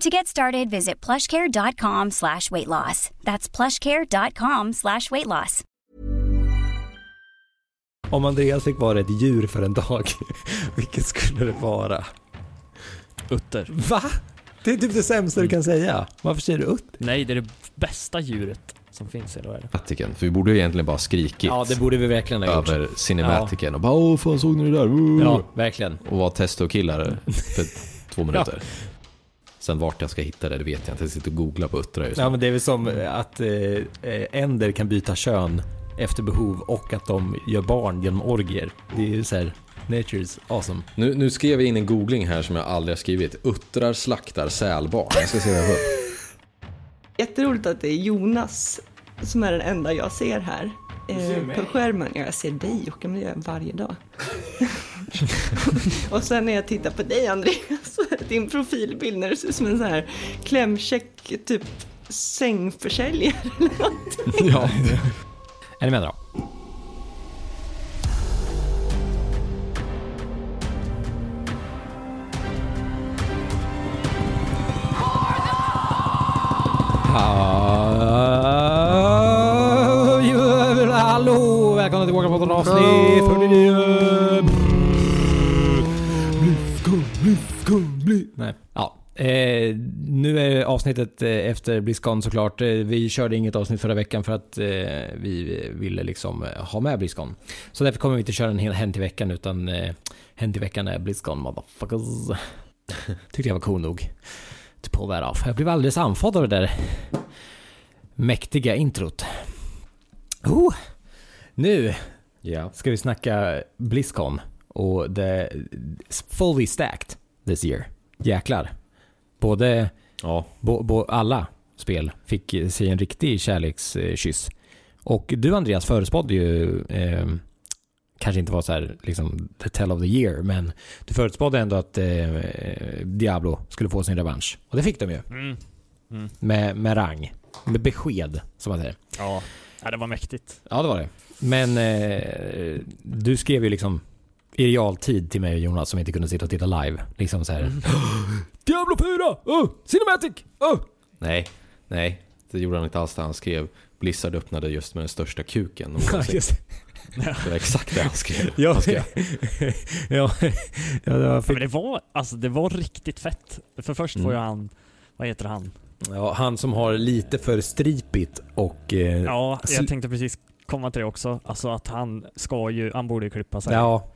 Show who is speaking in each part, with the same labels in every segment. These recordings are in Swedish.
Speaker 1: To get started, visit plushcare.com slash weight loss. That's plushcare.com slash weight loss.
Speaker 2: Om Andreas fick vara ett djur för en dag, vilket skulle det vara?
Speaker 3: Utter.
Speaker 2: Va? Det är typ det sämsta du kan säga. Varför säger du utter?
Speaker 3: Nej, det är det bästa djuret som finns i världen.
Speaker 4: Vatiken. För vi borde ju egentligen bara skrikit
Speaker 2: Ja, det borde vi verkligen ha gjort.
Speaker 4: över Cinematicen och bara åh fan såg ni det där?
Speaker 2: Ja, verkligen.
Speaker 4: Och vara testokillar för två minuter. Sen vart jag ska hitta det, det vet jag inte. Jag sitter och googlar på uttrar just nu.
Speaker 2: Ja, men det är väl som att eh, änder kan byta kön efter behov och att de gör barn genom orgier. Det är ju så här, nature's awesome.
Speaker 4: Nu, nu skrev jag in en googling här som jag aldrig har skrivit. Uttrar slaktar sälbarn. Jag ska se vad jag får.
Speaker 5: Jätteroligt att det är Jonas som är den enda jag ser här. Eh, på skärmen. Ja, jag ser dig Jocke, men det gör jag varje dag. och sen när jag tittar på dig Andreas, din profilbild när du ser ut som en sån här klämkäck typ sängförsäljare eller något.
Speaker 2: Ja. Är ni med då? Välkomna tillbaka på ett avsnitt 49! Nej. Ja. Eh, nu är avsnittet eh, efter Blizzcon såklart. Eh, vi körde inget avsnitt förra veckan för att eh, vi ville liksom eh, ha med Blizzcon. Så därför kommer vi inte köra en hel Hänt i veckan utan eh, Hänt i veckan är Blizzcon motherfuckers. Tyckte jag var cool nog. To pull that off. Jag blev alldeles andfådd av det där mäktiga introt. Oh, nu
Speaker 4: Ja.
Speaker 2: ska vi snacka Blizzcon och det fully stacked this year. Jäklar. Både,
Speaker 4: Ja.
Speaker 2: bo, bo, alla spel fick sig en riktig kärlekskyss. Och du Andreas förespådde ju, eh, kanske inte var så här liksom the tell of the year, men du förutspådde ändå att eh, Diablo skulle få sin revansch. Och det fick de ju.
Speaker 3: Mm. Mm.
Speaker 2: Med, med rang. Med besked, som man säger.
Speaker 3: Ja. ja, det var mäktigt.
Speaker 2: Ja, det var det. Men eh, du skrev ju liksom i realtid till mig och Jonas som inte kunde sitta och titta live. Liksom så här. Diablo 4! Oh, Cinematic! Oh!
Speaker 4: Nej, nej. Det gjorde han inte alls det han skrev. Blizzard öppnade just med den största kuken. Det var exakt det han skrev.
Speaker 2: Ja,
Speaker 4: Han skrev.
Speaker 2: ja, ja, det var
Speaker 3: Ja, men det var, alltså det var riktigt fett. För först
Speaker 4: Mm.
Speaker 3: får ju han, vad heter han?
Speaker 2: ja, han som har lite för stripigt och... Eh,
Speaker 3: Ja, jag tänkte precis komma till det också. Alltså att han ska ju, han borde ju klippa sig.
Speaker 2: ja,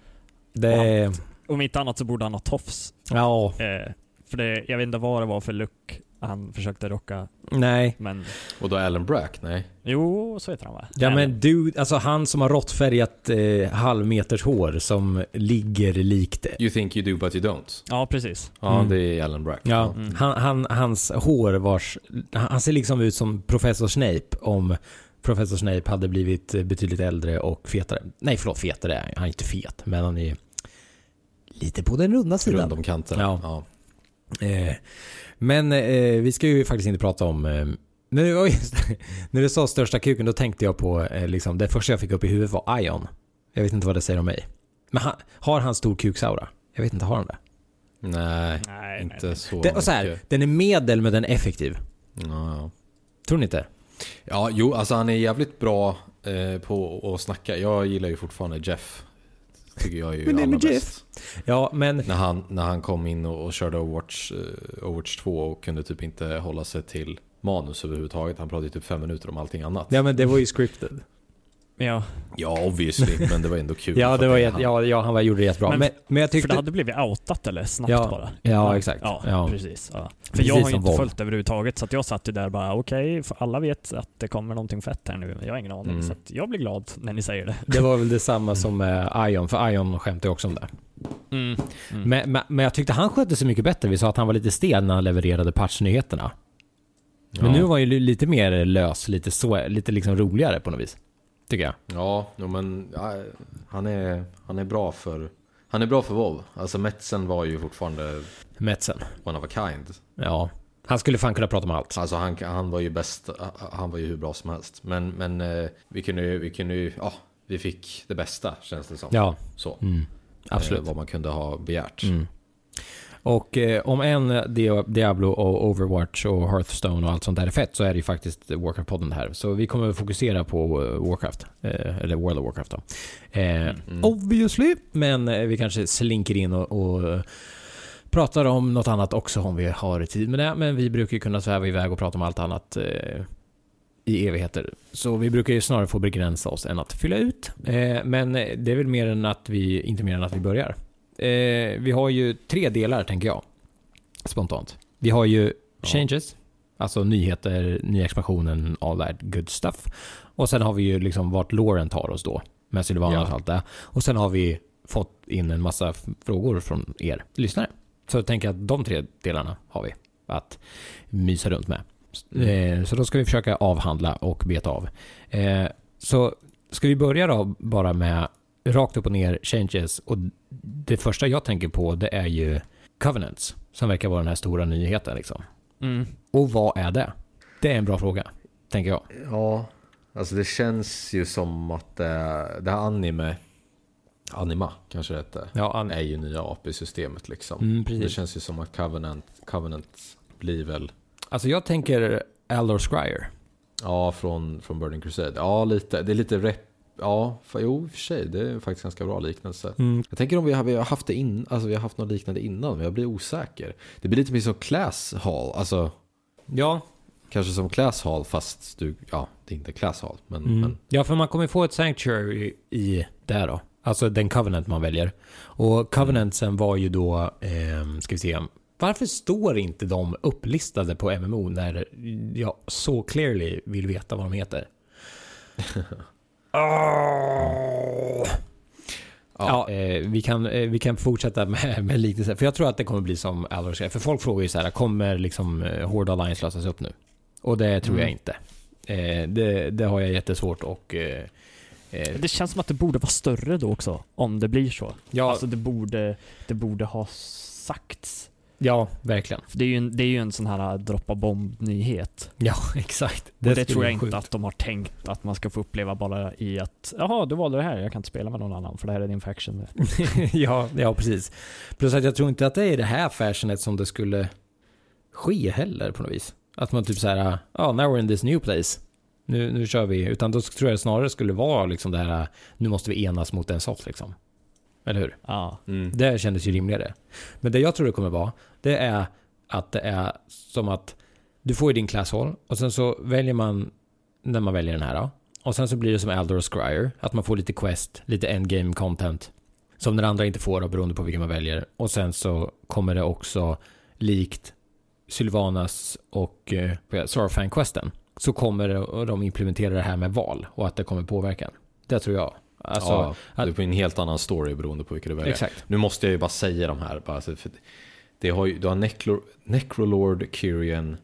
Speaker 2: det...
Speaker 3: Om inte annat så borde han ha tofs.
Speaker 2: Ja,
Speaker 3: Eh, för det, jag vet inte vad det var för look han försökte rocka,
Speaker 2: nej.
Speaker 3: men
Speaker 4: Och då Alan Brack? Nej.
Speaker 3: jo, så heter han va?
Speaker 2: Ja men du, alltså han som har råttfärgat eh, halvmeters hår som ligger likt...
Speaker 4: You think you do but you don't.
Speaker 3: Ja, precis.
Speaker 4: Ja,
Speaker 2: Mm.
Speaker 4: det är Alan Brack.
Speaker 2: Ja,
Speaker 3: Mm.
Speaker 2: han, han, hans hår vars... Han ser liksom ut som Professor Snape om Professor Snape hade blivit betydligt äldre och fetare. Nej förlåt, fetare är han. Är inte fet, men han är lite på den runda
Speaker 4: Runt
Speaker 2: sidan.
Speaker 4: om kanten.
Speaker 2: Ja.
Speaker 4: ja.
Speaker 2: Eh, men eh, vi ska ju faktiskt inte prata om... Eh, när, just, när du sa största kuken, då tänkte jag på eh, liksom, det första jag fick upp i huvudet var Ion. Jag vet inte vad det säger om mig. Men han, har han stor kuksaura? Jag vet inte, har han det?
Speaker 4: Nej,
Speaker 3: Nej,
Speaker 4: inte
Speaker 3: nej,
Speaker 4: så
Speaker 2: det och så här,
Speaker 4: mycket.
Speaker 2: den är medel men den är effektiv.
Speaker 4: Ja, ja.
Speaker 2: Tror ni inte?
Speaker 4: Ja, jo, alltså han är jävligt bra eh, på att snacka. Jag gillar ju fortfarande Jeff. Tycker jag är ju
Speaker 2: Men det är
Speaker 4: allra
Speaker 2: med
Speaker 4: bäst.
Speaker 2: Ja, men...
Speaker 4: När han, när han kom in och, och körde Overwatch, eh, Overwatch 2 och kunde typ inte hålla sig till manus överhuvudtaget. Han pratade ju typ fem minuter om allting annat.
Speaker 2: Ja men det var ju scripted.
Speaker 3: Ja,
Speaker 4: Ja, obviously, men det var ändå kul.
Speaker 2: Ja,
Speaker 4: för
Speaker 2: det var
Speaker 4: han.
Speaker 2: ja, ja, han var, gjorde det jättebra.
Speaker 3: Men
Speaker 2: Men, men, jag
Speaker 3: för
Speaker 2: tyckte...
Speaker 3: det hade blivit outat eller snabbt
Speaker 2: Ja,
Speaker 3: bara.
Speaker 2: ja, exakt.
Speaker 3: Ja,
Speaker 2: Ja.
Speaker 3: precis. Ja. För
Speaker 2: Precis
Speaker 3: jag har ju inte följt överhuvudtaget, så att jag satt ju där bara okej, för alla vet att det kommer någonting fett här nu, men jag har ingen aning.
Speaker 4: Mm.
Speaker 3: Så att jag blir glad när ni säger det.
Speaker 2: Det var väl detsamma som med Ion, för Ion skämtade ju också om det.
Speaker 3: Mm.
Speaker 2: Men, men, men jag tyckte han skötte sig mycket bättre. Vi sa att han var lite stel när han levererade patchnyheterna. Men
Speaker 4: Ja.
Speaker 2: nu var han ju lite mer lös, lite, så, lite liksom roligare på något vis. Tycker jag.
Speaker 4: Ja, men ja, han, är, han är bra för... Han är bra för WoW. Alltså Metsen var ju fortfarande
Speaker 2: Metsen.
Speaker 4: one of a kind.
Speaker 2: Ja. Han skulle fan kunna prata om allt.
Speaker 4: Alltså han, han var ju bäst, han var ju hur bra som helst. Men, men eh, vi kunde ju, vi kunde ju, ja, vi fick det bästa känns det som.
Speaker 2: Ja,
Speaker 4: Så.
Speaker 2: mm. absolut.
Speaker 4: Eh, vad man kunde ha begärt.
Speaker 2: Mm. Och eh, om en Dia- Diablo och Overwatch och Hearthstone och allt sånt där är fett så är det ju faktiskt Warcraft-podden här. Så vi kommer att fokusera på eh, Warcraft. Eh, eller World of Warcraft då. Eh,
Speaker 4: Mm.
Speaker 2: Obviously. Men eh, vi kanske slinker in och, och eh, pratar om något annat också om vi har tid med det. Men vi brukar ju kunna sväva iväg och prata om allt annat i evigheter. Så vi brukar ju snarare få begränsa oss än att fylla ut. Men det är väl mer än att vi, inte mer än att vi börjar. Eh, vi har ju tre delar tänker jag. Spontant. Vi har ju changes, alltså nyheter, nya expansionen, all that good stuff. Och sen har vi ju liksom vart Lauren tar oss då. Med Sylvanas
Speaker 4: Ja.
Speaker 2: och allt det. Och sen har vi fått in en massa frågor från er lyssnare. Så jag tänker att de tre delarna har vi att mysa runt med. Eh, så då ska vi försöka avhandla och beta av. Eh, så ska vi börja då bara med rakt upp och ner changes och det första jag tänker på det är ju Covenants som verkar vara den här stora nyheten liksom.
Speaker 3: Mm.
Speaker 2: Och vad är det? Det är en bra fråga, tänker jag.
Speaker 4: Ja, alltså det känns ju som att det, det här anime, Anima kanske det hette,
Speaker 2: Ja, an-
Speaker 4: är ju nya AP-systemet liksom.
Speaker 2: Mm,
Speaker 4: det känns ju som att Covenant, Covenant blir väl,
Speaker 2: Alltså jag tänker Aldor Scryer.
Speaker 4: ja från, från Burning Crusade. Ja, lite, det är lite rep, ja, för, jo i och för sig, det är faktiskt ganska bra liknelse.
Speaker 2: Mm.
Speaker 4: Jag tänker om vi har, vi har haft det in, alltså vi har haft något liknande innan, men jag blir osäker. Det blir lite mer som Class Hall, alltså
Speaker 2: Ja.
Speaker 4: kanske som Class Hall fast du, ja, det är inte Class Hall, men,
Speaker 2: Mm.
Speaker 4: men
Speaker 2: Ja, för man kommer få ett Sanctuary i det då. Alltså den Covenant man väljer. Och Covenantsen var ju då, eh, ska vi se. Varför står inte de upplistade på MMO när jag så clearly vill veta vad de heter? Åh! Ja, eh, vi, kan, eh, vi kan fortsätta med, med liknelser. För jag tror att det kommer bli som Aldor säger. För folk frågar ju så här, kommer liksom eh, Horde Alliance lösas upp nu? Och det tror jag
Speaker 3: Mm.
Speaker 2: inte. Eh, det, det har jag jättesvårt och... Eh, eh,
Speaker 3: Det känns som att det borde vara större då också, om det blir så.
Speaker 2: ja,
Speaker 3: Alltså det borde, det borde ha sagts.
Speaker 2: Ja, verkligen.
Speaker 3: För det är ju en, det är ju en sån här droppa bomb-nyhet.
Speaker 2: Ja, exakt.
Speaker 3: Och det
Speaker 2: skulle
Speaker 3: tror jag inte
Speaker 2: sjukt.
Speaker 3: att de har tänkt att man ska få uppleva bara i att jaha, du valde det här, jag kan inte spela med någon annan för det här är din faction.
Speaker 2: ja, ja, precis. Plus att jag tror inte att det är i det här fashionet som det skulle ske heller på något vis. Att man typ så här, ja, now we're in this new place. Nu, nu kör vi. Utan då tror jag det snarare skulle vara liksom det här, nu måste vi enas mot en sort liksom. Eller hur?
Speaker 3: Ja.
Speaker 4: mm.
Speaker 2: Det kändes ju rimligare. Men det jag tror det kommer vara, det är att det är som att du får ju din class hall och sen så väljer man när man väljer den här då. Och sen så blir det som Eldor Scryer, att man får lite quest, lite endgame content. Som den andra inte får då, beroende på vilken man väljer. Och sen så kommer det också likt Sylvanas och eh, Sarfang-questen så kommer det, och de implementera det här med val och att det kommer påverka. Det tror jag. Alltså,
Speaker 4: ja, det på en helt annan story beroende på vilka du väljer.
Speaker 2: exakt.
Speaker 4: Nu måste jag ju bara säga de här. Bara, för det har ju, du har Necro, Necrolord, Kyrian,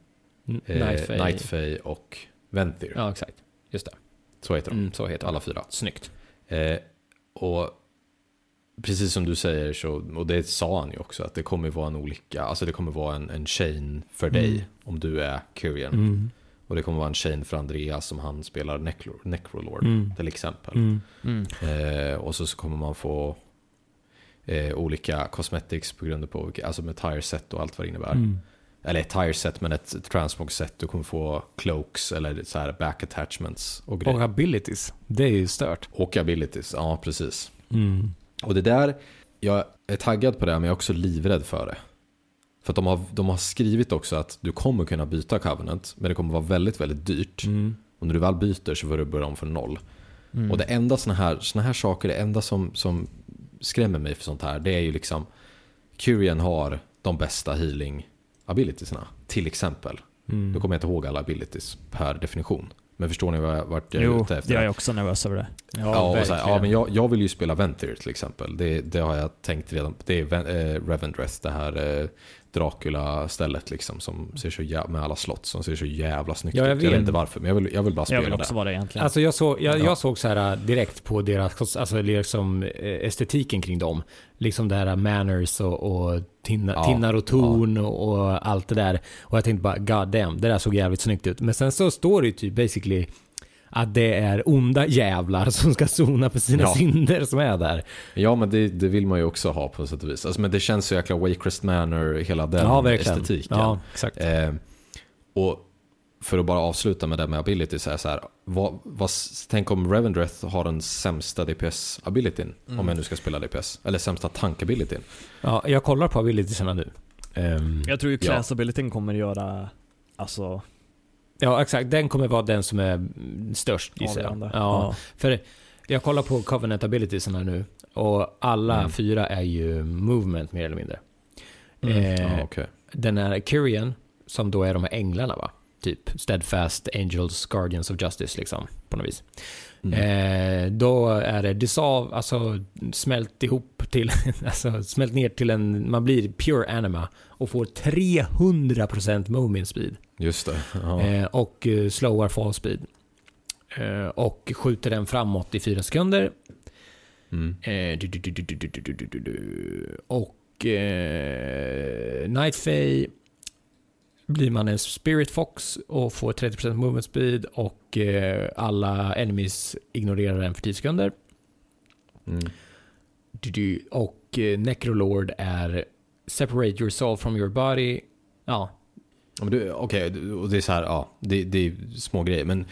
Speaker 4: eh.
Speaker 2: Nightfay
Speaker 4: och Venthir.
Speaker 2: Ja, exakt. Just det.
Speaker 4: Så heter de.
Speaker 2: Mm, så heter
Speaker 4: Alla fyra.
Speaker 2: Snyggt.
Speaker 4: Eh, och precis som du säger, så, och det sa han ju också, att det kommer vara en olika, alltså det kommer vara en, en chain för dig
Speaker 2: Mm.
Speaker 4: om du är Kyrian.
Speaker 2: Mm.
Speaker 4: Och det kommer vara en chain för Andreas som han spelar Necro, Necrolord
Speaker 2: Mm.
Speaker 4: till exempel.
Speaker 2: Mm.
Speaker 3: Mm.
Speaker 4: Eh, och så, så kommer man få eh, olika cosmetics på grund på, vilka- alltså med tire set och allt vad det innebär.
Speaker 2: Mm.
Speaker 4: Eller ett tire set men ett transmog set. Du kommer få cloaks eller så här back attachments och grejer.
Speaker 2: Och abilities. Det är ju stört.
Speaker 4: Och abilities, ja precis.
Speaker 2: Mm.
Speaker 4: Och det där, jag är taggad på det men jag är också livrädd för det. För att de har, de har skrivit också att du kommer kunna byta Covenant men det kommer vara väldigt, väldigt dyrt.
Speaker 2: Mm.
Speaker 4: Och när du väl byter så får du börja om från noll.
Speaker 3: Mm.
Speaker 4: Och det enda såna här, såna här saker, det enda som, som skrämmer mig för sånt här, det är ju liksom Curian har de bästa healing abilitiesna, till exempel.
Speaker 3: Mm.
Speaker 4: Nu kommer jag inte ihåg alla abilities per definition. Men förstår ni vad jag, vart jag är
Speaker 3: Jo,
Speaker 4: ute efter?
Speaker 3: jag är också nervös över det.
Speaker 4: Ja, och så här, ja men jag, jag vill ju spela Ventir till exempel. Det, det har jag tänkt redan. Det är eh, Revendreth, det här eh, Dracula-stället liksom. Som ser så jä- med alla slott som ser så jävla snyggt
Speaker 2: Ja, jag
Speaker 4: ut. Jag vet inte varför, men jag vill, jag vill bara spela
Speaker 3: Jag vill också
Speaker 4: det.
Speaker 3: vara det egentligen.
Speaker 2: Alltså jag, såg, jag,
Speaker 4: Ja.
Speaker 2: jag såg så här äh, direkt på deras, alltså liksom eh, estetiken kring dem. Liksom det här manners och, och tinna,
Speaker 4: Ja,
Speaker 2: tinnar och torn och, och allt det där. Och jag tänkte bara, god damn, det där såg jävligt snyggt ut. Men sen så står det ju typ basically att det är onda jävlar som ska sona för sina
Speaker 4: Ja.
Speaker 2: synder som är där.
Speaker 4: Ja, men det, det vill man ju också ha på sätt och vis. Alltså, men det känns så jäkla Waycrest Manor, hela den
Speaker 2: ja, verkligen.
Speaker 4: estetiken.
Speaker 2: Ja, exakt.
Speaker 4: Eh, och för att bara avsluta med det med ability så är det så här, vad, vad, tänk om Revendreth har den sämsta DPS-abilityn,
Speaker 2: Mm.
Speaker 4: om jag nu ska spela DPS, eller sämsta tank-abilityn.
Speaker 2: Ja, jag kollar på abilitiesarna nu. Ehm,
Speaker 3: Jag tror ju
Speaker 4: Ja.
Speaker 3: class abilityn kommer göra, alltså,
Speaker 2: ja, exakt. Den kommer vara den som är störst gissar jag.
Speaker 3: avgörande.
Speaker 2: Ja, För jag kollar på Covenant abilitiesarna nu och alla
Speaker 4: Mm.
Speaker 2: fyra är ju movement mer eller mindre.
Speaker 3: Mm.
Speaker 2: Eh,
Speaker 4: Ja, okej.
Speaker 2: Den är Kyrian, som då är de här änglarna va? Typ Steadfast Angels Guardians of Justice liksom, på något vis.
Speaker 4: Mm.
Speaker 2: Eh, då är det dissolve, alltså smält ihop till, alltså smält ner till en, man blir pure anima och får 300% movement speed.
Speaker 4: Just det.
Speaker 2: Och slowar fall speed. Och skjuter den framåt i fyra sekunder. Och eh, Nightfay blir man en Spirit Fox och får 30% movement speed och alla enemies ignorerar den för 10 sekunder.
Speaker 4: Mm.
Speaker 2: Och Necrolord är Separate yourself from your body. Ja,
Speaker 4: Okej, du- och det är så här, ja, det, det är små grejer. Men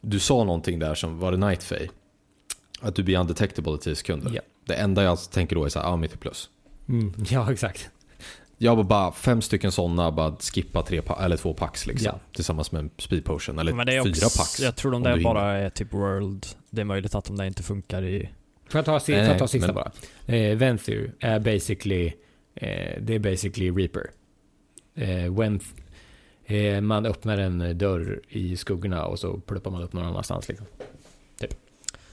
Speaker 4: du sa någonting där som, var det Night Fae? Att du blir undetectable i 10 sekunder.
Speaker 2: Ja.
Speaker 4: Det enda jag tänker då är så här, ja, mitt plus.
Speaker 2: mm, ja exakt.
Speaker 4: Jag bara fem stycken sådana, bara skippa tre eller två packs liksom.
Speaker 2: Ja.
Speaker 4: Tillsammans med en speed potion. Eller
Speaker 3: Men det är
Speaker 4: fyra
Speaker 3: också,
Speaker 4: packs.
Speaker 3: Jag tror de
Speaker 4: om
Speaker 3: där bara är typ world. Det är möjligt att de där inte funkar i...
Speaker 2: Får jag ta, si-
Speaker 4: Nej,
Speaker 2: får jag ta sista
Speaker 4: men-
Speaker 2: bara? Eh, Venthir är basically, eh, det är basically Reaper. Eh, man öppnar en dörr i skuggorna och så pluppar man upp någon annanstans liksom.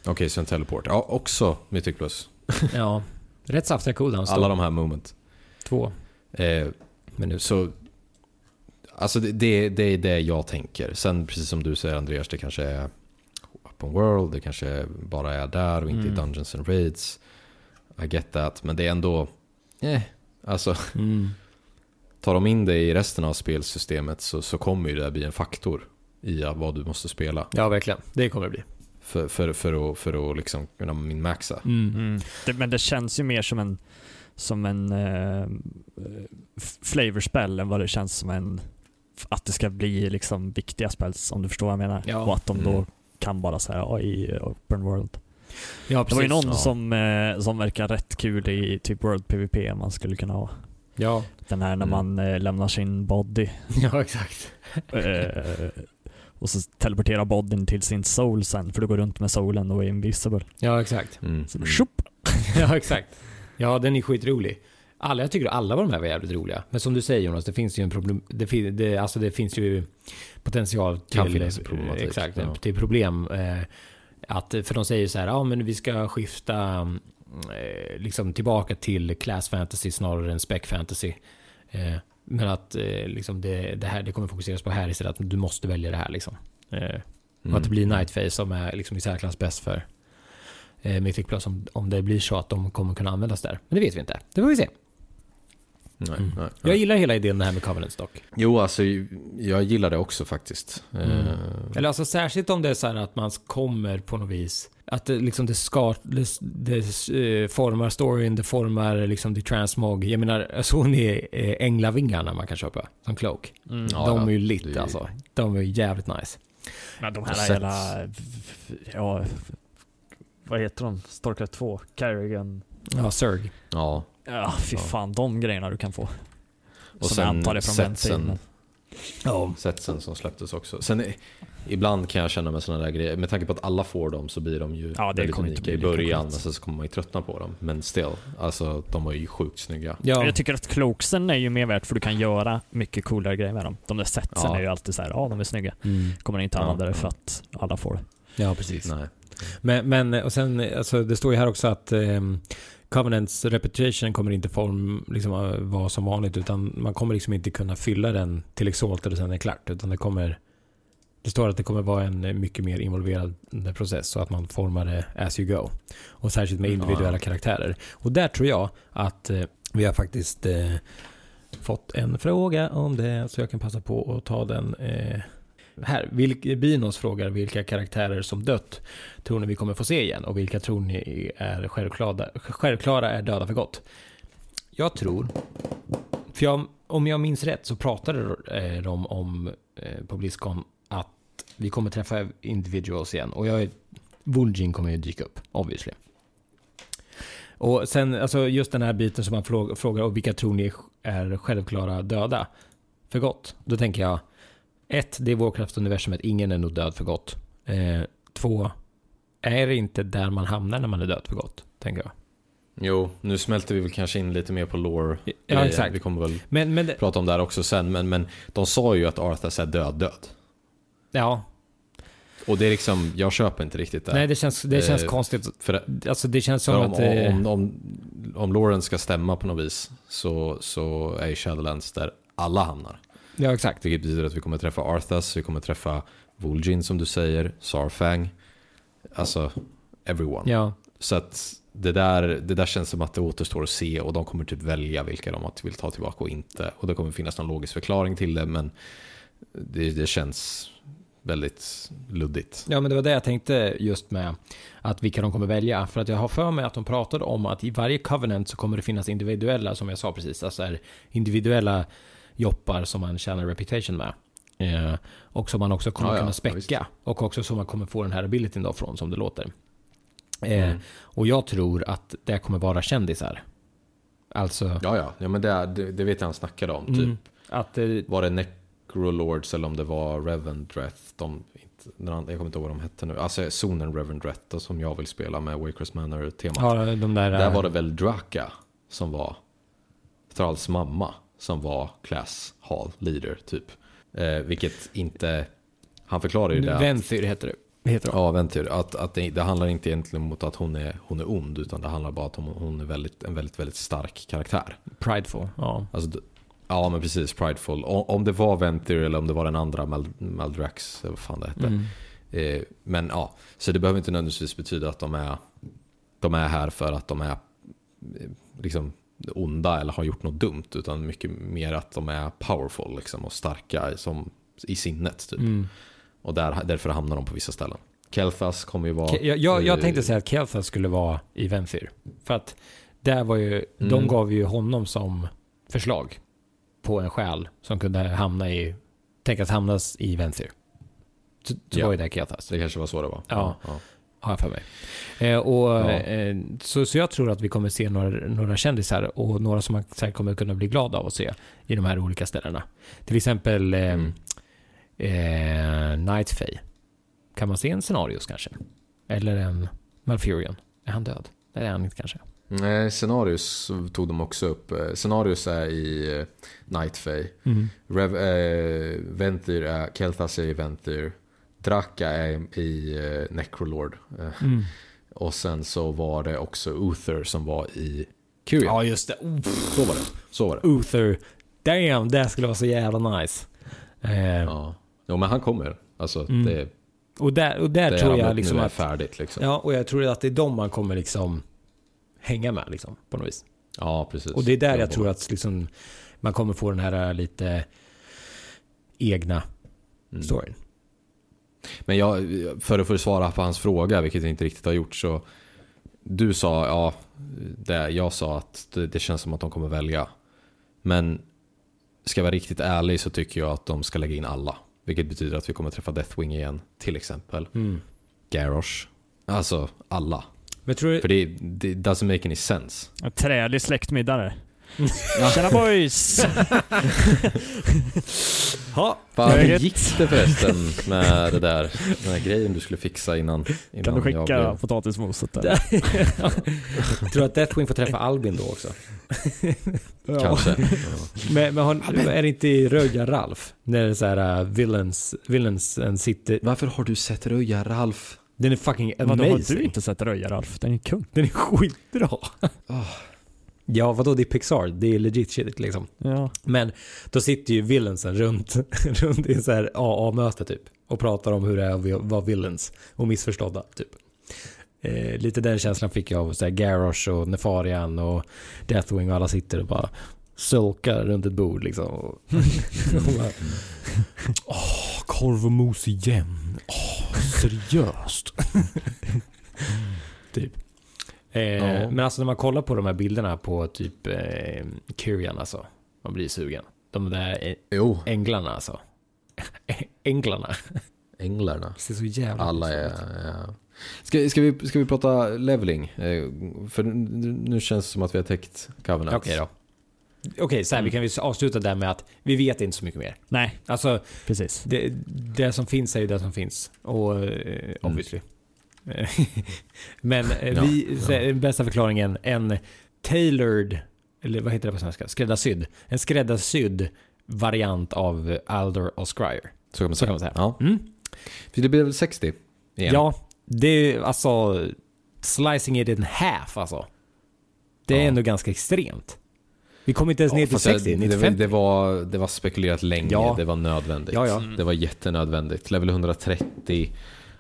Speaker 4: Okej, så en teleport. Ja, också Mythic Plus.
Speaker 2: Ja, rätt saftiga cooldowns.
Speaker 4: Alla de här moment.
Speaker 2: Två
Speaker 4: Eh,
Speaker 2: minuter.
Speaker 4: så, alltså det, det, det är det jag tänker. Sen precis som du säger Andreas, det kanske är open world, det kanske bara är där och inte i
Speaker 3: Mm.
Speaker 4: Dungeons and Raids. I get that, men det är ändå, eh, alltså
Speaker 2: Mm.
Speaker 4: Tar de in det i resten av spelsystemet så, så kommer ju det bli en faktor i vad du måste spela.
Speaker 2: Ja, verkligen. Det kommer det bli.
Speaker 4: För, för, för, att, för att liksom kunna min-maxa.
Speaker 2: Mm.
Speaker 3: Mm. Det, men det känns ju mer som en, som en uh, flavorspel än vad det känns som en, att det ska bli liksom viktiga spels om du förstår vad jag menar.
Speaker 2: Ja.
Speaker 3: Och att de då
Speaker 4: Mm.
Speaker 3: kan bara säga ja, i open world.
Speaker 2: Ja,
Speaker 3: Det var ju någon
Speaker 4: ja.
Speaker 3: som, eh, som verkar rätt kul i typ World PVP man skulle kunna ha.
Speaker 2: Ja.
Speaker 3: Den här när
Speaker 4: Mm.
Speaker 3: man eh, lämnar sin body
Speaker 2: ja, exakt.
Speaker 3: eh, och så teleporterar bodyn till sin soul sen för du går runt med soulen och är invisible.
Speaker 2: Ja, exakt.
Speaker 4: Mm.
Speaker 3: Så,
Speaker 4: Mm.
Speaker 2: ja, exakt. Ja, den är skitrolig. Alla, jag tycker alla de här var jävligt roliga. Men som du säger Jonas, det finns ju en problem. Det, fin, det, alltså det finns ju potential till...
Speaker 4: Kan finnas problematik,
Speaker 2: Exakt,
Speaker 4: ja.
Speaker 2: till problem. Eh, att, för de säger så här, ja men vi ska skifta eh, liksom tillbaka till class fantasy snarare än spec fantasy. Eh, men att eh, liksom det, det här det kommer fokuseras på här istället. Att du måste välja det här liksom.
Speaker 4: Mm.
Speaker 2: och att det blir Nightface som är liksom i särklass bäst för eh, Mythic Plus om, om det blir så att de kommer kunna användas där. Men det vet vi inte. Det får vi se.
Speaker 4: Nej,
Speaker 2: Mm.
Speaker 4: nej, nej.
Speaker 2: Jag gillar hela idén det här med Covenant dock.
Speaker 4: Jo, alltså jag gillar det också faktiskt.
Speaker 2: Mm.
Speaker 4: Eh,
Speaker 2: Eller alltså särskilt om det är så här att man kommer på något vis. Att det liksom det ska, det, det eh, formar storyn, det formar liksom the transmog. Jag menar, såg ni eh, änglavingarna man kan köpa som cloak?
Speaker 3: Mm.
Speaker 4: Ja,
Speaker 2: de
Speaker 4: ja.
Speaker 2: är ju
Speaker 4: Det
Speaker 2: lit
Speaker 4: är-
Speaker 2: alltså. De är ju jävligt nice.
Speaker 3: Men de här hela, ja, vad heter de? Starcraft 2, Carrigan.
Speaker 2: Ja, Zerg.
Speaker 4: ja.
Speaker 3: Ja, fy
Speaker 4: Ja.
Speaker 3: fan de grejerna du kan få.
Speaker 4: Och
Speaker 3: Som
Speaker 4: sen
Speaker 3: jag antar är från
Speaker 4: setsen.
Speaker 2: Ja.
Speaker 4: setsen som släpptes också. Sen eh, ibland kan jag känna med sådana där grejer, med tanke på att alla får dem så blir de ju
Speaker 3: Ja, det
Speaker 4: väldigt unika i början, men sen så kommer man ju tröttna på dem. Men still, alltså de var ju sjukt snygga.
Speaker 2: Ja.
Speaker 3: Jag tycker att cloaksen är ju mer värt för du kan göra mycket coolare grejer med dem. De där setsen
Speaker 4: Ja.
Speaker 3: är ju alltid så här, ja de är snygga.
Speaker 2: Mm.
Speaker 3: Kommer inte
Speaker 4: Ja,
Speaker 3: använda det
Speaker 4: ja.
Speaker 3: för att alla får det.
Speaker 2: ja, precis.
Speaker 4: Nej.
Speaker 2: Men, men och sen, alltså, det står ju här också att ehm, Covenants reputation kommer inte form, liksom, äh, vara som vanligt utan man kommer liksom inte kunna fylla den till Exalted och sen är det klart utan det kommer det står att det kommer vara en eh, mycket mer involverad process så att man formar det as you go. Och särskilt med individuella
Speaker 4: Ja.
Speaker 2: karaktärer. Och där tror jag att eh, vi har faktiskt eh, fått en fråga om det så jag kan passa på att ta den eh, här. Vilk, Binos frågar vilka karaktärer som dött tror ni vi kommer få se igen och vilka tror ni är självklara, självklara är döda för gott? Jag tror, för jag, om jag minns rätt så pratade eh, de om eh, på Blizzcon att vi kommer träffa individuals igen och jag är, Vulgin kommer ju dyka upp, obviously. Och sen, alltså just den här biten som man frågar och vilka tror ni är självklara döda för gott? Då tänker jag, ett, det är Warcraft-universumet, ingen är nog död för gott. Eh, två, är det inte där man hamnar när man är död för gott? Tänker jag.
Speaker 4: Jo, nu smälter vi väl kanske in lite mer på lore
Speaker 2: Ja, exakt.
Speaker 4: Vi kommer väl
Speaker 2: Men, men det,
Speaker 4: prata om det här också sen, men, men de sa ju att Arthas är död död.
Speaker 2: ja,
Speaker 4: Och det är liksom, jag köper inte riktigt det.
Speaker 2: nej det känns, det känns
Speaker 4: Eh,
Speaker 2: konstigt.
Speaker 4: För,
Speaker 2: Alltså det känns som
Speaker 4: om,
Speaker 2: att... eh,
Speaker 4: om, om, om Lauren ska stämma på något vis så, så är ju Shadowlands där alla hamnar.
Speaker 2: Ja, exakt.
Speaker 4: Vilket betyder att vi kommer träffa Arthas, vi kommer träffa Vol'jin som du säger, Sarfang. Alltså, everyone.
Speaker 2: Ja,
Speaker 4: Så att det där, det där känns som att det återstår att se och de kommer typ välja vilka de vill ta tillbaka och inte. Och det kommer finnas någon logisk förklaring till det men det, det känns väldigt luddigt.
Speaker 2: Ja, men det var det jag tänkte just med att vilka de kommer välja. För att jag har för mig att de pratade om att i varje covenant så kommer det finnas individuella, som jag sa precis, alltså är individuella joppar som man tjänar reputation med. Eh, och som man också kommer
Speaker 4: Ja, ja,
Speaker 2: kunna
Speaker 4: ja,
Speaker 2: späcka.
Speaker 4: visst.
Speaker 2: och också som man kommer få den här abilityn då från, som det låter. Eh,
Speaker 4: Mm.
Speaker 2: Och jag tror att det kommer vara kändisar. Alltså,
Speaker 4: Ja, ja, ja men det, det, det vet jag han snackade om. Typ.
Speaker 2: mm, att eh,
Speaker 4: Var det Necrolords eller om det var Revendreth? De, inte, jag kommer inte ihåg vad de hette nu. Alltså zonen Revendreth som jag vill spela med Wakers Manor-temat.
Speaker 2: har de där...
Speaker 4: Där
Speaker 2: eh,
Speaker 4: var det väl Draka som var Thralls mamma som var class hall leader typ. Eh, vilket inte, han förklarar ju det.
Speaker 2: Venthyr heter det. Heter de.
Speaker 4: Ja, Ventyr. Att, att det, det handlar inte egentligen om att hon är, hon är ond, utan det handlar bara om att hon, hon är väldigt, en väldigt, väldigt stark karaktär.
Speaker 2: Prideful. Ja.
Speaker 4: Alltså, ja, men precis. Prideful. O, om det var Ventyr eller om det var den andra Mal, Maldrax, vad fan det hette.
Speaker 2: Mm.
Speaker 4: Eh, men ja, så det behöver inte nödvändigtvis betyda att de är, de är här för att de är eh, liksom onda eller har gjort något dumt, utan mycket mer att de är powerful liksom, och starka som, i sinnet. Typ.
Speaker 2: Mm.
Speaker 4: Och där, därför hamnar de på vissa ställen. Kelthas kommer ju vara...
Speaker 2: Ke- Jag, jag, jag tänkte säga att Kelthas skulle vara i Venthyr. För att där var ju, de
Speaker 4: Mm.
Speaker 2: gav ju honom som förslag på en själ som kunde hamna i, tänkas hamnas i Venthyr. Så, så
Speaker 4: Ja.
Speaker 2: var ju det Kelthas,
Speaker 4: Det kanske var så det var.
Speaker 2: Ja. Har jag för mig. Eh, och,
Speaker 4: Ja.
Speaker 2: eh, så, så jag tror att vi kommer se några, några kändisar och några som man säkert kommer kunna bli glad av att se i de här olika ställena. Till exempel eh,
Speaker 4: Mm.
Speaker 2: eh, Night Fae. Kan man se en Scenarios kanske? Eller en Malfurion? Är han död? Nej, det är han inte kanske.
Speaker 4: Nej, Scenarius tog de också upp. Eh, Scenarius är i eh, Night Fae. Rev, eh, Ventyr är, Kelthas är i Ventyr. Draka är i eh, Necrolord. Eh,
Speaker 2: Mm.
Speaker 4: Och sen så var det också Uther som var i Kyrian.
Speaker 2: Ja, just det.
Speaker 4: Så var det. Så var det.
Speaker 2: Uther. Damn, det skulle vara så jävla nice. Eh,
Speaker 4: Ja. Jo, men han kommer. Alltså,
Speaker 2: Mm.
Speaker 4: det,
Speaker 2: Och där, och där
Speaker 4: det
Speaker 2: tror jag liksom att...
Speaker 4: färdigt liksom.
Speaker 2: Ja, och jag tror att det är de man kommer liksom hänga med liksom, på något vis.
Speaker 4: Ja, precis.
Speaker 2: Och det är där jag
Speaker 4: håller
Speaker 2: tror att liksom, man kommer få den här lite egna
Speaker 4: Mm.
Speaker 2: storyn.
Speaker 4: Men jag, för att få svara på hans fråga, vilket jag inte riktigt har gjort, så du sa, ja, det, jag sa att det, det känns som att de kommer välja. Men ska jag vara riktigt ärlig så tycker jag att de ska lägga in alla. Vilket betyder att vi kommer träffa Deathwing igen, till exempel.
Speaker 2: Mm.
Speaker 4: Garrosh. Alltså alla.
Speaker 2: Men tror du...
Speaker 4: För det, det doesn't make any sense.
Speaker 3: En trälig släktmiddag där. Tjena boys!
Speaker 2: Ha.
Speaker 4: Fan, hur gick det förresten med det där, den här grejen du skulle fixa innan? innan
Speaker 3: Kan du
Speaker 4: jag
Speaker 3: skicka
Speaker 4: blev-
Speaker 3: potatismoset där?
Speaker 2: Tror du att Deathwing får träffa Albin då också?
Speaker 4: Kanske.
Speaker 2: Men, men har, är det inte i Röja Ralf? När det är så här uh, villains, villains and city.
Speaker 4: Varför har du sett Röja Ralf?
Speaker 2: Den är fucking
Speaker 3: Vadå,
Speaker 2: amazing.
Speaker 3: har du inte sett Röja Ralf? Den är kung.
Speaker 2: Den är skitbra. Ja, vadå? Det är Pixar. Det är legit shit liksom.
Speaker 3: Ja.
Speaker 2: Men då sitter ju villainsen runt, runt i så här AA-möte typ. Och pratar om hur det är att vara villains. Och missförstådda typ. Eh, lite den känslan fick jag av så här Garrosh och Nefarian och Deathwing och alla sitter och bara sulkar runt ett bord liksom. Och, och bara, Åh, korv och mos igen. Åh, seriöst. typ. Eh,
Speaker 4: Ja.
Speaker 2: Men alltså när man kollar på de här bilderna på typ eh, Kyrian alltså. Man blir sugen. De där eh,
Speaker 4: Jo,
Speaker 2: änglarna alltså. Änglarna.
Speaker 4: änglarna.
Speaker 2: Det ser så jävla
Speaker 4: Alla är... Ja. Ska, ska, vi, ska vi prata leveling? Eh, För nu känns det som att vi har täckt Covenant.
Speaker 2: Okej då. Okej, så här, vi kan väl avsluta där med att vi vet inte så mycket mer.
Speaker 3: Nej,
Speaker 2: Alltså,
Speaker 3: precis.
Speaker 2: det, det som finns är ju det som finns. Och eh, obviously. Men eh,
Speaker 4: Ja,
Speaker 2: vi, den bästa förklaringen, en tailored, eller vad heter det på svenska? Skräddarsydd. En skräddarsydd variant av Alder och Scryer.
Speaker 4: Så kan man säga.
Speaker 2: kan man säga.
Speaker 4: Ja.
Speaker 2: Mm.
Speaker 4: För det blev väl 60 igen?
Speaker 2: Ja, det är alltså slicing it in half alltså. Det är
Speaker 4: Ja.
Speaker 2: ändå ganska extremt. Vi kommer inte ens ner till
Speaker 4: fast
Speaker 2: 60,
Speaker 4: det, det,
Speaker 2: 50.
Speaker 4: det, var, det var spekulerat länge,
Speaker 2: Ja.
Speaker 4: det var nödvändigt.
Speaker 2: Ja, ja.
Speaker 4: Det var jättenödvändigt. Level 130,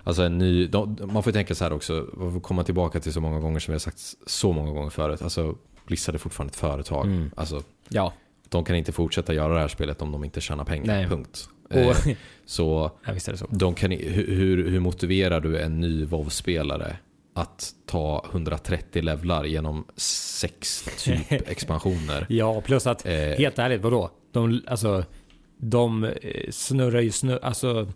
Speaker 4: alltså en ny... De, man får ju tänka så här också, vi får komma tillbaka till så många gånger som vi har sagt så många gånger förut. Alltså, Blizzard är fortfarande ett företag.
Speaker 2: Mm.
Speaker 4: Alltså,
Speaker 2: Ja,
Speaker 4: de kan inte fortsätta göra det här spelet om de inte tjänar pengar.
Speaker 2: Nej.
Speaker 4: Punkt.
Speaker 2: och,
Speaker 4: Eh, så
Speaker 2: ja, så.
Speaker 4: de kan, hur- hur motiverar du en ny WoW-spelare att ta 130 levlar genom sex typ expansioner?
Speaker 2: Ja, plus att
Speaker 4: Eh,
Speaker 2: helt ärligt, vadå? De, alltså, de eh, snurrar ju snurr, alltså,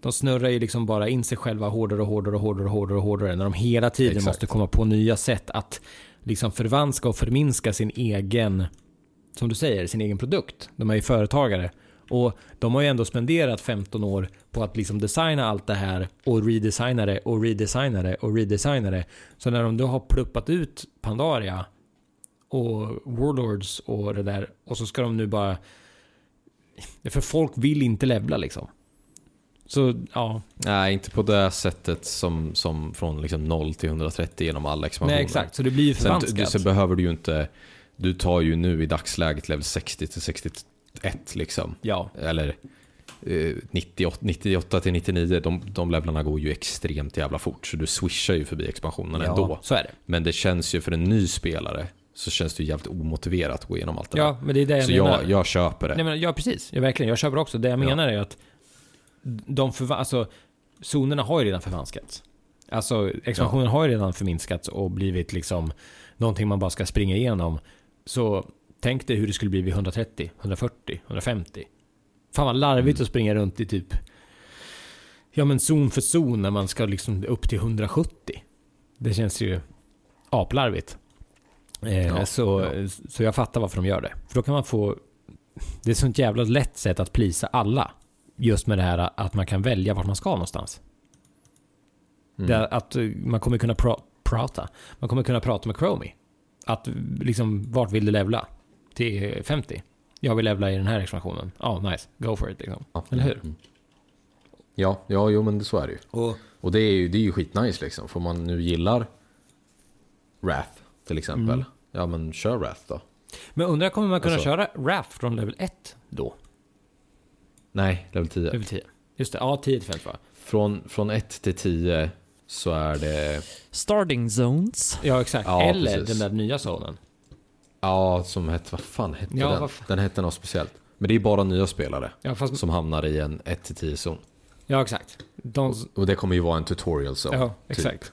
Speaker 2: de snurrar ju liksom bara in sig själva hårdare och hårdare och hårdare och hårdare och hårdare när de hela tiden
Speaker 4: Exakt.
Speaker 2: måste komma på nya sätt att liksom förvanska och förminska sin egen, som du säger, sin egen produkt. De är ju företagare och de har ju ändå spenderat 15 år på att liksom designa allt det här och redesigna det och redesigna det och redesigna det. Så när de då har pluppat ut Pandaria och Warlords och det där. Och så ska de nu bara... För folk vill inte levla liksom. Så ja,
Speaker 4: Nej, inte på det sättet som, som från liksom 0 till 130 genom alla expansioner.
Speaker 2: nej exakt. Så det blir ju
Speaker 4: Sen,
Speaker 2: förvanskat.
Speaker 4: du, så behöver du ju inte... Du tar ju nu i dagsläget level 60 till 61 liksom.
Speaker 2: Ja,
Speaker 4: Eller eh, 98, 98 till 99, de, de levlarna går ju extremt jävla fort. Så du swishar ju förbi expansionen
Speaker 2: ja
Speaker 4: ändå.
Speaker 2: så är det.
Speaker 4: Men det känns ju för en ny spelare så känns det ju jävligt omotiverat att gå igenom allt det
Speaker 2: Ja, men det är det
Speaker 4: där.
Speaker 2: jag
Speaker 4: Så
Speaker 2: menar.
Speaker 4: jag, jag köper det.
Speaker 2: Nej, men, ja, precis. Ja, verkligen. Jag köper också. Det jag
Speaker 4: Ja.
Speaker 2: menar är att de förva- alltså, zonerna har ju redan förvanskats. Alltså, expansionen har ju redan förminskats och blivit liksom någonting man bara ska springa igenom. Så tänk dig hur det skulle bli vid 130, 140, 150. Fan vad larvigt
Speaker 4: Mm.
Speaker 2: att springa runt i typ Ja men zon för zon när man ska liksom upp till 170. Det känns ju aplarvigt. Eh,
Speaker 4: Ja,
Speaker 2: så, så jag fattar varför de gör det. För då kan man få... Det är ett sånt jävla lätt sätt att plisa alla. Just med det här att man kan välja vart man ska någonstans.
Speaker 4: Mm.
Speaker 2: Att man kommer kunna pra- prata. Man kommer kunna prata med Chromie. Att liksom, vart vill du levla? Till 50? Jag vill levla i den här expansionen. Ja, nice. Go for it liksom.
Speaker 4: Ja.
Speaker 2: Eller hur?
Speaker 4: Mm. Ja, ja, jo men så är det ju.
Speaker 2: Och,
Speaker 4: Och det är ju, det är ju skitnice liksom. För man nu gillar Wrath till exempel.
Speaker 2: Mm.
Speaker 4: Ja men kör Wrath då.
Speaker 2: men undrar, kommer man kunna
Speaker 4: Alltså-
Speaker 2: köra RAF från level 1 då?
Speaker 4: Nej, level 10.
Speaker 2: Level 10? Just det, ja 10 till 50 va?
Speaker 4: Från, från 1 till 10 så är det,
Speaker 3: Starting zones.
Speaker 2: Ja exakt.
Speaker 4: Ja,
Speaker 2: Eller
Speaker 4: precis.
Speaker 2: den där nya zonen.
Speaker 4: ja som hette, vad fan hette
Speaker 2: Ja,
Speaker 4: den? Den hette något speciellt. Men det är bara nya spelare
Speaker 2: Ja, fast,
Speaker 4: som hamnar i en 1 till 10 zon.
Speaker 2: ja exakt. De,
Speaker 4: Och det kommer ju vara en tutorial zone.
Speaker 2: ja,
Speaker 4: typ.
Speaker 2: exakt.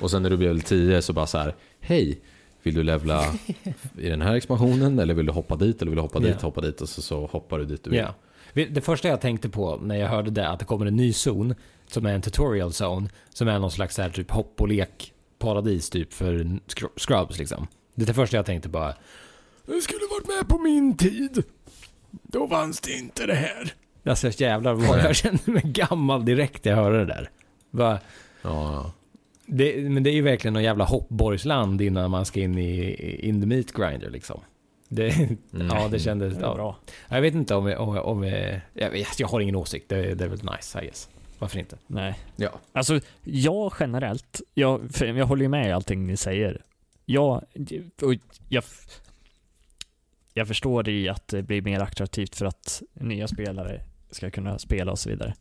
Speaker 4: Och sen när du blir level 10 så bara så här, hej, vill du levla i den här expansionen eller vill du hoppa dit eller vill du hoppa dit,
Speaker 2: Ja.
Speaker 4: hoppa dit och så, så hoppar du dit du vill.
Speaker 2: Ja. Det första jag tänkte på när jag hörde det, att det kommer en ny zon, som är en tutorial zone, som är någon slags så här typ hopp och lek paradis typ för scr- scrubs liksom. Det är det första jag tänkte bara, Jag skulle varit med på min tid. Då fanns det inte det här. Alltså jävlar vad jag kände mig gammal direkt när jag hörde det där. Va?
Speaker 4: Ja, ja.
Speaker 2: Det, men det är ju verkligen någon jävla hoppborgsland innan man ska in i in the meat grinder liksom. Det, Ja, det kändes...
Speaker 3: Det
Speaker 2: Ja.
Speaker 3: bra.
Speaker 2: Jag vet inte om... om, om jag, vet- jag har ingen åsikt. Det, det är väl nice, I guess. Varför inte?
Speaker 3: Nej.
Speaker 4: ja.
Speaker 3: Alltså, jag generellt, jag, jag håller ju med i allting ni säger. Jag, och jag, jag förstår i att det blir mer attraktivt för att nya spelare ska kunna spela och så vidare.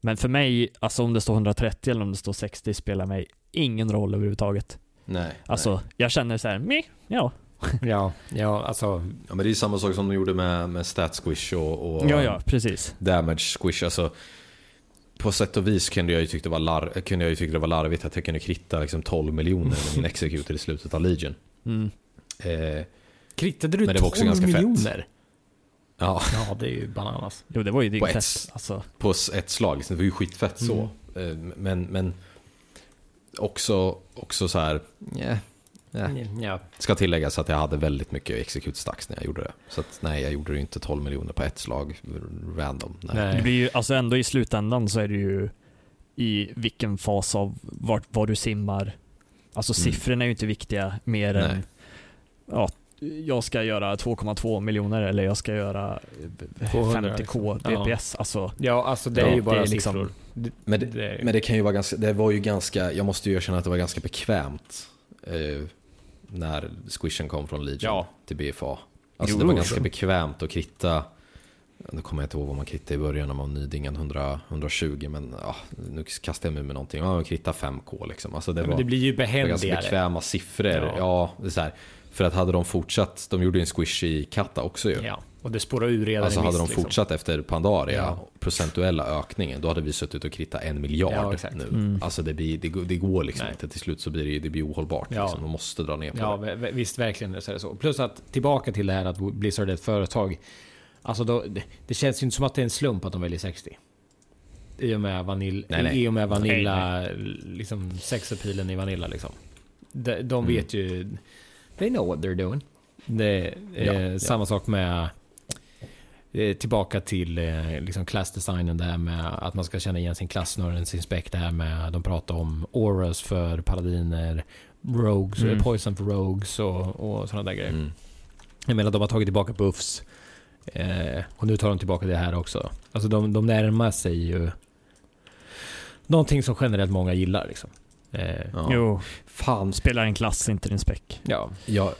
Speaker 3: Men för mig, alltså om det står 130 eller om det står 60 spelar mig ingen roll överhuvudtaget.
Speaker 4: Nej.
Speaker 3: Alltså, jag känner så här, meh, ja.
Speaker 2: Ja, ja alltså...
Speaker 4: Ja, men det är samma sak som de gjorde med, med stat squish och, och
Speaker 3: Ja, ja, precis.
Speaker 4: damage squish. Alltså, på sätt och vis kunde jag ju tycka det var, lar- kunde jag ju tycka det var larvigt att jag kunde kritta liksom 12 miljoner med min executor i slutet av Legion.
Speaker 3: Mm.
Speaker 4: Eh,
Speaker 2: Krittade du
Speaker 4: Men det var också
Speaker 2: 12
Speaker 4: ganska fett.
Speaker 2: miljoner?
Speaker 4: ja,
Speaker 2: Ja, det är ju bananas.
Speaker 3: Jo, det var ju
Speaker 4: På ett-
Speaker 3: Alltså,
Speaker 4: på ett slag. Det var ju skitfett så. Eh, Men, men också, också så här. Yeah, yeah.
Speaker 2: Ja.
Speaker 4: Ska tilläggas att jag hade väldigt mycket execute stacks när jag gjorde det. Så att, nej, jag gjorde det inte 12 miljoner på ett slag random. Nej.
Speaker 2: Nej.
Speaker 3: det blir ju, alltså ändå i slutändan så är det ju i vilken fas av vart, var du simmar. Alltså
Speaker 4: Mm.
Speaker 3: siffrorna är ju inte viktiga mer
Speaker 4: Nej.
Speaker 3: än ja, jag ska göra 2,2 miljoner eller jag ska göra
Speaker 2: 200
Speaker 3: 50k
Speaker 2: liksom.
Speaker 3: DPS. Alltså,
Speaker 2: ja, alltså det
Speaker 3: Ja,
Speaker 2: är ju bara
Speaker 3: det är liksom-
Speaker 2: siffror.
Speaker 4: Men det,
Speaker 2: det,
Speaker 4: men det kan ju vara ganska, det var ju ganska, jag måste ju erkänna att det var ganska bekvämt eh, när squishen kom från Legion
Speaker 2: Ja.
Speaker 4: till BFA. Alltså
Speaker 3: Jo,
Speaker 4: det var ganska bekvämt att kritta, nu kommer jag inte ihåg vad man krittade i början när man var nydingen 100, 120 men ja, nu kastar jag mig med någonting, ja, man kritta 5k liksom. Alltså det
Speaker 2: men
Speaker 4: var,
Speaker 2: det blir ju
Speaker 4: det var ganska
Speaker 2: behändigare.
Speaker 4: bekväma siffror.
Speaker 2: Ja.
Speaker 4: Ja, det är så här, för att hade de fortsatt, de gjorde ju en squish i Katta också ju.
Speaker 2: Ja, och det spårar ur redan
Speaker 4: Alltså hade de
Speaker 2: liksom.
Speaker 4: fortsatt efter Pandaria,
Speaker 2: Ja.
Speaker 4: procentuella ökningen, då hade vi suttit och kritat en miljard
Speaker 2: Ja,
Speaker 4: nu.
Speaker 3: Mm.
Speaker 4: Alltså det, blir, det, går- det går liksom
Speaker 2: Nej.
Speaker 4: inte. Till slut så blir det, det blir ohållbart.
Speaker 2: Ja.
Speaker 4: Liksom. De måste dra ner på
Speaker 2: Ja,
Speaker 4: det.
Speaker 2: v- visst verkligen så är det så. Plus att tillbaka till det här att Blizzard är ett företag. Alltså då, det, det känns ju inte som att det är en slump att de väljer 60. I och med, vanil,
Speaker 4: Nej, nej.
Speaker 2: I och med Vanilla, liksom sexapilen i Vanilla liksom. De, de
Speaker 4: Mm.
Speaker 2: vet ju, they know what they're doing. Det är
Speaker 4: Ja, ja.
Speaker 2: samma sak med eh, Tillbaka till eh, liksom klassdesignen där med att man ska känna igen sin klass snarare än sin spec. Det här med de pratar om auras för paladiner, rogues,
Speaker 3: Mm.
Speaker 2: poison för rogues och, och sådana där grejer.
Speaker 4: Mm.
Speaker 2: Jag menar de har tagit tillbaka buffs. Eh, och nu tar de tillbaka det här också. Alltså de, de närmar sig ju någonting som generellt många gillar liksom. Eh,
Speaker 4: Ja.
Speaker 3: Jo,
Speaker 4: Fan,
Speaker 3: spelar en klass, inte din spec.
Speaker 2: ja.
Speaker 4: jag,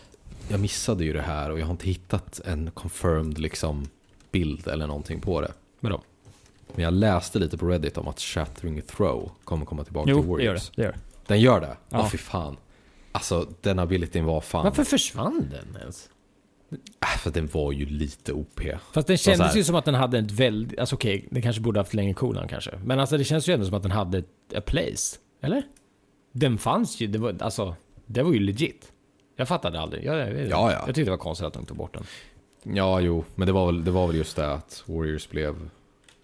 Speaker 4: jag missade ju det här och jag har inte hittat en confirmed liksom, bild eller någonting på det.
Speaker 2: Vadå?
Speaker 4: Men jag läste lite på Reddit om att Shattering Throw kommer komma tillbaka till
Speaker 3: Jo, gör
Speaker 4: Warriors.
Speaker 3: det. det, gör det.
Speaker 4: Den gör det? Ja,
Speaker 3: Ja.
Speaker 4: fy fan. Alltså den abilityn var fan...
Speaker 2: Varför försvann den ens?
Speaker 4: Äh, för den var ju lite OP.
Speaker 2: Fast den kändes
Speaker 4: här-
Speaker 2: ju som att den hade ett väldigt... Alltså okej, den kanske borde haft längre cooldown kanske. Men alltså det känns ju ändå som att den hade ett a place. Eller? Den fanns ju, det var, alltså... Det var ju legit. Jag fattade aldrig. Jag, jag,
Speaker 4: Ja, ja.
Speaker 2: jag tyckte det var konstigt att de tog bort den.
Speaker 4: Ja, jo, men det var väl, det var väl just det att Warriors blev...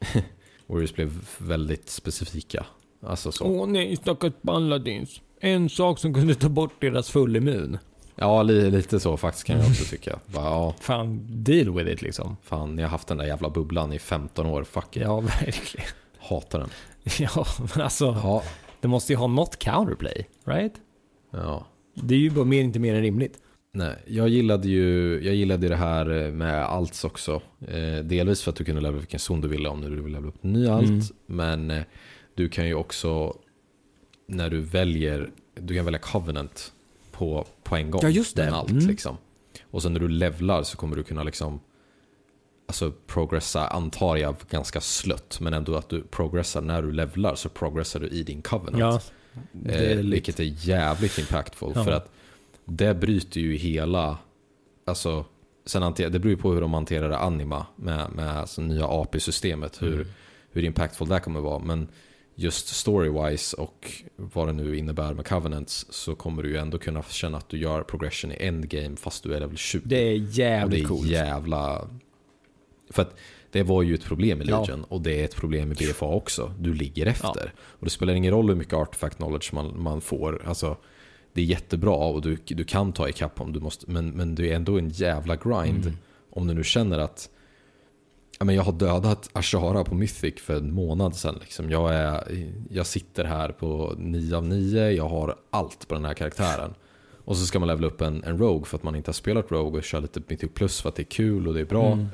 Speaker 4: Warriors blev väldigt specifika. Alltså så.
Speaker 2: Åh nej, stackars Paladins. En sak som kunde ta bort deras fullimmun.
Speaker 4: Ja, li, lite så faktiskt kan jag också tycka. Bara, ja,
Speaker 2: Fan, deal with it liksom.
Speaker 4: fan, jag har haft den där jävla bubblan i 15 år. Fuck it.
Speaker 2: Ja, verkligen.
Speaker 4: Hatar den.
Speaker 2: Ja, men alltså.
Speaker 4: Ja.
Speaker 2: Det måste ju ha något counterplay, right?
Speaker 4: Ja.
Speaker 2: Det är ju bara mer, inte mer än rimligt.
Speaker 4: Nej, jag gillade ju jag gillade det här med alts också. Eh, delvis för att du kunde levla vilken zon du ville om du ville levla upp ny alt.
Speaker 2: Mm.
Speaker 4: Men eh, du kan ju också, när du väljer, du kan välja covenant på, på en gång.
Speaker 2: Ja, just det.
Speaker 4: Allt,
Speaker 2: Mm.
Speaker 4: liksom. Och sen när du levlar så kommer du kunna liksom Alltså progressa, antar jag, ganska slött. Men ändå att du progressar när du levlar så progressar du i din covenant.
Speaker 2: Ja, det är
Speaker 4: Eh, vilket är jävligt impactful.
Speaker 2: Ja.
Speaker 4: För att det bryter ju hela, alltså, sen hanter, det beror ju på hur de hanterar anima med, med alltså, nya AP-systemet. Hur,
Speaker 2: Mm.
Speaker 4: hur impactful det kommer vara. Men just story-wise och vad det nu innebär med covenants så kommer du ju ändå kunna känna att du gör progression i endgame fast du är level 20.
Speaker 2: det är
Speaker 4: och det
Speaker 2: jävligt
Speaker 4: är
Speaker 2: coolt.
Speaker 4: jävla... För att det var ju ett problem i
Speaker 2: Ja.
Speaker 4: Legion och det är ett problem i BFA också. Du ligger efter. Och det spelar ingen roll hur mycket artifact knowledge man, man får. Alltså, det är jättebra och du, du kan ta ikapp om du måste, men, men det är ändå en jävla grind.
Speaker 2: Mm.
Speaker 4: Om du nu känner att ja, men jag har dödat Ashara på Mythic för en månad sedan. Liksom. Jag, är, jag sitter här på 9 av 9, jag har allt på den här karaktären. Och så ska man levela upp en, en Rogue för att man inte har spelat Rogue och köra lite Mythic Plus för att det är kul och det är bra.
Speaker 2: Mm.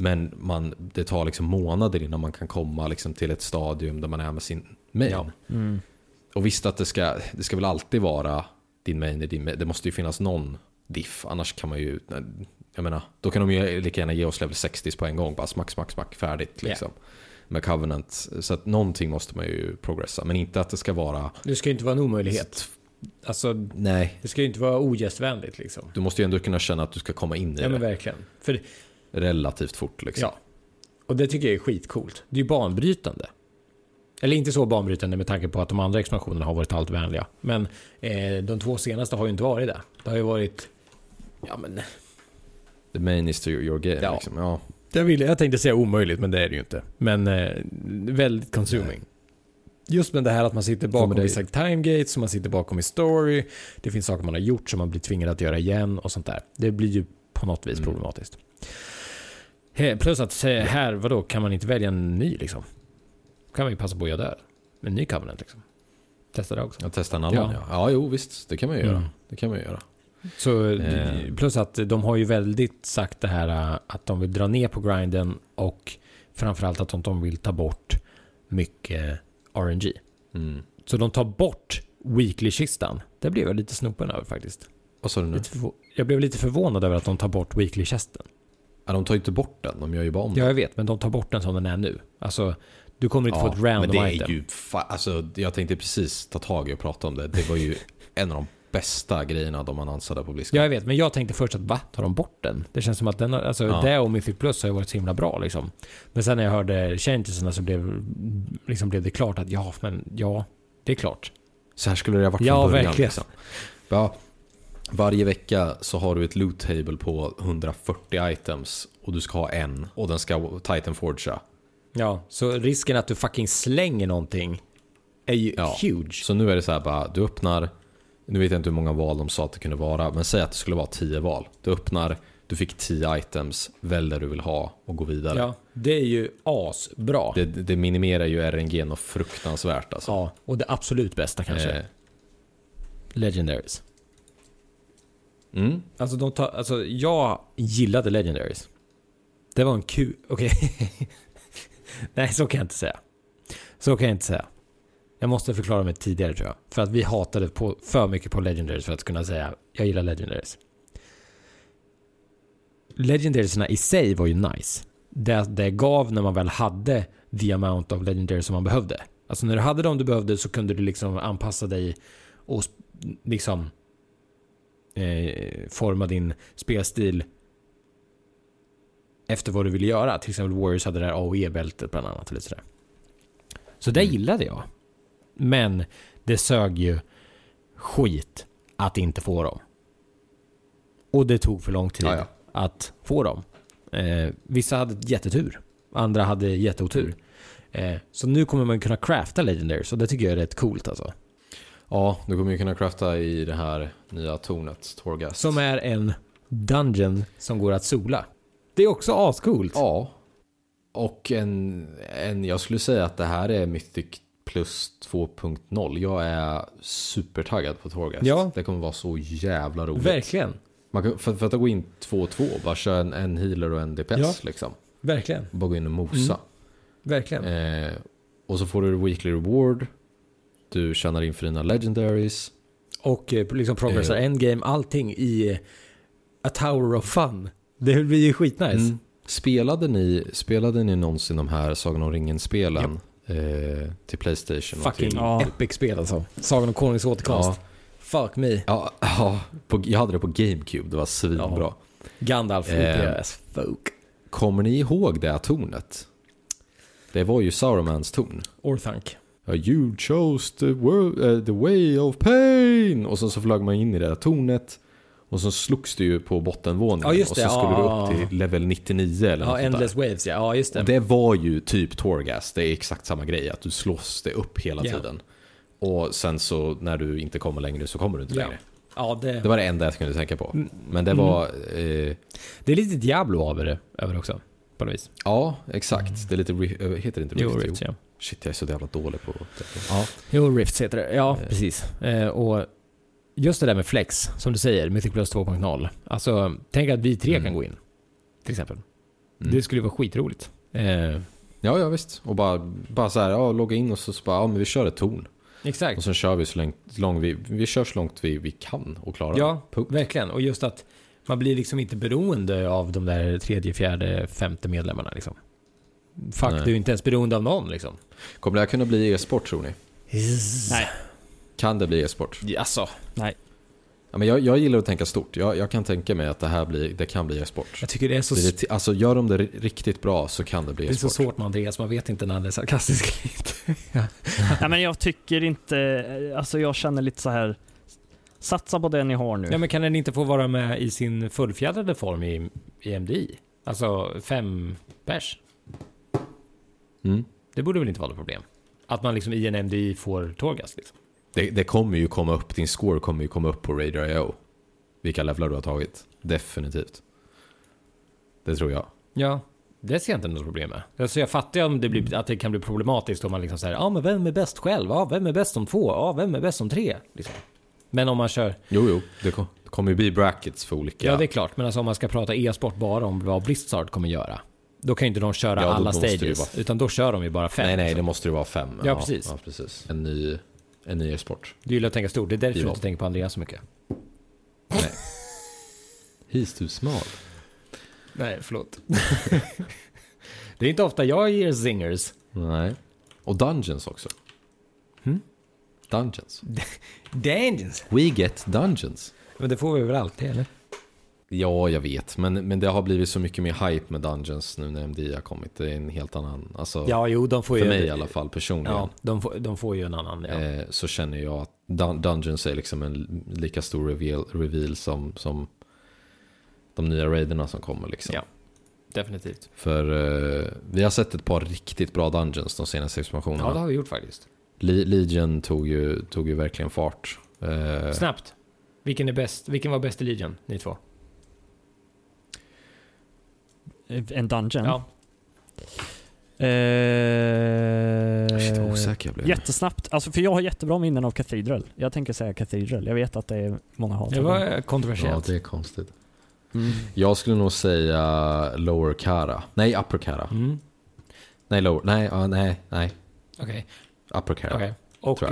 Speaker 4: Men man, det tar liksom månader innan man kan komma liksom till ett stadium där man är med sin main.
Speaker 2: Ja.
Speaker 3: Mm.
Speaker 4: Och visst att det ska, det ska väl alltid vara din main din main. Det måste ju finnas någon diff, annars kan man ju, jag menar, då kan de ju lika gärna ge oss level 60 på en gång, bara smack, smack, smack, färdigt liksom. Med Covenant. Så att någonting måste man ju progressa, men inte att det ska vara,
Speaker 2: Det ska ju inte vara en omöjlighet. Alltså,
Speaker 4: nej,
Speaker 2: det ska ju inte vara ogästvänligt liksom.
Speaker 4: du måste ju ändå kunna känna att du ska komma in i
Speaker 2: Ja men
Speaker 4: det
Speaker 2: verkligen. För,
Speaker 4: relativt fort liksom.
Speaker 2: ja. Och det tycker jag är skitcoolt. Det är ju banbrytande. Eller inte så banbrytande med tanke på att de andra expansionerna har varit allt vänliga. Men eh, de två senaste har ju inte varit det. Det har ju varit... Ja men...
Speaker 4: The main is to your game
Speaker 2: Ja.
Speaker 4: liksom. Ja.
Speaker 2: Jag, ville, jag tänkte säga omöjligt, men det är det ju inte. Men eh, väldigt consuming. Just med det här att man sitter bakom
Speaker 4: det-
Speaker 2: vissa timegates, som man sitter bakom i story. Det finns saker man har gjort som man blir tvingad att göra igen och sånt där. Det blir ju på något vis
Speaker 4: Mm.
Speaker 2: problematiskt. Plus att här, vadå, kan man inte välja en ny liksom? Kan man ju passa på att göra där. En ny covenant liksom. Testa det också.
Speaker 4: Jag testar en annan ja.
Speaker 2: Ja.
Speaker 4: ja. jo visst, det kan man ju göra.
Speaker 2: Mm.
Speaker 4: Det kan man ju göra.
Speaker 2: Så,
Speaker 4: Eh.
Speaker 2: plus att de har ju väldigt sagt det här äh, att de vill dra ner på grinden och framförallt att de, vill ta bort mycket RNG.
Speaker 4: Mm.
Speaker 2: Så de tar bort Weekly-kistan. Det blev jag lite snopen över faktiskt.
Speaker 4: Vad sa du nu?
Speaker 2: Jag blev lite förvånad över att de tar bort Weekly-kistan.
Speaker 4: Ja, de tar ju inte bort den, de gör ju bara om den.
Speaker 2: Ja, jag vet, men de tar bort den som den är nu. Alltså, du kommer inte få ett
Speaker 4: men
Speaker 2: random
Speaker 4: det är
Speaker 2: item.
Speaker 4: ju fa- alltså, jag tänkte precis ta tag i och prata om det. Det var ju en av de bästa grejerna de annonsade på Blizzcon.
Speaker 2: Ja, jag vet, men jag tänkte först att va, tar de bort den? Det känns som att den har, alltså
Speaker 4: Ja.
Speaker 2: det och Mythic Plus har ju varit så himla bra liksom. Men sen när jag hörde changesen så blev, liksom blev det klart att ja, men ja, det är klart.
Speaker 4: Så här skulle det ha varit
Speaker 2: Ja,
Speaker 4: från början.
Speaker 2: verkligen.
Speaker 4: Liksom. Ja, varje vecka så har du ett loot table på 140 items och du ska ha en och den ska Titan Forgea.
Speaker 2: Ja, så risken att du fucking slänger någonting är ju
Speaker 4: Ja.
Speaker 2: huge.
Speaker 4: Så nu är det så här bara, du öppnar, nu vet jag inte hur många val de sa att det kunde vara, men säg att det skulle vara 10 val. Du öppnar, du fick 10 items, välj där du vill ha och gå vidare.
Speaker 2: Ja, det är ju asbra.
Speaker 4: Det, det minimerar ju RNG och fruktansvärt alltså.
Speaker 2: Ja, och det absolut bästa kanske.
Speaker 4: Eh,
Speaker 2: Legendaries
Speaker 4: mm.
Speaker 2: Alltså, de tar, alltså jag gillade Legendaries. Det var en kul... Okej. Nej, så kan jag inte säga. Så kan jag inte säga. Jag måste förklara mig tidigare tror jag. För att vi hatade på, för mycket på Legendaries för att kunna säga jag gillar Legendaries. Legendariesna i sig var ju nice. Det, det gav när man väl hade the amount of Legendaries som man behövde. Alltså när du hade dem du behövde så kunde du liksom anpassa dig och liksom eh, forma din spelstil efter vad du ville göra. Till exempel Warriors hade det där AOE-bältet bland annat. Eller sådär. Så det
Speaker 4: Mm.
Speaker 2: gillade jag. Men det sög ju skit att inte få dem. Och det tog för lång tid
Speaker 4: Ja, ja.
Speaker 2: att få dem. Eh, vissa hade jättetur. Andra hade jätteotur.
Speaker 4: Mm.
Speaker 2: Eh, så nu kommer man kunna crafta Legendaries och det tycker jag är rätt coolt alltså.
Speaker 4: Ja, du kommer ju kunna crafta i det här nya tornet, Torghast.
Speaker 2: Som är en dungeon som går att sola. Det är också ascoolt.
Speaker 4: Ja. Och en, en, jag skulle säga att det här är Mythic plus 2.0. Jag är supertaggad på Torghast.
Speaker 2: Ja.
Speaker 4: Det kommer vara så jävla roligt.
Speaker 2: Verkligen.
Speaker 4: Man kan, för, för att gå in 2-2, bara köra en, en healer och en DPS
Speaker 2: Ja.
Speaker 4: liksom.
Speaker 2: Verkligen.
Speaker 4: Bara gå in och mosa.
Speaker 2: Verkligen.
Speaker 4: Eh, och så får du weekly reward. Du tjänar in för dina legendaries.
Speaker 2: Och eh, liksom progressar
Speaker 4: Eh.
Speaker 2: endgame, allting i eh, A Tower of Fun. Det blir ju skitnice.
Speaker 4: Mm. Spelade, ni, spelade ni någonsin de här Sagan om ringen-spelen? Eh, till Playstation?
Speaker 2: Fucking
Speaker 3: Ja.
Speaker 2: epic-spel alltså. Sagan om Konungens återkomst. Fuck me.
Speaker 4: Ja, ja på, jag hade det på GameCube, det var svinbra.
Speaker 2: Ja. Gandalf
Speaker 4: Eh.
Speaker 2: as folk.
Speaker 4: Kommer ni ihåg det här tornet? Det var ju Sauromans torn.
Speaker 2: Orthanc.
Speaker 4: You chose the, world, eh, the way of pain! Och sen så flög man in i det här tornet. Och så slogs du ju på bottenvåningen.
Speaker 2: Ja,
Speaker 4: och så skulle
Speaker 2: Ja.
Speaker 4: du upp till level 99 eller något
Speaker 2: Endless
Speaker 4: där.
Speaker 2: Waves ja. Ja, just det.
Speaker 4: Och det var ju typ Torgas, det är exakt samma grej. Att du slåss det upp hela
Speaker 2: Ja.
Speaker 4: tiden. Och sen så när du inte kommer längre så kommer du inte längre.
Speaker 2: Ja, det,
Speaker 4: Det var det enda jag kunde tänka på.
Speaker 2: Mm.
Speaker 4: Men det var... Eh,
Speaker 2: det är lite Diablo över det, över också. På något vis.
Speaker 4: ja, exakt. Det är lite... eh, Heter det inte
Speaker 2: Jo,
Speaker 4: Rift?
Speaker 2: Ja.
Speaker 4: Shit, jag är så jävla dålig på. Ja.
Speaker 2: Jo, Rifts heter det. Ja,
Speaker 4: Eh.
Speaker 2: precis. Eh, och just det där med Flex, som du säger, Mythic Plus 2.0. Alltså, tänk att vi tre
Speaker 4: Mm.
Speaker 2: kan gå in. Till exempel.
Speaker 4: Mm.
Speaker 2: Det skulle vara skitroligt. Eh,
Speaker 4: ja, ja visst. Och bara, bara så här, ja, logga in och så, så bara, ja men vi kör ett torn.
Speaker 2: exakt.
Speaker 4: Och sen kör vi så långt, så långt vi, vi kör så långt vi, vi kan och klarar.
Speaker 2: Ja,
Speaker 4: Punkt.
Speaker 2: verkligen. Och just att man blir liksom inte beroende av de där tredje, fjärde, femte medlemmarna liksom. Fuck,
Speaker 4: Nej.
Speaker 2: du är inte ens beroende av någon liksom.
Speaker 4: Kommer det här kunna bli e-sport tror ni?
Speaker 3: Nej.
Speaker 4: Kan det bli e-sport?
Speaker 2: Alltså,
Speaker 3: Nej.
Speaker 4: Ja, men jag, jag gillar att tänka stort. Jag, jag kan tänka mig att det här blir, det kan bli e-sport.
Speaker 2: jag tycker det är så,
Speaker 4: Det är, alltså gör de det ri- riktigt bra så kan det bli
Speaker 2: det är så
Speaker 4: e-sport.
Speaker 2: svårt med Andreas, man vet inte när han är sarkastisk ja.
Speaker 3: Nej men jag tycker inte, alltså jag känner lite så här. Satsa på det ni har nu.
Speaker 2: ja, men kan den inte få vara med i sin fullfjädrade form i, i MDI? Alltså fem pers?
Speaker 4: Mm.
Speaker 2: Det borde väl inte vara något problem? Att man liksom i en MDI får Torgas liksom.
Speaker 4: Det, det kommer ju komma upp, din score kommer ju komma upp på Radar.io. Vilka levlar du har tagit. Definitivt. Det tror jag.
Speaker 2: Ja, det ser jag inte något problem med. Alltså jag fattar ju om det blir, att det kan bli problematiskt om man liksom säger ja men vem är bäst själv? Ja, vem är bäst som två? Ja, vem är bäst som tre? Liksom. Men om man kör,
Speaker 4: Jo, jo. Det, kom, det kommer ju bli brackets för olika.
Speaker 2: ja det är klart, men alltså om man ska prata e-sport bara om vad Blizzard kommer göra. Då kan ju inte de köra
Speaker 4: Ja,
Speaker 2: alla
Speaker 4: det
Speaker 2: stages,
Speaker 4: vara-
Speaker 2: utan då kör de ju bara fem.
Speaker 4: nej, nej, det
Speaker 2: liksom.
Speaker 4: måste ju vara fem.
Speaker 2: Ja, precis.
Speaker 4: Ja, precis. En ny, en ny e-sport.
Speaker 2: Du gillar att tänka stort, det är därför
Speaker 4: Ja.
Speaker 2: du inte tänker på Andreas så mycket.
Speaker 4: Nej. He's too small.
Speaker 2: Nej, förlåt. det är inte ofta jag ger zingers.
Speaker 4: Nej. Och Dungeons också.
Speaker 2: Hmm?
Speaker 4: Dungeons.
Speaker 2: Dungeons.
Speaker 4: We get Dungeons.
Speaker 2: Men det får vi väl alltid, eller?
Speaker 4: Ja, jag vet. Men, men det har blivit så mycket mer hype med Dungeons nu när MD har kommit. Det är en helt annan... Alltså,
Speaker 2: Ja, jo, de får
Speaker 4: för
Speaker 2: ju...
Speaker 4: mig i alla fall personligen.
Speaker 2: Ja, de får, de får ju en annan, ja.
Speaker 4: eh, så känner jag att Dun- Dungeons är liksom en lika stor reveal, reveal som, som de nya raiderna som kommer. Liksom.
Speaker 2: Ja. Definitivt.
Speaker 4: För eh, vi har sett ett par riktigt bra Dungeons de senaste expansionerna.
Speaker 2: Ja, det har vi gjort faktiskt.
Speaker 4: Le- Legion tog ju, tog ju verkligen fart. Eh,
Speaker 2: Snabbt. Vilken är bäst? Vilken var bäst i Legion, ni två?
Speaker 3: En dungeon.
Speaker 2: Ja.
Speaker 3: Eh,
Speaker 4: Shit vad osäker jag blev.
Speaker 3: Jättesnabbt. Alltså för jag har jättebra minnen av Cathedral. Jag tänker säga Cathedral. Jag vet att det är många hatar
Speaker 2: Det var eh, kontroversiellt.
Speaker 4: Ja, det är konstigt.
Speaker 3: Mm.
Speaker 4: Jag skulle nog säga Lower Kara. Nej, Upper Kara.
Speaker 2: Mm.
Speaker 4: Nej, Lower. Nej, ja, nej, nej.
Speaker 2: Okej.
Speaker 4: Upper Kara.
Speaker 2: okej. Och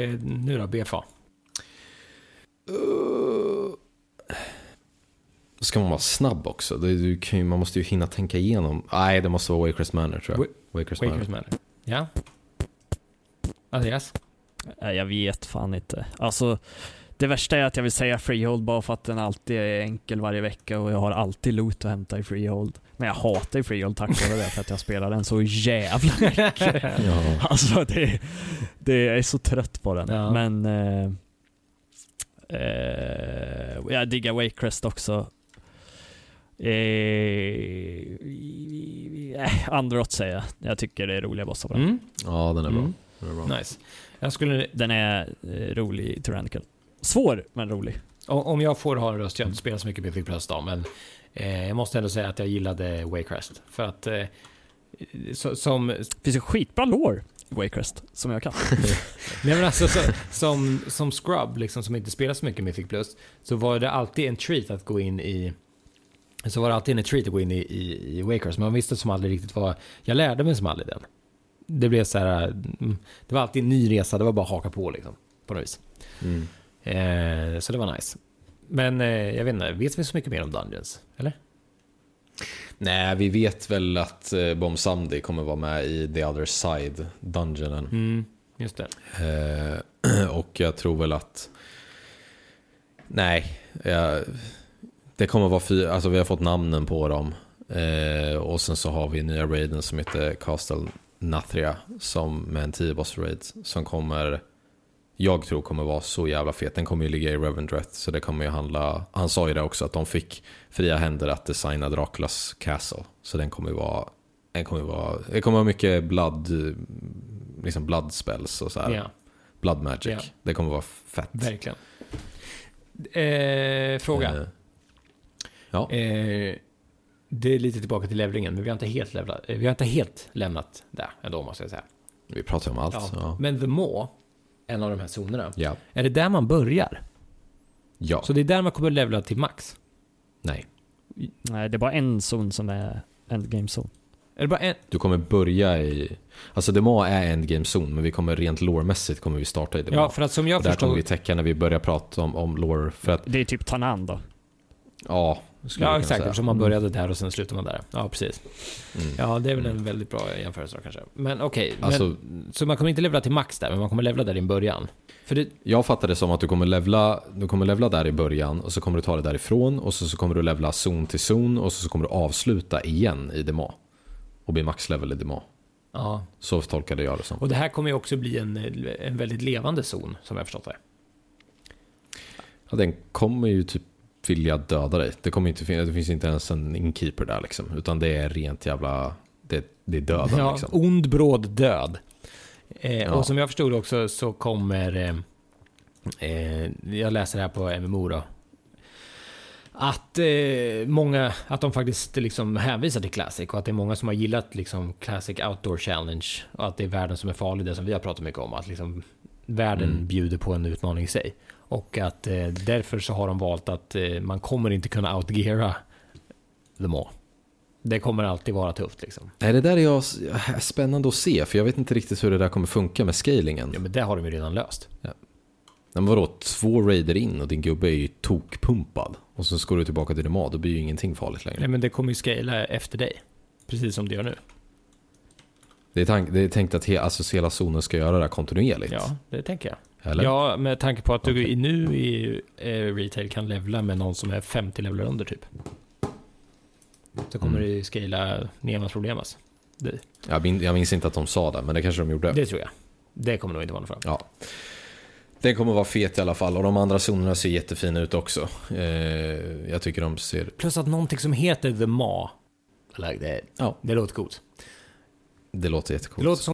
Speaker 2: eh, nu då, BFA?
Speaker 4: Ska man vara snabb också. Det, du kan ju, man måste ju hinna tänka igenom. Nej, det måste vara Waycrest Manor tror jag. Waycrest Manor.
Speaker 2: Quakers Manor. Ja. Andreas?
Speaker 3: Nej, jag vet fan inte. Alltså, det värsta är att jag vill säga Freehold bara för att den alltid är enkel varje vecka och jag har alltid loot att hämta i Freehold. Men jag hatar ju Freehold tack vare det för att jag spelar den så jävla mycket.
Speaker 4: Ja.
Speaker 3: Alltså det, det jag är så trött på den.
Speaker 2: Ja.
Speaker 3: Men eh, eh, jag diggar Wakecrest också. Eh, Androt säger jag. Jag tycker det är roliga bossar på den.
Speaker 2: Mm.
Speaker 4: ja, den är bra.
Speaker 2: Mm.
Speaker 4: Den är bra.
Speaker 2: Nice. Jag skulle,
Speaker 3: Den är eh, rolig i Tyrannical. Svår, men rolig.
Speaker 2: om jag får ha en röst, jag har inte spelat så mycket Mythic Plus då, men eh, jag måste ändå säga att jag gillade Waycrest. För att, eh, så, som,
Speaker 3: Det finns ju skitbra lore i Wakecrest, som jag kan.
Speaker 2: nej men alltså, så, som, som scrub, liksom, som inte spelar så mycket Mythic Plus, så var det alltid en treat att gå in i så var det alltid en treat att gå in i, i, i Wakers. Man visste som aldrig riktigt vad... Jag lärde mig som aldrig den. Det blev så här... mm, Det var alltid en ny resa, det var bara att haka på liksom. På något vis.
Speaker 4: Mm.
Speaker 2: Eh, så det var nice. Men eh, jag vet inte, vet vi så mycket mer om Dungeons? Eller?
Speaker 4: Nej, vi vet väl att eh, Bomb Someday kommer vara med i The Other Side, Dungeonen.
Speaker 2: Mm, just det.
Speaker 4: Eh, och jag tror väl att... Nej, jag, det kommer vara fyra, alltså vi har fått namnen på dem. Eh, och sen så har vi nya raiden som heter Castle Nathria som med en 10 boss raid som kommer, jag tror kommer vara så jävla fet. Den kommer ju ligga i Revendreth så det kommer ju handla, han sa ju det också att de fick fria händer att designa Draculas Castle. Så den kommer ju vara, den kommer vara, det kommer vara mycket blood, liksom blood spells och så här
Speaker 2: Ja.
Speaker 4: Blood Magic.
Speaker 2: Ja.
Speaker 4: Det kommer vara fett.
Speaker 2: Verkligen. Eh, fråga.
Speaker 4: Eh, ja.
Speaker 2: Eh, det är lite tillbaka till levlingen, men vi har inte helt, levlat, eh, vi har inte helt lämnat det ändå, måste jag säga.
Speaker 4: Vi pratar om allt.
Speaker 2: Ja.
Speaker 4: Ja.
Speaker 2: Men The Maw, en av de här zonerna,
Speaker 4: Ja.
Speaker 2: är det där man börjar?
Speaker 4: ja.
Speaker 2: Så det är där man kommer levla till max?
Speaker 4: Nej.
Speaker 3: Nej, det är bara en zon som är endgame-zon.
Speaker 2: Är det bara en?
Speaker 4: Du kommer börja i... Alltså Dema är endgame zon, men vi kommer rent lore-mässigt kommer vi starta i Dema.
Speaker 2: Ja, för att som jag
Speaker 4: och där kommer
Speaker 2: förstår...
Speaker 4: vi täcka när vi börjar prata om, om lore. För att,
Speaker 3: Det är typ Tanan då.
Speaker 4: ja,
Speaker 2: Ja, exakt. Eftersom man började där och sen slutar man där. Ja, precis.
Speaker 4: Mm.
Speaker 2: Ja, det är väl en väldigt bra jämförelse kanske. Men okej, men-
Speaker 4: Alltså-
Speaker 2: så man kommer inte levla till max där, men man kommer levla där i början? För det,
Speaker 4: Jag fattar det som att du kommer levla, du kommer levla där i början och så kommer du ta det därifrån och så, så kommer du levla zon till zon och så, så kommer du avsluta igen i Dema. Och bli maxlevel i Dema.
Speaker 2: ja.
Speaker 4: Så tolkade jag det som.
Speaker 2: Och det här kommer ju också bli en, en väldigt levande zon, som jag förstått det.
Speaker 4: Ja, den kommer ju typ vilja döda dig. Det, kommer inte det finns inte ens en inkeeper där liksom. Utan det är rent jävla... Det, det är döden
Speaker 2: Ja,
Speaker 4: liksom.
Speaker 2: ond, bråd död. Eh,
Speaker 4: Ja.
Speaker 2: Och som jag förstod också så kommer... Eh, eh, jag läser här på MMO då. Att eh, många, att de faktiskt liksom hänvisar till Classic och att det är många som har gillat liksom Classic Outdoor Challenge och att det är världen som är farlig, det som vi har pratat mycket om. Att liksom världen
Speaker 4: Mm.
Speaker 2: bjuder på en utmaning i sig. Och att eh, därför så har de valt att eh, man kommer inte kunna outgeara The Maw. Det kommer alltid vara tufft liksom.
Speaker 4: Nej, det där är jag, spännande att se, för jag vet inte riktigt hur det där kommer funka med scalingen.
Speaker 2: Ja men det har de ju redan löst.
Speaker 4: Men vadå, två raider in och din gubbe är ju tokpumpad. Och så ska du tillbaka till Dema, då blir ju ingenting farligt längre.
Speaker 2: Nej men det kommer ju scala efter dig. Precis som det gör nu.
Speaker 4: Det är, tank, det är tänkt att he, alltså, hela zonen ska göra det här kontinuerligt.
Speaker 2: Ja, det tänker jag.
Speaker 4: Eller?
Speaker 2: Ja, med tanke på att du i- nu i eh, retail kan levla med någon som är 50 levlar under typ. Så kommer
Speaker 4: Mm.
Speaker 2: det ju scala Nemas problemas. Det,
Speaker 4: Jag, min, jag minns inte att de sa det, men det kanske de gjorde.
Speaker 2: det tror jag. Det kommer nog inte vara något fram.
Speaker 4: Ja. Den kommer vara fet i alla fall och de andra zonerna ser jättefina ut också. Eh, jag tycker de ser...
Speaker 2: Plus att någonting som heter The Ma. Like det,
Speaker 4: Ja.
Speaker 2: det låter coolt.
Speaker 4: Det låter
Speaker 2: Det
Speaker 4: jättecoolt.
Speaker 2: låter som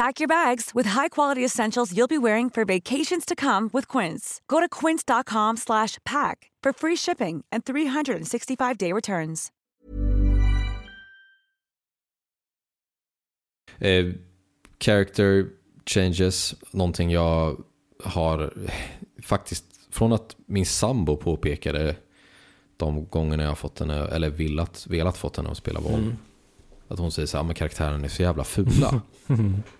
Speaker 6: Pack your bags with high-quality essentials you'll be wearing for vacations to come with Quince. Go to quince.com slash pack for free shipping and 365-day returns.
Speaker 4: Eh, character changes, någonting jag har faktiskt, från att min sambo påpekade de gångerna jag har fått henne, eller velat, velat fått henne att spela WoW. Att hon säger så här, men karaktären är så jävla fula.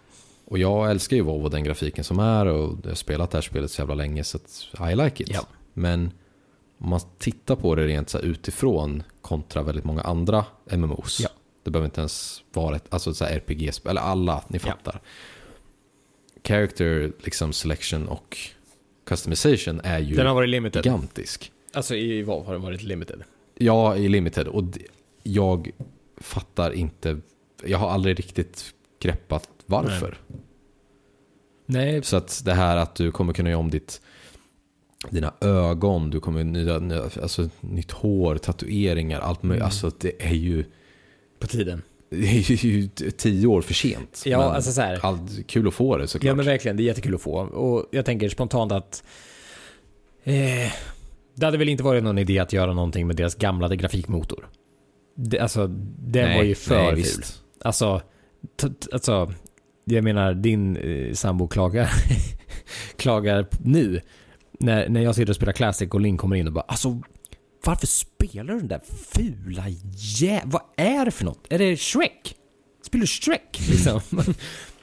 Speaker 4: och jag älskar ju WoW och den grafiken som är och jag har spelat det här spelet så jävla länge så att I like it.
Speaker 2: Ja.
Speaker 4: Men om man tittar på det rent så här utifrån kontra väldigt många andra MMOs.
Speaker 2: Ja.
Speaker 4: Det behöver inte ens vara ett alltså så RPG-spel, eller alla, ni
Speaker 2: Ja.
Speaker 4: fattar. Character liksom selection och customization är ju
Speaker 2: Den har varit limited.
Speaker 4: gigantisk.
Speaker 2: Alltså i WoW har den varit limited.
Speaker 4: Ja, i limited. Och jag fattar inte, jag har aldrig riktigt greppat varför.
Speaker 2: Nej,
Speaker 4: Så att det här att du kommer kunna göra om ditt dina ögon, du kommer nya, nya alltså, nytt hår, tatueringar, allt möjligt.
Speaker 2: Mm.
Speaker 4: Alltså det är ju,
Speaker 2: På tiden.
Speaker 4: det är ju tio år för sent.
Speaker 2: Ja,
Speaker 4: Men
Speaker 2: alltså så här.
Speaker 4: Allt, kul att få det såklart.
Speaker 2: Ja men verkligen, det är jättekul att få. Och jag tänker spontant att eh, det hade väl inte varit någon idé att göra någonting med deras gamla grafikmotor. Det, alltså, den
Speaker 4: Nej,
Speaker 2: var ju för
Speaker 4: nej,
Speaker 2: ful.
Speaker 4: visst.
Speaker 2: Alltså, alltså, jag menar din eh, sambo klagar, klagar nu när, när jag sitter och spelar Classic och Link kommer in och bara alltså varför spelar du den där fula jä... Vad är det för något? Är det Shrek? Spelar du Shrek? Liksom.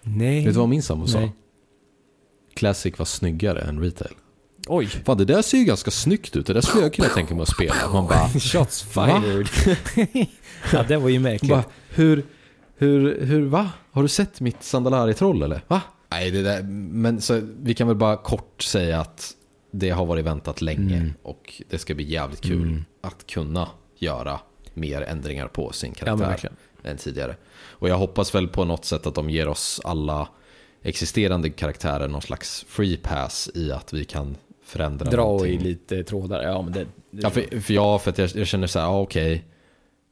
Speaker 2: Nej.
Speaker 4: Vet du vad min sambo sa?
Speaker 2: Nej.
Speaker 4: Classic var snyggare än retail.
Speaker 3: Oj.
Speaker 4: Fan det där ser ju ganska snyggt ut, det där skulle jag kunna tänka mig att spela. Man bara,
Speaker 2: Shots fired. ja, det var ju märkligt.
Speaker 4: bara hur, hur, hur, va? Har du sett mitt Sandalari-troll eller? Va? Nej, det där, men så vi kan väl bara kort säga att det har varit väntat länge
Speaker 2: Mm.
Speaker 4: och det ska bli jävligt kul att kunna göra mer ändringar på sin
Speaker 2: Ja,
Speaker 4: karaktär
Speaker 2: verkligen.
Speaker 4: än tidigare. Och jag hoppas väl på något sätt att de ger oss alla existerande karaktärer någon slags free pass i att vi kan förändra
Speaker 2: Dra
Speaker 4: någonting.
Speaker 2: i lite trådar. Ja, men det... det
Speaker 4: Ja, för, för jag, för att jag, jag känner så här, ja, okej.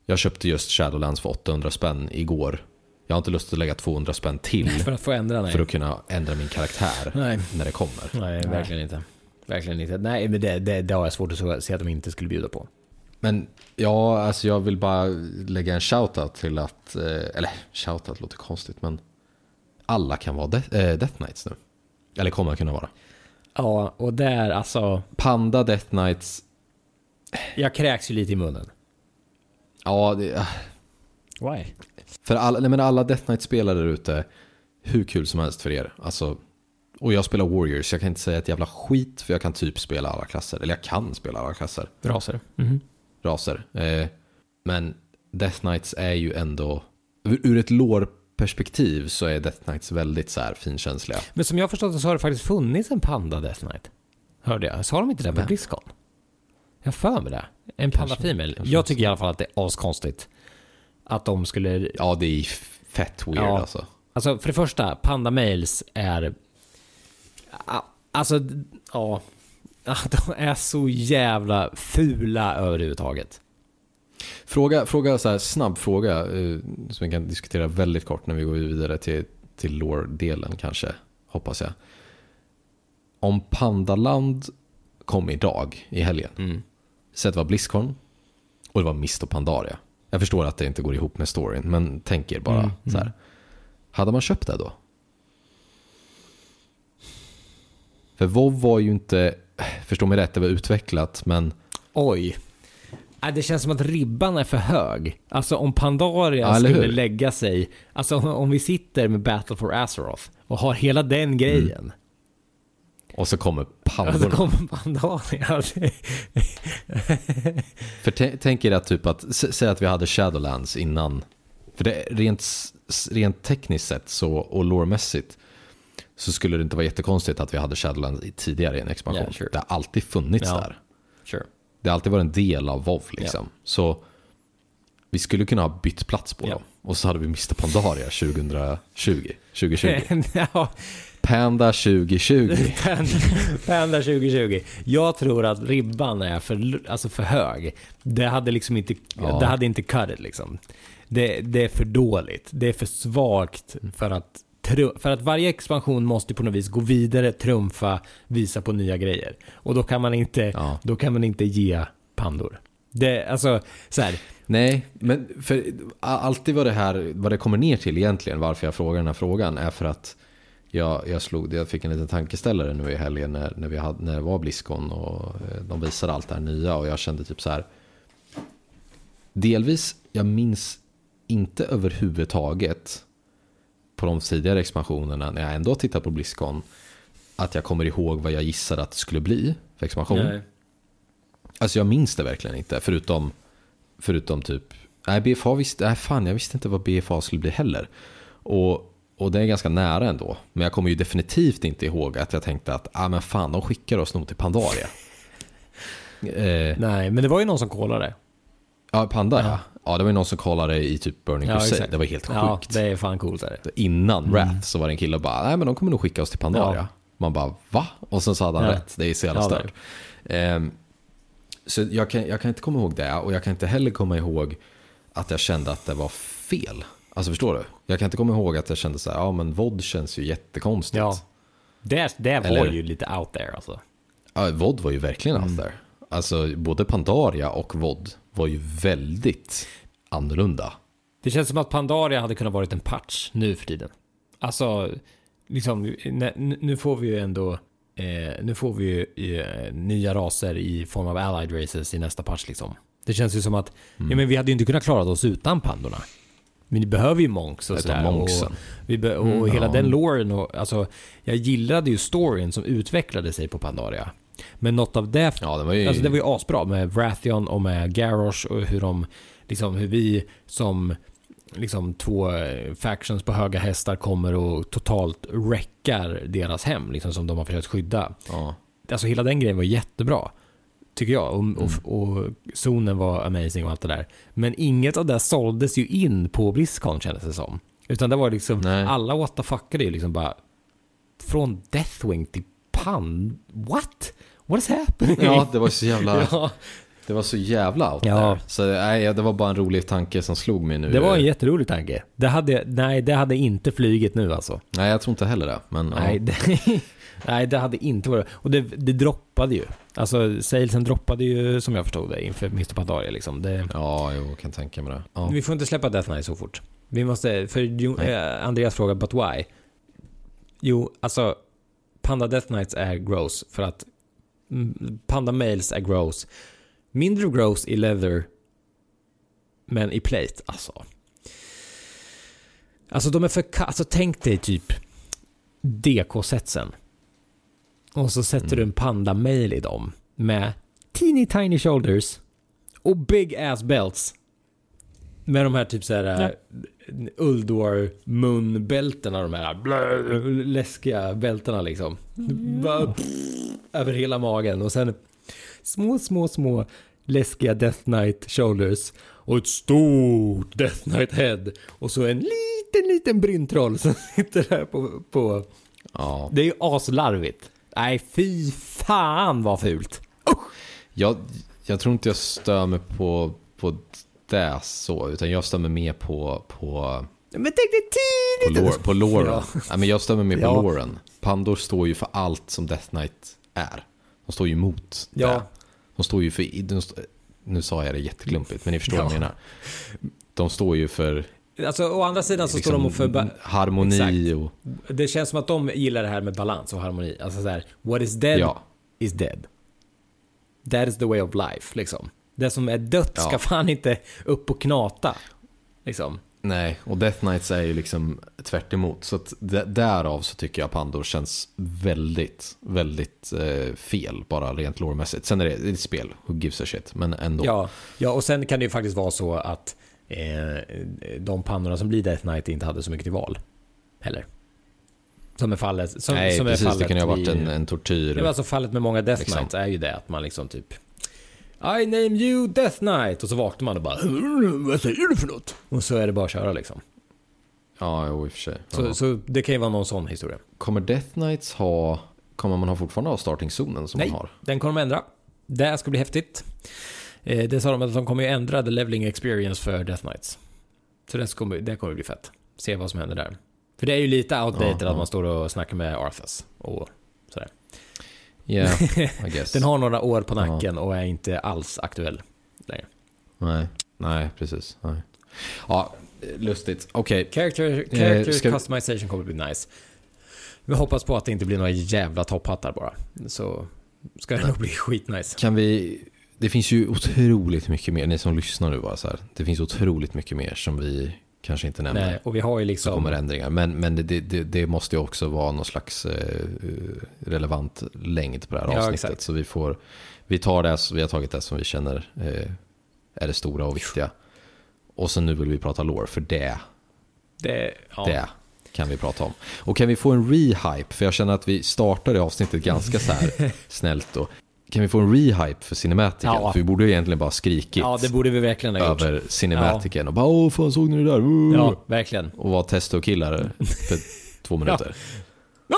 Speaker 4: Jag köpte just Shadowlands för 800 spänn igår. Jag har inte lust att lägga 200 spänn till
Speaker 2: för att få ändra, nej.
Speaker 4: för att kunna ändra min karaktär
Speaker 2: Nej.
Speaker 4: när det kommer.
Speaker 2: Nej, verkligen inte. Verkligen inte. Nej, men det, det, det har jag svårt att se att de inte skulle bjuda på.
Speaker 4: Men ja, alltså jag vill bara lägga en shoutout till att, eh, eller shoutout låter konstigt, men alla kan vara Death, eh, Death Knights nu. Eller kommer kunna vara.
Speaker 2: Ja, och där alltså...
Speaker 4: Panda Death Knights,
Speaker 2: Jag kräks ju lite i munnen.
Speaker 4: Ja, det,
Speaker 3: Why?
Speaker 4: För alla, nej men alla Death Knight-spelare där ute, hur kul som helst för er. Alltså, och jag spelar Warriors, jag kan inte säga ett jävla skit för jag kan typ spela alla klasser. Eller jag kan spela alla klasser,
Speaker 2: Raser. Mhm.
Speaker 4: raser. Eh, men Death Knights är ju ändå, ur ett lore-perspektiv så är Death Knights väldigt så här finkänsliga.
Speaker 2: Men som jag har förstått så har det faktiskt funnits en Panda Death Knight. Hörde jag. Sa de inte det på. Blizzcon? Jag har för mig det. En Panda Female. Jag tycker i alla fall att det är askonstigt. Att de skulle...
Speaker 4: Ja, det är fett weird
Speaker 2: Ja.
Speaker 4: alltså.
Speaker 2: Alltså för det första, Panda Males är... Alltså, ja. Ja, De är så jävla fula överhuvudtaget.
Speaker 4: Fråga, fråga så här, snabb fråga eh, som vi kan diskutera väldigt kort när vi går vidare till, till lore-delen kanske, hoppas jag. Om Pandaland kom idag i helgen,
Speaker 2: Mm.
Speaker 4: Det var Blizzcon och det var Mist och Pandaria. Jag förstår att det inte går ihop med storyn, men tänk er bara
Speaker 2: Mm,
Speaker 4: så här. Hade man köpt det då? För WoW var ju inte, förstå mig rätt, det var utvecklat, men
Speaker 2: Oj. Nej, Det känns som att ribban är för hög. Alltså om Pandaria
Speaker 4: Ja,
Speaker 2: skulle
Speaker 4: hur?
Speaker 2: lägga sig, alltså om vi sitter med Battle for Azeroth och har hela den grejen.
Speaker 4: Och så kommer
Speaker 2: Och så
Speaker 4: pandorna.
Speaker 2: kommer Pandaria.
Speaker 4: För tä- tänk er att typ att, säg att vi hade Shadowlands innan. För det, rent, rent tekniskt sett så, och loremässigt så skulle det inte vara jättekonstigt att vi hade Shadowlands tidigare i en expansion.
Speaker 2: Ja, sure.
Speaker 4: Det har alltid funnits
Speaker 2: Ja.
Speaker 4: där.
Speaker 2: sure.
Speaker 4: Det har alltid varit en del av WoW liksom. Så vi skulle kunna ha bytt plats på
Speaker 2: Ja.
Speaker 4: dem. Och så hade vi Mr. Pandaria 2020. 2020.
Speaker 2: ja,
Speaker 4: Panda 2020.
Speaker 2: Panda, Panda 2020. Jag tror att ribban är för, alltså för hög. Det hade liksom inte,
Speaker 4: Ja.
Speaker 2: det hade inte cut it liksom. Det, det är för dåligt. Det är för svagt för att för att varje expansion måste på något vis gå vidare, trumfa, visa på nya grejer. Och då kan man inte,
Speaker 4: Ja.
Speaker 2: då kan man inte ge pandor. Det, alltså, så här,
Speaker 4: Nej, men för alltid vad det här, vad det kommer ner till egentligen, varför jag frågar den här frågan, är för att jag, jag, slog, jag fick en liten tankeställare nu i helgen när, när, vi hade, när det var Blizzcon och eh, de visade allt det här nya och jag kände typ så här. Delvis, jag minns inte överhuvudtaget på de tidigare expansionerna när jag ändå har tittat på Blizzcon att jag kommer ihåg vad jag gissade att det skulle bli för expansion. Alltså jag minns det verkligen inte, förutom, förutom typ, nej BFA visste, nej fan jag visste inte vad BFA skulle bli heller. Och, och det är ganska nära ändå. Men jag kommer ju definitivt inte ihåg att jag tänkte att, ah men fan de skickar oss nog till Pandaria. eh,
Speaker 2: nej, men det var ju någon som kollade.
Speaker 4: ja, Panda ja. Ja, det var ju någon som kollade i typ Burning
Speaker 2: Ja,
Speaker 4: Crusade. Det var helt sjukt.
Speaker 2: Ja, det är fan coolt. Är det.
Speaker 4: Innan Wrath så var det en kille och bara, nej men de kommer nog skicka oss till Pandaria. Man bara va? Och sen så hade han
Speaker 2: Ja.
Speaker 4: rätt. Det är så jävla
Speaker 2: Ja,
Speaker 4: stört. Ehm, så jag kan, jag kan inte komma ihåg det och jag kan inte heller komma ihåg att jag kände att det var fel. Alltså förstår du? Jag kan inte komma ihåg att jag kände så här, ja men VOD känns ju jättekonstigt.
Speaker 2: Ja. Det, det var
Speaker 4: Eller-
Speaker 2: ju lite out there alltså.
Speaker 4: Ja, VOD var ju verkligen
Speaker 2: Mm.
Speaker 4: out there. Alltså både Pandaria och VOD var ju väldigt annorlunda.
Speaker 2: Det känns som att Pandaria hade kunnat varit en patch nu för tiden. Alltså, liksom, nu får vi ju ändå, eh, nu får vi ju eh, nya raser i form av allied races i nästa patch liksom. Det känns ju som att,
Speaker 4: Mm.
Speaker 2: ja men vi hade ju inte kunnat klara oss utan pandorna. Men ni behöver ju monks och sådär.
Speaker 4: monksen.
Speaker 2: Och, vi be- och
Speaker 4: Mm,
Speaker 2: hela
Speaker 4: ja.
Speaker 2: den loren och, alltså, jag gillade ju storyn som utvecklade sig på Pandaria. Men något av det,
Speaker 4: Ja, det var ju...
Speaker 2: Alltså det var ju asbra med Wrathion och med Garrosh och hur de, liksom hur vi som liksom två eh, factions på höga hästar kommer och totalt wreckar deras hem, liksom som de har försökt skydda.
Speaker 4: ja.
Speaker 2: Alltså hela den grejen var jättebra. Tycker jag. Och, och, och zonen var amazing och allt det där. Men inget av det såldes ju in på Blizzcon kändes det som. Utan det var liksom,
Speaker 4: Nej.
Speaker 2: alla what the fuckade ju liksom bara från Deathwing till Pan. What? What is happening?
Speaker 4: ja, det var så jävla...
Speaker 2: Ja,
Speaker 4: Det var så jävla out
Speaker 2: Ja.
Speaker 4: there. Så nej, det var bara en rolig tanke som slog mig nu.
Speaker 2: det var en jätterolig tanke. Det hade, nej, det hade inte flugit nu alltså.
Speaker 4: Nej, jag tror inte heller det. Men ja.
Speaker 2: Nej, det, nej, det hade inte varit... Och det, det droppade ju. Alltså, salesen droppade ju som jag förstod det inför Mr. Pandaria liksom. Det,
Speaker 4: Ja, jag kan tänka mig det. Ja.
Speaker 2: Vi får inte släppa Death Knight så fort. Vi måste, för jo, eh, Andreas frågar but why? Jo, alltså Panda Death Knights är gross för att Panda Males är gross. Mindre gross i leather, men i plate, alltså. Alltså de är för alltså tänk dig typ DK-setsen. Och så sätter du en Panda Mail i dem med teeny tiny shoulders och big ass belts. Med de här typ såhär Uldor munbältena, de här blö, läskiga bältena liksom. Bara, pff, över hela magen och sen små, små, små läskiga Death Knight shoulders och ett stort Death Knight head och så en liten, liten bryntroll som sitter där på, på
Speaker 4: ja.
Speaker 2: det är ju aslarvigt. Nej, fy fan vad fult.
Speaker 4: Jag, jag tror inte jag stör mig på, på det så, utan jag stör mig mer på, på,
Speaker 2: Men tänk dig
Speaker 4: på,
Speaker 2: tidigt!
Speaker 4: lore, på loren.
Speaker 2: Ja.
Speaker 4: Ja. men jag stör mig mer på
Speaker 2: Ja.
Speaker 4: loren. Pandor står ju för allt som Death Knight är. De står ju emot
Speaker 2: Ja.
Speaker 4: det. De står ju för, de, nu sa jag det jätteklumpigt, men ni förstår vad jag
Speaker 2: Ja.
Speaker 4: menar. De står ju för
Speaker 2: Alltså å andra sidan så
Speaker 4: liksom,
Speaker 2: står de för... ba-
Speaker 4: harmoni och...
Speaker 2: Det känns som att de gillar det här med balans och harmoni. Alltså så här, what is dead
Speaker 4: Ja.
Speaker 2: is dead. That is the way of life, liksom. Det som är dött ska
Speaker 4: Ja.
Speaker 2: fan inte upp och knata. Liksom.
Speaker 4: Nej, och Death Knights är ju liksom tvärt emot. Så att därav så tycker jag Pandor känns väldigt, väldigt eh, fel, bara rent lårmässigt. Sen är det, ett spel, who gives a shit, men ändå.
Speaker 2: Ja, ja, och sen kan det ju faktiskt vara så att de pannorna som blir Death Knight inte hade så mycket till val. Heller. Som är fallet. Som,
Speaker 4: Nej,
Speaker 2: som är
Speaker 4: precis, det
Speaker 2: fallet
Speaker 4: kan ju ha varit en, en tortyr.
Speaker 2: Det var alltså fallet med många Death
Speaker 4: Liksom.
Speaker 2: Knights är ju det att man liksom typ I name you Death Knight och så vaknar man och bara Vad säger du för något? Och så är det bara att köra liksom.
Speaker 4: Ja, jo, i och för sig.
Speaker 2: Så, så det kan ju vara någon sån historia.
Speaker 4: Kommer Death Knights ha... Kommer man ha fortfarande ha starting-zonen som
Speaker 2: Nej,
Speaker 4: man har?
Speaker 2: den kommer de ändra. Det ska bli häftigt. Eh, det sa de att de kommer ju ändra the leveling experience för Death Knights. Så det kommer, det kommer bli fett. Se vad som händer där. För det är ju lite outdated
Speaker 4: Ja,
Speaker 2: att
Speaker 4: ja.
Speaker 2: man står och snackar med Arthas och sådär.
Speaker 4: Yeah, I guess.
Speaker 2: Den har några år på nacken och är inte alls aktuell längre.
Speaker 4: Nej, nej, precis. Nej. Ja, lustigt. Okej.
Speaker 2: Character, character
Speaker 4: ska vi-
Speaker 2: customization kommer bli nice. Vi hoppas på att det inte blir några jävla topphattar bara. Så ska det nog bli skitnice.
Speaker 4: Kan vi... Det finns ju otroligt mycket mer, ni som lyssnar nu bara så här. Det finns otroligt mycket mer som vi kanske inte nämner.
Speaker 2: Nej, och vi har ju
Speaker 4: Så
Speaker 2: liksom...
Speaker 4: kommer ändringar. Men, men det, det, det måste ju också vara någon slags eh, relevant längd på det här
Speaker 2: Ja,
Speaker 4: avsnittet.
Speaker 2: exakt.
Speaker 4: Så vi får, vi tar det, vi har tagit det som vi känner eh, är det stora och viktiga. Och sen nu vill vi prata lore, för det,
Speaker 2: Det, ja.
Speaker 4: det kan vi prata om. Och kan vi få en rehype, för jag känner att vi startade avsnittet ganska så här snällt. Och, kan vi få en rehype för Cinematiken?
Speaker 2: Ja.
Speaker 4: För vi borde ju egentligen bara skrikit
Speaker 2: ja, det borde vi verkligen ha gjort.
Speaker 4: över Cinematiken och bara åh fan såg ni det där? Uh.
Speaker 2: Ja, verkligen.
Speaker 4: Och vara testo-killar för två minuter.
Speaker 2: Ja,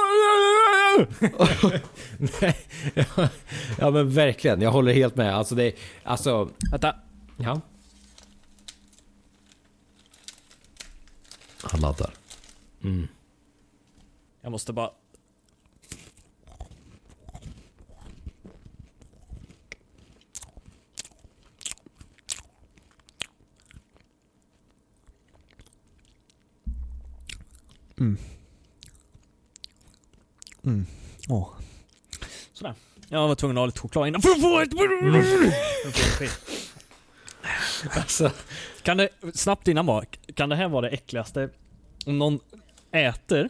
Speaker 2: ja men verkligen, jag håller helt med. Alltså det, alltså...
Speaker 3: Vänta.
Speaker 2: Ja.
Speaker 4: Han laddar.
Speaker 3: Jag måste bara... Mm. Åh. Sådär. Jag var tvungen att ha lite choklad innan för att få ett... Skit.
Speaker 2: Alltså,
Speaker 3: Kan det, snabbt innan bara, kan det här vara det äckligaste? Om någon äter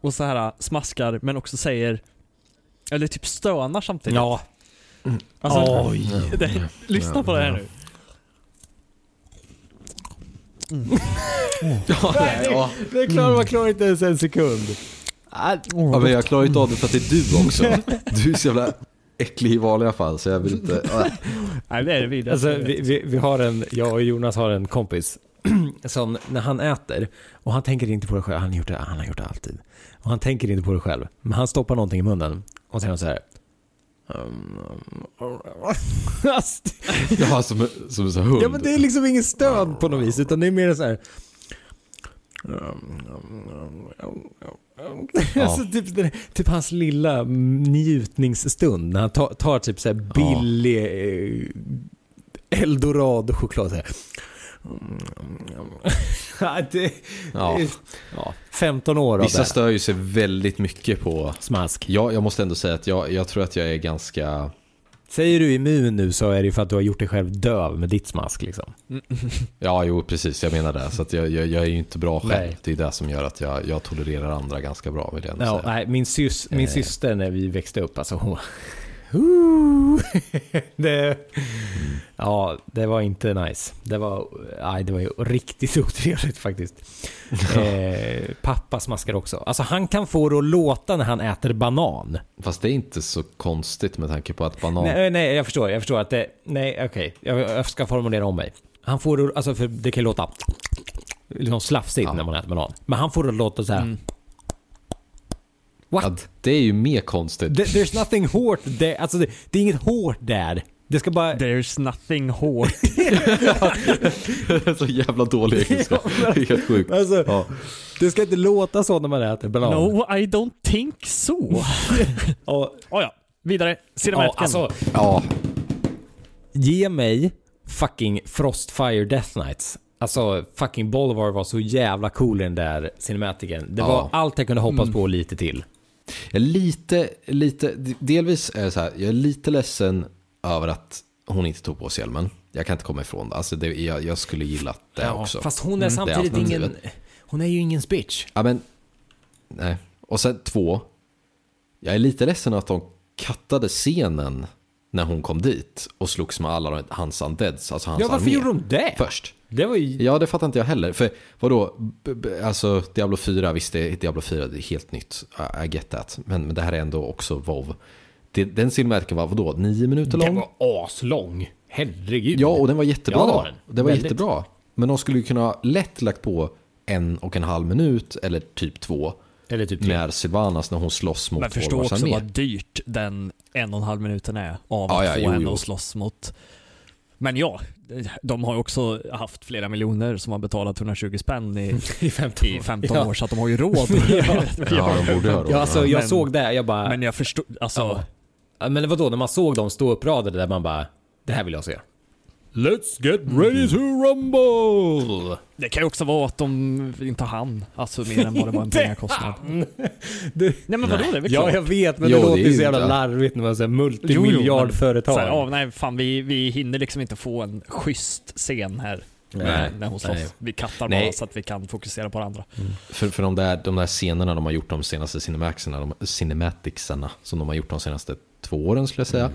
Speaker 3: och så här smaskar men också säger, eller typ stönar samtidigt.
Speaker 2: ja.
Speaker 3: Alltså,
Speaker 2: Oj.
Speaker 3: det, lyssna på det här nu.
Speaker 4: Ja,
Speaker 2: Det är klart man klarar inte ens en sekund.
Speaker 4: ja, men jag klarar inte av det för att det är du också. Du är så jävla äcklig i vanliga fall så jag vill inte...
Speaker 3: Nej det är det.
Speaker 2: Alltså, vi, vi, vi har en, jag och Jonas har en kompis som när han äter och han tänker inte på det själv, han har gjort det, han har gjort det alltid. Och han tänker inte på det själv, men han stoppar någonting i munnen och säger så här. Alltså,
Speaker 4: Ja, som, som en sån hund.
Speaker 2: ja men det är liksom ingen stöd på något vis utan det är mer så här. Alltså, typ, den- typ hans lilla njutningsstund när han tar, tar typ så här billig eh, eldorado-choklad. så här. Ja, det,
Speaker 4: Ja.
Speaker 2: ja, 15 år av
Speaker 4: Vissa
Speaker 2: det.
Speaker 4: stör ju sig väldigt mycket på...
Speaker 2: Smask.
Speaker 4: Jag, jag måste ändå säga att jag, jag tror att jag är ganska...
Speaker 2: Säger du immun nu så är det för att du har gjort dig själv döv med ditt smask liksom.
Speaker 4: Ja, jo precis, jag menar det. Så att jag, jag, jag är ju inte bra själv.
Speaker 2: Nej.
Speaker 4: Det är det som gör att jag, jag tolererar andra ganska bra, vill jag ändå
Speaker 2: Ja,
Speaker 4: säga.
Speaker 2: nej, min, sys, min
Speaker 4: Eh.
Speaker 2: syster när vi växte upp, alltså hon... Det, ja, det var inte nice. Det var, nej, det var ju riktigt otrevligt faktiskt. Eh, pappa smaskar också. Alltså han kan få det att låta när han äter banan.
Speaker 4: Fast det är inte så konstigt med tanke på att banan...
Speaker 2: Nej, nej, jag förstår. Jag förstår att det... Nej, okej. Jag, jag ska formulera om mig. Han får det, alltså för det kan låta liksom slafsigt
Speaker 4: Ja.
Speaker 2: när man äter banan. Men han får det att låta så här. What?
Speaker 4: Ja, det är ju mer konstigt.
Speaker 2: There- There's nothing hårt där. Alltså det, det är inget hårt där. Det ska bara...
Speaker 3: There's nothing hårt.
Speaker 4: så jävla dålig engelska. Det är helt sjukt.
Speaker 2: Alltså,
Speaker 4: Ja.
Speaker 2: det ska inte låta så när man äter banan.
Speaker 3: no, I don't think so.
Speaker 2: Och,
Speaker 3: oh, ja, vidare.
Speaker 2: ja,
Speaker 3: Cinematiken.
Speaker 2: alltså,
Speaker 4: Ja,
Speaker 2: ge mig fucking Frostfire Death Knights. Alltså fucking Bolivar var så jävla cool i den där cinematiken. Det
Speaker 4: Ja.
Speaker 2: var allt jag kunde hoppas på och lite till.
Speaker 4: Jag är lite, lite, delvis är det så här, jag är lite ledsen över att hon inte tog på sig hjälmen. Jag kan inte komma ifrån det. Alltså det, jag, jag skulle gilla det
Speaker 2: Ja,
Speaker 4: också.
Speaker 2: Fast hon är
Speaker 4: det
Speaker 2: samtidigt ingen... Hon är ju ingen bitch.
Speaker 4: Ja men, nej. Och sen två, jag är lite ledsen att de kattade scenen när hon kom dit och slogs med alla hans undeads, alltså hans
Speaker 2: Ja, varför
Speaker 4: armé.
Speaker 2: gjorde de det?
Speaker 4: Först.
Speaker 2: Det var ju...
Speaker 4: Ja, det fattar inte jag heller. För vadå, alltså Diablo 4, visst det är Diablo 4, det är helt nytt. I- get that. Men, men det här är ändå också WoW. Det, den cinematiken var vadå, nio minuter
Speaker 2: Den
Speaker 4: lång?
Speaker 2: var aslång. Herregud.
Speaker 4: Ja, och den var jättebra.
Speaker 2: Ja, det var den.
Speaker 4: Det var
Speaker 2: Väldigt.
Speaker 4: jättebra. Men de skulle ju kunna lätt lagt på en och en halv minut, eller typ två,
Speaker 2: Eller typ tre.
Speaker 4: med Sylvanas när hon slåss mot
Speaker 3: Men förstå också vad dyrt den en och en halv minuten är av att
Speaker 4: ja,
Speaker 3: få
Speaker 4: jo,
Speaker 3: henne
Speaker 4: jo.
Speaker 3: att slåss mot. Men ja, de har ju också haft flera miljoner som har betalat 120 spänn i,
Speaker 2: I 15
Speaker 3: i 15
Speaker 2: Ja.
Speaker 3: år så att de har ju råd.
Speaker 2: Ja.
Speaker 4: Ja, de borde ha råd.
Speaker 2: Ja, alltså jag
Speaker 3: Men-
Speaker 2: såg det, jag bara...
Speaker 3: Men jag förstår, alltså.
Speaker 2: Ja, Men vadå, när man såg dem stå uppradade där man bara... Det här vill jag se. Let's get ready to rumble!
Speaker 3: Det kan ju också vara att de inte hann, alltså mer än vad det var en pengakostnad.
Speaker 2: Det,
Speaker 3: Nej men vadå, det är väl
Speaker 2: ja,
Speaker 3: klart.
Speaker 2: jag vet, men
Speaker 4: Jo,
Speaker 2: det
Speaker 4: det
Speaker 2: låter
Speaker 4: är
Speaker 2: ju
Speaker 4: ju
Speaker 2: så jävla
Speaker 4: inte-
Speaker 2: larvigt när man säger
Speaker 3: Jo, jo,
Speaker 2: multimiljardföretag.
Speaker 3: så här, Ja, nej fan vi, vi hinner liksom inte få en schysst scen här.
Speaker 2: Nej,
Speaker 3: när, hon slåss.
Speaker 2: nej.
Speaker 3: Vi kattar
Speaker 4: Nej.
Speaker 3: bara så att vi kan fokusera på det andra.
Speaker 4: För, för de, där, de där scenerna de har gjort de senaste cinematicsarna, de, cinematicsarna som de har gjort de senaste två åren skulle jag säga.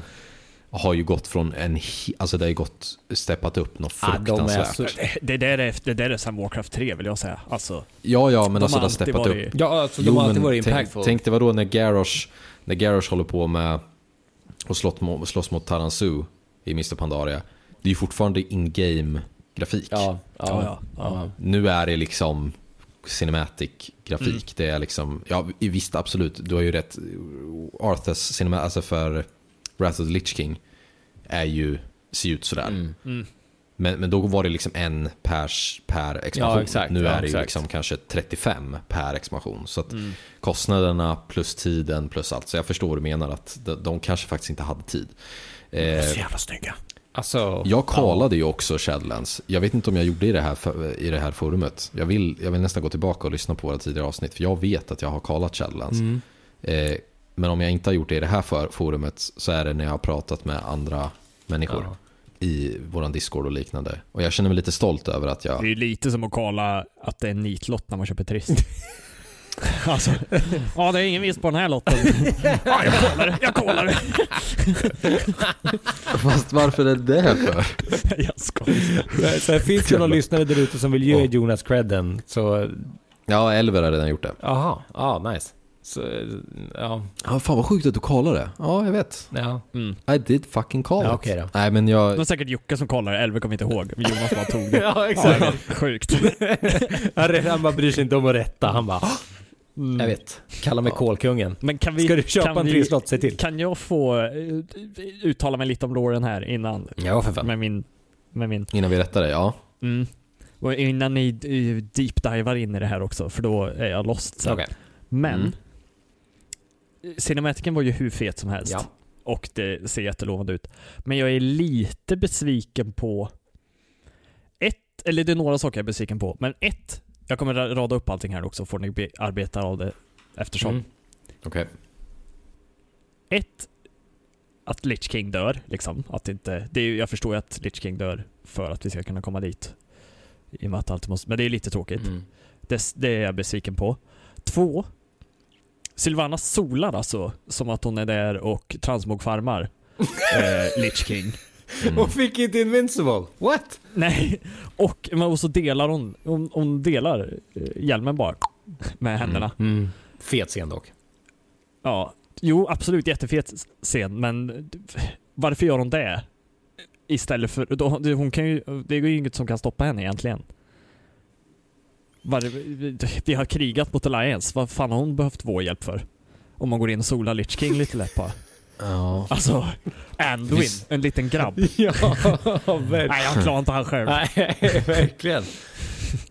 Speaker 2: Mm.
Speaker 4: Har ju gått från en, alltså det har ju gått, steppat upp något
Speaker 2: Ja, de är
Speaker 4: fruktansvärt.
Speaker 2: så-
Speaker 3: Det där är, det där är sen Warcraft 3 vill jag säga. Alltså,
Speaker 4: Ja, ja, men
Speaker 3: De
Speaker 4: alltså
Speaker 3: har
Speaker 4: det har steppat
Speaker 3: varit-
Speaker 4: upp.
Speaker 2: Ja, alltså de har alltid varit
Speaker 4: tänk,
Speaker 2: impactful.
Speaker 4: tänk dig vadå när Garrosh, när Garrosh håller på med och slåss mot, slåss mot Taransu i Mr. Pandaria. Det är ju fortfarande in-game grafik.
Speaker 2: Ja, ja,
Speaker 3: Ja, ja, ja.
Speaker 4: Nu är det liksom cinematic grafik. Det är liksom, ja visst absolut, du har ju rätt. Arthurs cinema, alltså för Wrath of the Lich King är ju, ser ut sådär.
Speaker 3: Mm.
Speaker 4: Men, men då var det liksom en pers per expansion.
Speaker 2: Ja, exakt.
Speaker 4: nu
Speaker 2: Ja,
Speaker 4: är det ju liksom kanske 35 per expansion. Så att
Speaker 3: Mm.
Speaker 4: kostnaderna plus tiden plus allt. Så jag förstår vad du menar att de, de kanske faktiskt inte hade tid. Eh,
Speaker 2: Så jävla snygga. Alltså,
Speaker 4: jag kollade ju också Shadowlands. Jag vet inte om jag gjorde i det här, för- i det här forumet. Jag vill, jag vill nästan gå tillbaka och lyssna på våra tidigare avsnitt. För jag vet att jag har kollat Shadowlands.
Speaker 2: Mm.
Speaker 4: Eh, men om jag inte har gjort det i det här för, forumet så är det när jag har pratat med andra människor.
Speaker 2: Ja.
Speaker 4: I våran Discord och liknande. Och jag känner mig lite stolt över att jag...
Speaker 3: Det är ju lite som att kolla att det är en nitlott när man köper Trist. alltså, ja det är ingen vinst på den här lotten. ja, jag kollar det, jag kollar.
Speaker 4: Fast varför är det här för?
Speaker 3: jag skojar.
Speaker 2: så här, finns det någon lyssnare där ute som vill ge. Jonas credden så...
Speaker 4: Ja, Elver har redan gjort det.
Speaker 2: Jaha, ja nice. Så, ja.
Speaker 4: Ja, fan vad sjukt att du kollade det. Ja, jag vet.
Speaker 2: Ja.
Speaker 3: Mm.
Speaker 4: I did fucking call
Speaker 2: Ja,
Speaker 4: it.
Speaker 2: okej då.
Speaker 4: Nej, men jag...
Speaker 3: Det var säkert Jocke som kollade, Elver kommer inte ihåg. Jonas bara tog det.
Speaker 2: Ja, exakt.
Speaker 3: Ja, sjukt.
Speaker 2: han, bara bryr sig inte om att rätta. Han bara... Jag vet. Kalla mig kolkungen.
Speaker 3: Men kan vi,
Speaker 2: Ska du köpa
Speaker 3: kan
Speaker 2: en trisslott, se till.
Speaker 3: Kan jag få eh, uttala mig lite om Lauren här innan?
Speaker 2: Ja, för fan.
Speaker 3: Med min... Med min
Speaker 4: Innan vi rättar det, ja.
Speaker 3: mm. Och innan ni eh, deep-divar in i det här också, för då är jag lost sen.
Speaker 2: Okej.
Speaker 3: Men,
Speaker 4: Mm.
Speaker 3: Cinematiken var ju hur fet som helst.
Speaker 2: Ja.
Speaker 3: Och det ser jättelovande ut. Men jag är lite besviken på ett, eller det är några saker jag är besviken på. Men ett, jag kommer ra- rada upp allting här också, får ni be- arbeta av det eftersom.
Speaker 2: Mm.
Speaker 4: Okej.
Speaker 3: Ett, att Lich King dör, liksom. Att inte, det är, jag förstår ju att Lich King dör för att vi ska kunna komma dit. I och med att allt måste, men det är lite tråkigt.
Speaker 2: Mm.
Speaker 3: Det, det är jag besviken på. Två. Sylvana solar alltså som att hon är där och transmogfarmar eh, Lich King.
Speaker 4: Mm.
Speaker 2: Och fick inte Invincible. What?
Speaker 3: Nej, och, och så delar hon, hon, hon delar eh, hjälmen bara med händerna.
Speaker 2: Mm. Fet scen dock.
Speaker 3: Ja, jo absolut jättefet scen, men varför gör hon det? Istället för, då, hon kan ju, det är ju inget som kan stoppa henne egentligen. Var, vi har krigat mot Alliance, vad fan har hon behövt vår hjälp för? Om man går in och solar Lich King lite lätt bara.
Speaker 4: Ja.
Speaker 3: Alltså, Anduin,
Speaker 4: Visst.
Speaker 3: en liten grabb.
Speaker 2: ja, verkligen.
Speaker 3: Nej, jag klarar inte han själv.
Speaker 2: Nej, verkligen.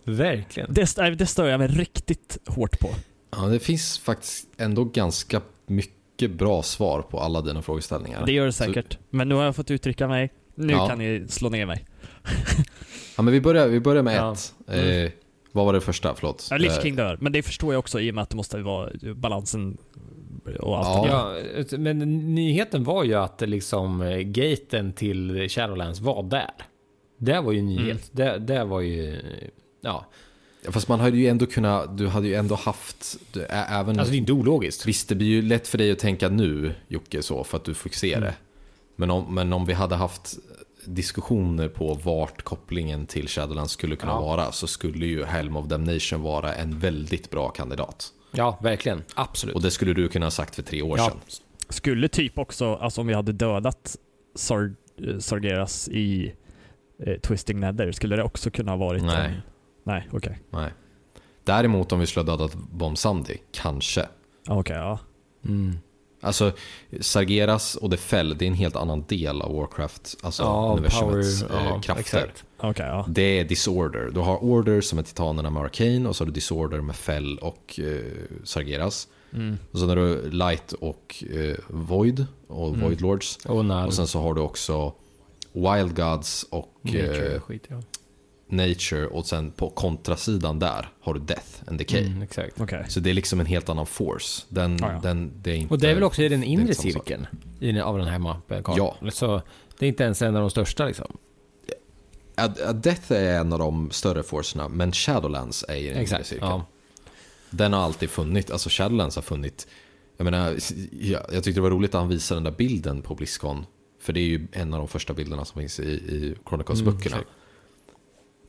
Speaker 2: Verkligen.
Speaker 3: Det, det stör jag mig riktigt hårt på.
Speaker 4: ja, det finns faktiskt ändå ganska mycket bra svar på alla dina frågeställningar.
Speaker 3: Det gör det
Speaker 4: Så-
Speaker 3: säkert. Men nu har jag fått uttrycka mig. Nu
Speaker 4: Ja.
Speaker 3: kan ni slå ner mig.
Speaker 4: Ja, men vi börjar, vi börjar med
Speaker 2: Ja.
Speaker 4: ett. Eh, vad var det första? Förlåt.
Speaker 3: Ja, Lich
Speaker 4: Eh,
Speaker 3: King dör, men det förstår jag också i och med att det måste vara balansen och allt
Speaker 4: Ja.
Speaker 2: Ja, men nyheten var ju att liksom gaten till Shadowlands var där. Det var ju nyhet. Det, det var ju... Ja.
Speaker 4: Ja, Fast man hade ju ändå kunnat, du hade ju ändå haft, du, ä, även...
Speaker 2: Alltså det är inte ologiskt.
Speaker 4: Visst, det blir ju lätt för dig att tänka nu, Jocke, så, för att du fick se
Speaker 2: Mm.
Speaker 4: det. Men om, men om vi hade haft diskussioner på vart kopplingen till Shadowlands skulle kunna
Speaker 2: Ja.
Speaker 4: vara så skulle ju Helm of Damnation vara en väldigt bra kandidat.
Speaker 2: Ja, verkligen. Absolut.
Speaker 4: Och det skulle du kunna ha sagt för tre år
Speaker 2: Ja.
Speaker 4: sedan.
Speaker 3: Skulle typ också, alltså om vi hade dödat Sar eh, Sargeras i eh, Twisting Nether, skulle det också kunna ha varit
Speaker 4: Nej.
Speaker 3: en... Nej, okej.
Speaker 4: Nej. Däremot om vi skulle ha dödat Bomb Sandy, kanske.
Speaker 3: Okej, ja.
Speaker 2: Mm.
Speaker 4: Alltså, Sargeras och The Fell, det är en helt annan del av Warcraft, alltså
Speaker 2: Ja,
Speaker 4: universumets
Speaker 2: power,
Speaker 4: eh,
Speaker 2: ja,
Speaker 4: krafter.
Speaker 3: Okej, ja.
Speaker 4: Det är Disorder. Du har Order som är titanerna med Arcane och så har du Disorder med Fell och eh, Sargeras.
Speaker 3: Mm.
Speaker 4: Och sen har du Light och eh, Void och
Speaker 2: Mm.
Speaker 4: Void Lords.
Speaker 2: Och
Speaker 4: sen så har du också Wild Gods och
Speaker 2: Nature,
Speaker 4: eh,
Speaker 2: skit ja.
Speaker 4: Nature och sen på kontrasidan där har du Death and Decay.
Speaker 2: Mm, exakt.
Speaker 3: Okej.
Speaker 4: Så det är liksom en helt annan force. Den,
Speaker 3: Ja, ja.
Speaker 4: den, det är inte,
Speaker 2: Och det är väl också i den inre cirkeln i av den här mappen?
Speaker 4: Ja.
Speaker 2: Så det är inte ens en av de största liksom?
Speaker 4: Ad- Death är en av de större forcerna, men Shadowlands är i den inre
Speaker 2: Exakt.
Speaker 4: cirkeln.
Speaker 2: Ja.
Speaker 4: Den har alltid funnits, alltså Shadowlands har funnit. Jag menar, jag, jag tyckte det var roligt att han visade den där bilden på Blizzcon. För det är ju en av de första bilderna som finns i, i Chronicles-böckerna.
Speaker 2: exakt.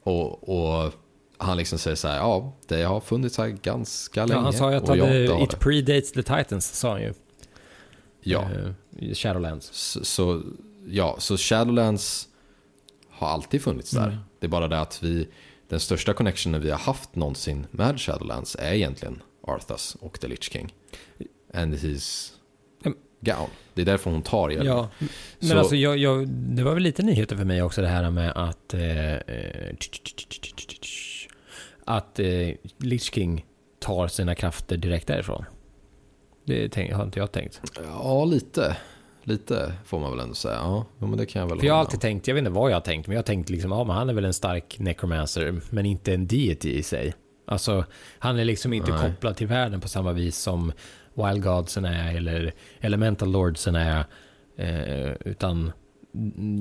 Speaker 4: Och, och han liksom säger så här, ja, det har funnits här ganska länge.
Speaker 2: ja, han sa ju att
Speaker 4: och ja,
Speaker 2: det
Speaker 4: det har
Speaker 2: it predates the Titans, sa han ju.
Speaker 4: Ja,
Speaker 2: i Shadowlands.
Speaker 4: så, så, ja, så Shadowlands har alltid funnits där.
Speaker 2: Mm.
Speaker 4: Det är bara det att vi, den största connectionen vi har haft någonsin med Shadowlands är egentligen Arthas och The Lich King. And his gown. Det är därför hon tar hjälmen.
Speaker 2: Ja, men
Speaker 4: Så-
Speaker 2: alltså jag, jag, det var väl lite nyheter för mig också det här med att eh, eh, att eh, Lich King tar sina krafter direkt därifrån. Det har inte jag tänkt.
Speaker 4: Ja, lite. Lite får man väl ändå säga. Ja, men det kan jag väl
Speaker 2: För jag har alltid tänkt, jag vet inte vad jag har tänkt, men jag har tänkt liksom, ja men han är väl en stark necromancer, men inte en deity i sig. Alltså, han är liksom inte
Speaker 4: Nej.
Speaker 2: kopplad till världen på samma vis som Wild Godsen är, eller Elemental Lordsen är. Eh, utan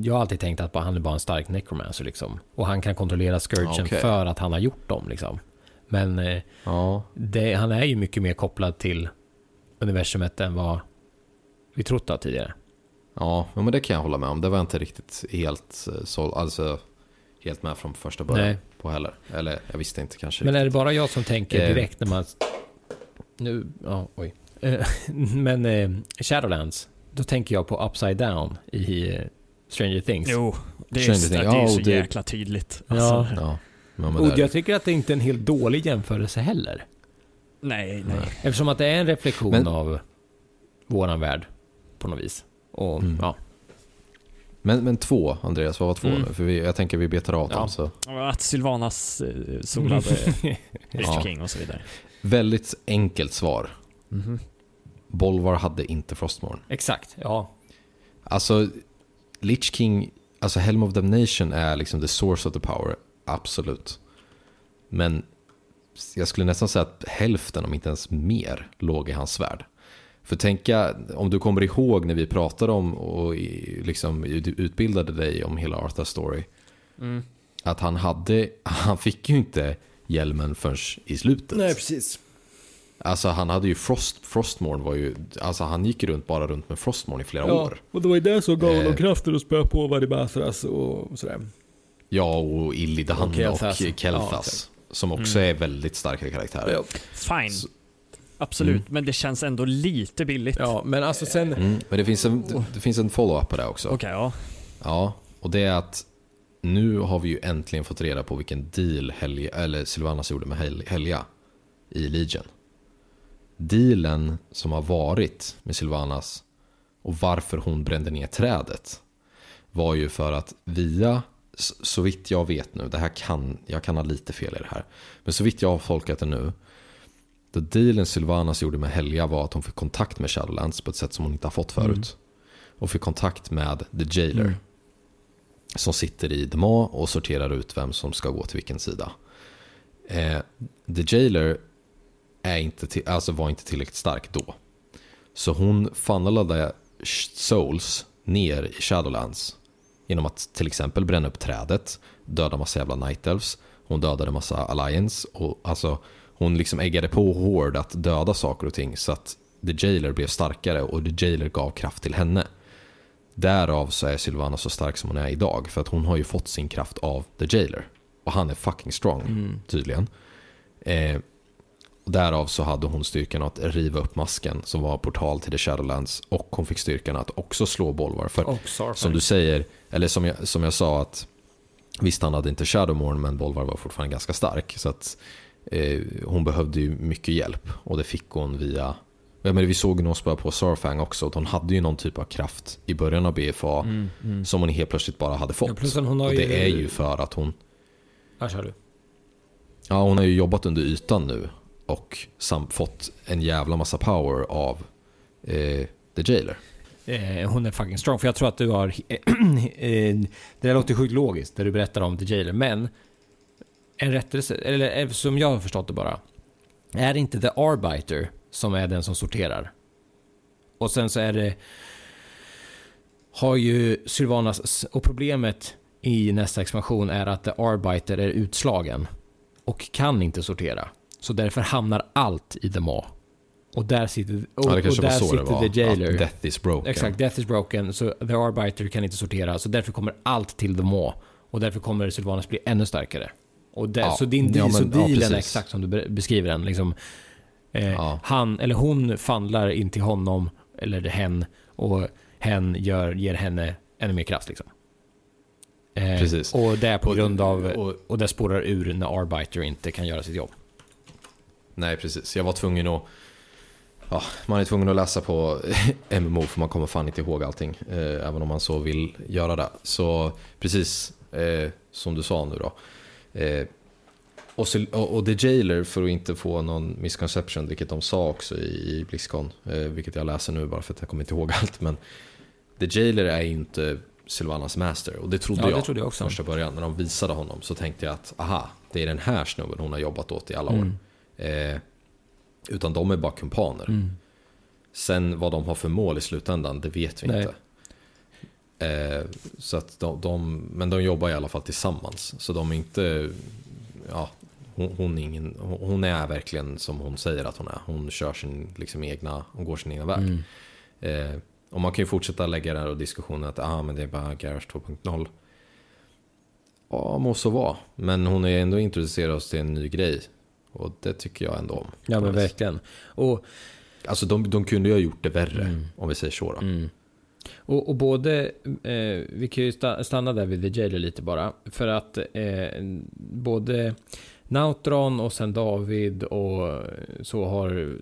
Speaker 2: jag har alltid tänkt att han är bara en stark necromancer liksom. Och han kan kontrollera Scourgen
Speaker 4: Okej.
Speaker 2: för att han har gjort dem liksom. Men eh,
Speaker 4: Ja,
Speaker 2: det, han är ju mycket mer kopplad till universumet än vad vi trott av tidigare.
Speaker 4: ja, men det kan jag hålla med om. Det var inte riktigt helt, eh, så, alltså, helt med från första början
Speaker 2: Nej.
Speaker 4: på heller. Eller jag visste inte kanske.
Speaker 2: Men är det
Speaker 4: riktigt.
Speaker 2: bara jag som tänker
Speaker 4: Eh.
Speaker 2: direkt när man... Nu, ja, oj. Eh, Men eh, Shadowlands, då tänker jag på Upside Down i eh, Stranger Things.
Speaker 3: Jo, det är,
Speaker 4: Stranger
Speaker 3: det
Speaker 4: Things.
Speaker 3: är så
Speaker 4: det-
Speaker 3: jäkla tydligt.
Speaker 2: Ja.
Speaker 3: Alltså,
Speaker 4: Ja, ja
Speaker 2: Och
Speaker 4: det
Speaker 2: jag tycker att det inte är en helt dålig jämförelse heller.
Speaker 3: Nej, nej.
Speaker 2: Eftersom att det är en reflektion
Speaker 4: Men-
Speaker 2: av våran värld på något vis. Och
Speaker 4: Mm.
Speaker 2: ja,
Speaker 4: Men, men två, Andreas, vad var två
Speaker 2: Mm.
Speaker 4: nu? För vi, jag tänker vi betar av
Speaker 2: Ja.
Speaker 4: dem. Så.
Speaker 3: Att Sylvanas eh, solade Lich
Speaker 4: Ja.
Speaker 3: King och så vidare.
Speaker 4: Väldigt enkelt svar.
Speaker 3: Mhm.
Speaker 4: Bolvar hade inte Frostmourne.
Speaker 2: exakt. Ja,
Speaker 4: Alltså, Lich King, alltså Helm of Damnation är liksom the source of the power, absolut. Men jag skulle nästan säga att hälften, om inte ens mer, låg i hans svärd. För tänka, om du kommer ihåg när vi pratade om och liksom utbildade dig om hela Arthur story.
Speaker 3: Mm.
Speaker 4: Att han hade, han fick ju inte hjälmen förrän i slutet.
Speaker 2: precis.
Speaker 4: Alltså han hade ju Frost, Frostmourne var ju, alltså han gick runt bara runt med Frostmourne i flera år.
Speaker 2: och det var ju det som
Speaker 4: gav honom
Speaker 2: krafter att spöa på Varibathras och sådär.
Speaker 4: Ja, och Illidan
Speaker 2: Och
Speaker 4: och
Speaker 2: Kel'Thas.
Speaker 4: Kel'Thas.
Speaker 2: Ja,
Speaker 4: som också är väldigt starka karaktärer.
Speaker 3: Fine.
Speaker 4: Så-
Speaker 3: Absolut,
Speaker 4: Mm.
Speaker 3: men det känns ändå lite billigt.
Speaker 2: Ja, men alltså sen...
Speaker 4: Mm, men det finns en, det, finns en follow-up på det också.
Speaker 3: Okej, ja.
Speaker 4: Ja, och det är att nu har vi ju äntligen fått reda på vilken deal Helga, eller Sylvanas gjorde med Hel- Helga i Legion. Dealen som har varit med Sylvanas och varför hon brände ner trädet var ju för att via, så vitt jag vet nu, det här kan, jag kan ha lite fel i det här, men så vitt jag har folkat det nu, the dealen Sylvanas gjorde med Helga var att hon fick kontakt med Shadowlands på ett sätt som hon inte har fått förut. Och fick kontakt med The Jailer. Som sitter i The Maw och sorterar ut vem som ska gå till vilken sida. Eh, The Jailer är inte till, alltså var inte tillräckligt stark då. Så hon funnelade Souls ner i Shadowlands. Genom att till exempel bränna upp trädet, döda massa jävla Night Elves. Hon dödade massa Alliance. Och, alltså, hon liksom äggade på hård att döda saker och ting. Så att The Jailer blev starkare och The Jailer gav kraft till henne. Därav så är Sylvana så stark som hon är idag. För att hon har ju fått sin kraft av The Jailer. Och han är fucking strong, tydligen. Eh, och därav så hade hon styrkan att riva upp masken som var portal till The Shadowlands. Och hon fick styrkan att också slå Bolvar. För
Speaker 2: Och Sarfang.
Speaker 4: som du säger, eller som jag, som jag sa att visst han hade inte Shadowmourne men Bolvar var fortfarande ganska stark. Så att eh, hon behövde ju mycket hjälp och det fick hon via Ja, men vi såg när hon spöade på Sarfang också att hon hade ju någon typ av kraft i början av BFA som hon helt plötsligt bara hade fått.
Speaker 2: Ja,
Speaker 4: och det
Speaker 2: ju-
Speaker 4: är ju för att hon,
Speaker 2: Här kör du.
Speaker 4: ja hon har ju jobbat under ytan nu och sam- fått en jävla massa power av eh, The Jailer.
Speaker 2: Eh, hon är fucking strong. För jag tror att du har... Eh, det där låter sjukt logiskt, det du berättar om The Jailer. Men en rättelse, eller eh, som jag har förstått det bara. Är det inte The Arbiter som är den som sorterar? Och sen så är det... Har ju Sylvanas... Och problemet i nästa expansion är att The Arbiter är utslagen. Och kan inte sortera. Så därför hamnar allt i The Maw. Och där sitter... Och,
Speaker 4: Ja,
Speaker 2: och där
Speaker 4: så
Speaker 2: sitter. The Jailer.
Speaker 4: Att death is broken.
Speaker 2: Exakt, Death is broken, så The Arbiter kan inte sortera, så därför kommer allt till The Maw. Och därför kommer Sylvanas bli ännu starkare. Och där,
Speaker 4: Ja,
Speaker 2: så din
Speaker 4: ja,
Speaker 2: så
Speaker 4: men- ja,
Speaker 2: dealen är exakt som du be- beskriver den. Liksom, eh,
Speaker 4: Ja.
Speaker 2: Han, eller hon fandlar in till honom, eller hen, och hen gör, ger henne ännu mer kraft. Liksom. Eh,
Speaker 4: Precis.
Speaker 2: Och det är på grund av,
Speaker 4: och-
Speaker 2: och det spårar ur när Arbiter inte kan göra sitt jobb.
Speaker 4: Nej, precis. Jag var tvungen att... Ja, man är tvungen att läsa på MMO för man kommer fan inte ihåg allting. Eh, även om man så vill göra det. Så precis eh, som du sa nu då. Eh, och, så, och, och The Jailer, för att inte få någon misconception, vilket de sa också i, i Blizzcon, eh, vilket jag läser nu bara för att jag kommer inte ihåg allt. Men The Jailer är ju inte Sylvanas Master. Och det trodde,
Speaker 2: Ja, det
Speaker 4: jag,
Speaker 2: trodde jag också.
Speaker 4: första början. När de visade honom så tänkte jag att aha, det är den här snubben hon har jobbat åt i alla år.
Speaker 2: Mm.
Speaker 4: Eh, utan de är bara kumpaner. Sen vad de har för mål i slutändan, det vet vi
Speaker 2: Nej.
Speaker 4: inte. Eh, så att de, de, men de jobbar i alla fall tillsammans. Så de är inte, ja, hon, hon, är ingen, hon är verkligen som hon säger att hon är. Hon kör sin liksom egna, hon går sin egna väg. Eh, och man kan ju fortsätta lägga den här diskussionen att ah, men det är bara Garage 2.0. Ja, må så vara. Men hon är ändå introducerat oss till en ny grej. Och det tycker jag ändå om.
Speaker 2: Ja men verkligen. Och,
Speaker 4: Alltså de, de kunde ju ha gjort det värre,
Speaker 2: Mm.
Speaker 4: om vi säger så då.
Speaker 2: och, och både, eh, vi kan ju sta- stanna där vid The Jailer lite bara. För att eh, både Nautron och sen David och så har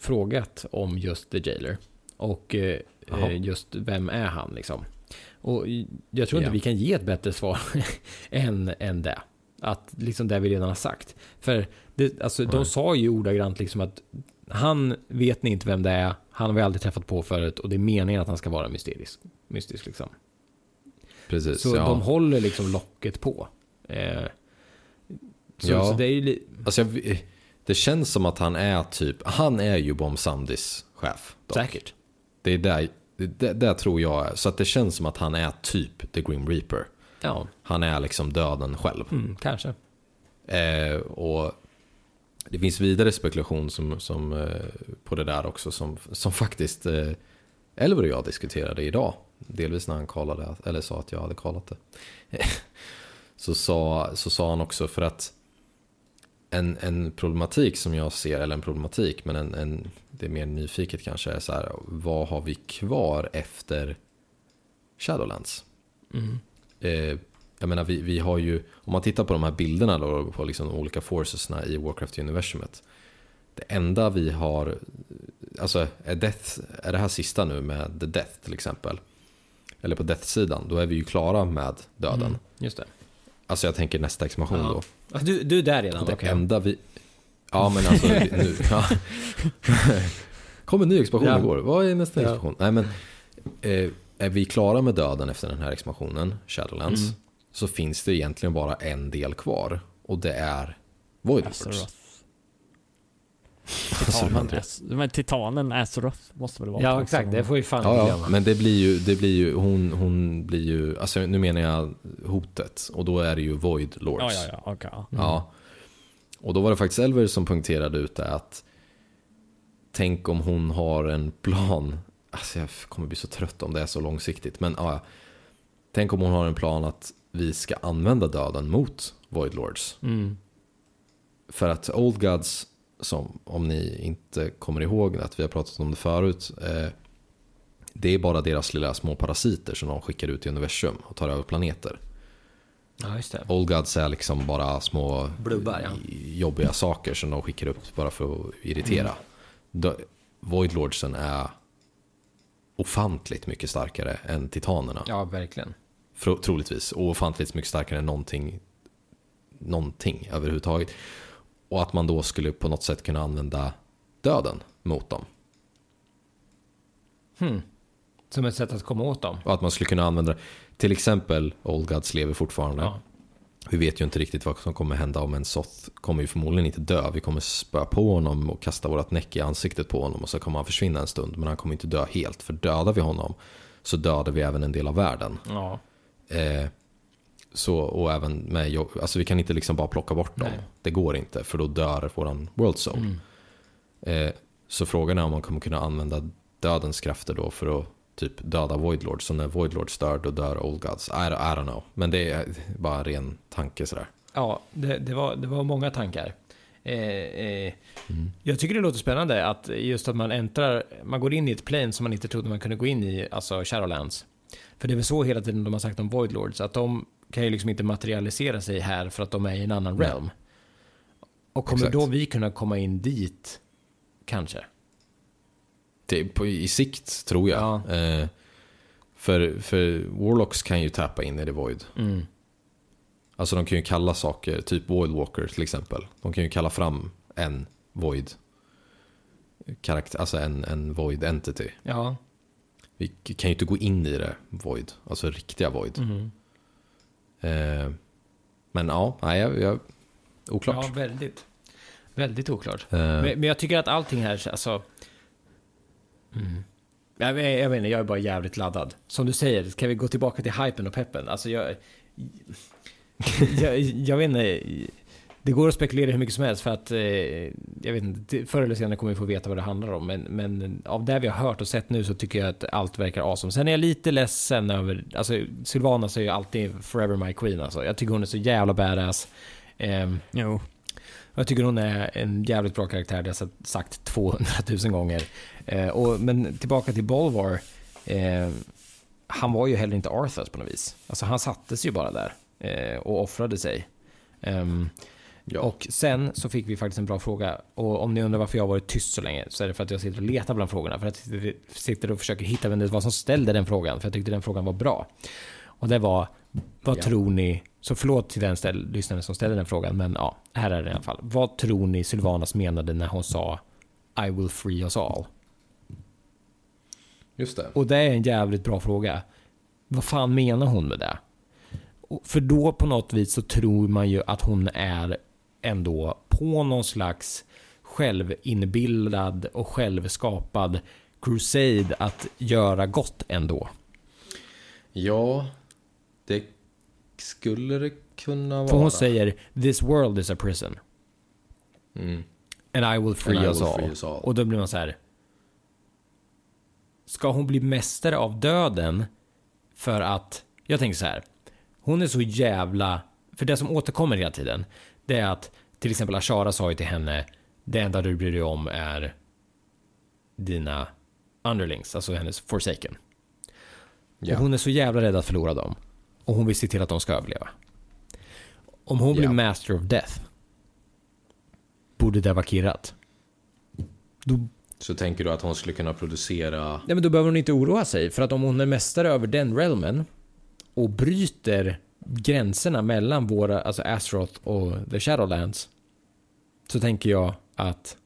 Speaker 2: frågat om just The Jailer. Och eh, eh, just vem är han liksom. Och jag tror inte
Speaker 4: Ja.
Speaker 2: vi kan ge ett bättre svar än, än det. Att liksom det vi redan har sagt. För det, alltså, de sa ju ordagrant liksom att han vet ni inte vem det är, han har vi aldrig träffat på förut och det är meningen att han ska vara mysterisk. Mystisk liksom.
Speaker 4: Precis,
Speaker 2: Så
Speaker 4: ja.
Speaker 2: de håller liksom locket på. Eh, så,
Speaker 4: Ja.
Speaker 2: så det är ju
Speaker 4: Alltså jag, det känns som att han är typ, han är ju Bom Samdis chef. dock.
Speaker 2: säkert.
Speaker 4: Det är där, det, det, där tror jag är. Så att det känns som att han är typ The Grim Reaper.
Speaker 2: Ja,
Speaker 4: Han är liksom döden själv.
Speaker 2: mm, kanske.
Speaker 4: Eh, och det finns vidare spekulation som, som, eh, på det där också som, som faktiskt eh, Elver och jag diskuterade idag. Delvis när han kallade, eller sa att jag hade kallat det. så, sa, så sa han också för att en, en problematik som jag ser, eller en problematik, men en, en, det är mer nyfiket kanske, är så här, vad har vi kvar efter Shadowlands? Eh, jag menar, vi, vi har ju, om man tittar på de här bilderna då, på liksom de olika forcesna i Warcraft-universumet. Det enda vi har, alltså är, Death, är det här sista nu med The Death till exempel? Eller på Death-sidan, då är vi ju klara med döden.
Speaker 2: Just det.
Speaker 4: Alltså jag tänker nästa expansion
Speaker 2: Ja.
Speaker 4: då.
Speaker 2: Du, du är där redan?
Speaker 4: Det
Speaker 2: okej.
Speaker 4: enda vi... Ja men alltså nu... Ja. Kom en ny expansion
Speaker 2: Ja.
Speaker 4: igår. Vad är nästa
Speaker 2: Ja.
Speaker 4: expansion? Nej men... Eh, är vi klara med döden efter den här expansionen, Shadowlands,
Speaker 2: Mm.
Speaker 4: Så finns det egentligen bara en del kvar. Och det är Voidlords.
Speaker 3: Azeroth. Titanen, As- men titanen Azeroth måste väl vara
Speaker 2: Ja, exakt. Det får vi fan
Speaker 4: Ja,
Speaker 2: inte
Speaker 4: ja, men det blir ju, det blir ju, hon, hon blir ju, alltså nu menar jag hotet. Och då är det ju Void Lords.
Speaker 3: Ja, ja, ja. okej, ja.
Speaker 4: Ja. Och då var det faktiskt Elver som punkterade ut det att tänk om hon har en plan. Alltså jag kommer bli så trött om det är så långsiktigt. Men ja, tänk om hon har en plan att vi ska använda döden mot Void Lords.
Speaker 2: Mm.
Speaker 4: För att Old Gods, som om ni inte kommer ihåg att vi har pratat om det förut. Eh, det är bara deras lilla små parasiter som de skickar ut i universum och tar över planeter.
Speaker 2: Ja, just det.
Speaker 4: Old Gods är liksom bara små
Speaker 2: Blubbar, ja.
Speaker 4: jobbiga saker som de skickar upp bara för att irritera. Mm. Void Lordsen är ofantligt mycket starkare än titanerna.
Speaker 2: Ja, verkligen.
Speaker 4: Troligtvis. Och ofantligt mycket starkare än någonting, någonting överhuvudtaget. Och att man då skulle på något sätt kunna använda döden mot dem.
Speaker 2: Som ett sätt att komma åt dem.
Speaker 4: Och att man skulle kunna använda, till exempel Old Gods lever fortfarande.
Speaker 2: Ja.
Speaker 4: Vi vet ju inte riktigt vad som kommer hända om en Soth kommer ju förmodligen inte dö. Vi kommer spöa på honom och kasta vårat näck i ansiktet på honom och så kommer han försvinna en stund. Men han kommer inte dö helt, för dödar vi honom så dödar vi även en del av världen.
Speaker 2: Ja.
Speaker 4: Eh, så, och även med, alltså vi kan inte liksom bara plocka bort dem.
Speaker 2: Nej.
Speaker 4: Det går inte, för då dör våran World Soul. Eh, så frågan är om man kommer kunna använda dödens krafter då för att typ döda Void Så när Void Lords dör, då dör Old Gods. I, I don't know. Men det är bara en ren tanke sådär.
Speaker 2: Ja, det, det, var, det var många tankar. Eh, eh, Jag tycker det låter spännande att just att man äntrar, man går in i ett plane som man inte trodde man kunde gå in i, alltså Shadowlands. För det är väl så hela tiden de har sagt om Void Lords, att de kan ju liksom inte materialisera sig här för att de är i en annan
Speaker 4: Nej.
Speaker 2: realm. Och kommer
Speaker 4: Exakt.
Speaker 2: då vi kunna komma in dit? Kanske.
Speaker 4: Det, på, I sikt tror jag. Eh, för, för Warlocks kan ju tappa in i The Void.
Speaker 2: Mm.
Speaker 4: Alltså de kan ju kalla saker, typ Voidwalker till exempel. De kan ju kalla fram en Void. Karaktär, alltså en, en Void entity.
Speaker 2: Ja.
Speaker 4: Vi kan ju inte gå in i det Void, alltså riktiga Void.
Speaker 2: Mhm.
Speaker 4: Eh, men ja, nej, jag, jag, oklart.
Speaker 2: Ja, väldigt. Väldigt oklart.
Speaker 4: Eh.
Speaker 2: Men, men jag tycker att allting här, alltså... Mm. Jag, vet- jag vet inte, jag är bara jävligt laddad. Som du säger, kan vi gå tillbaka till hypen och peppen? Alltså jag... jag, jag vet inte. Det går att spekulera hur mycket som helst för att... Eh, jag vet inte, förr eller senare kommer vi få veta vad det handlar om. Men, men av det vi har hört och sett nu så tycker jag att allt verkar awesome. Sen är jag lite ledsen över... Alltså Sylvanas är ju alltid forever my queen alltså. Jag tycker hon är så jävla badass. Ehm,
Speaker 3: Jo.
Speaker 2: jag tycker hon är en jävligt bra karaktär, det har jag sagt 200 000 gånger. Eh, och, men tillbaka till Bolvar. Eh, han var ju heller inte Arthas på något vis. Alltså han sattes ju bara där eh, och offrade sig. Ehm, Och sen så fick vi faktiskt en bra fråga. Och om ni undrar varför jag har varit tyst så länge så är det för att jag sitter och letar bland frågorna. För att jag sitter och försöker hitta vem det var som ställde den frågan. För jag tyckte den frågan var bra. Och det var, vad
Speaker 4: Ja.
Speaker 2: tror ni, så förlåt till den ställ, lyssnaren som ställde den frågan, men ja, här är det i alla fall. Vad tror ni Sylvanas menade när hon sa I will free us all?
Speaker 4: Just det.
Speaker 2: Och det är en jävligt bra fråga. Vad fan menar hon med det? För då på något vis så tror man ju att hon är ändå på någon slags självinbildad och självskapad crusade att göra gott ändå.
Speaker 4: Ja, det skulle det kunna vara.
Speaker 2: För hon säger “This world is a prison”
Speaker 4: Mm.
Speaker 2: and I will free,
Speaker 4: And I
Speaker 2: us,
Speaker 4: will
Speaker 2: all.
Speaker 4: free us all.
Speaker 2: Och då blir man så här. Ska hon bli mästare av döden för att, jag tänker så här. Hon är så jävla, för det som återkommer hela tiden, det är att till exempel Ashara sa ju till henne, det enda du bryr dig om är dina underlings, alltså hennes forsaken.
Speaker 4: Ja.
Speaker 2: Och hon är så jävla rädd att förlora dem. Och hon vill se till att de ska överleva. Om hon blir
Speaker 4: Ja.
Speaker 2: master of death, borde det vara kirrat. Då,
Speaker 4: Så tänker du att hon skulle kunna producera...
Speaker 2: nej men då behöver hon inte oroa sig, för att om hon är mästare över den realmen och bryter gränserna mellan våra, alltså astroth och The Shadowlands, så tänker jag att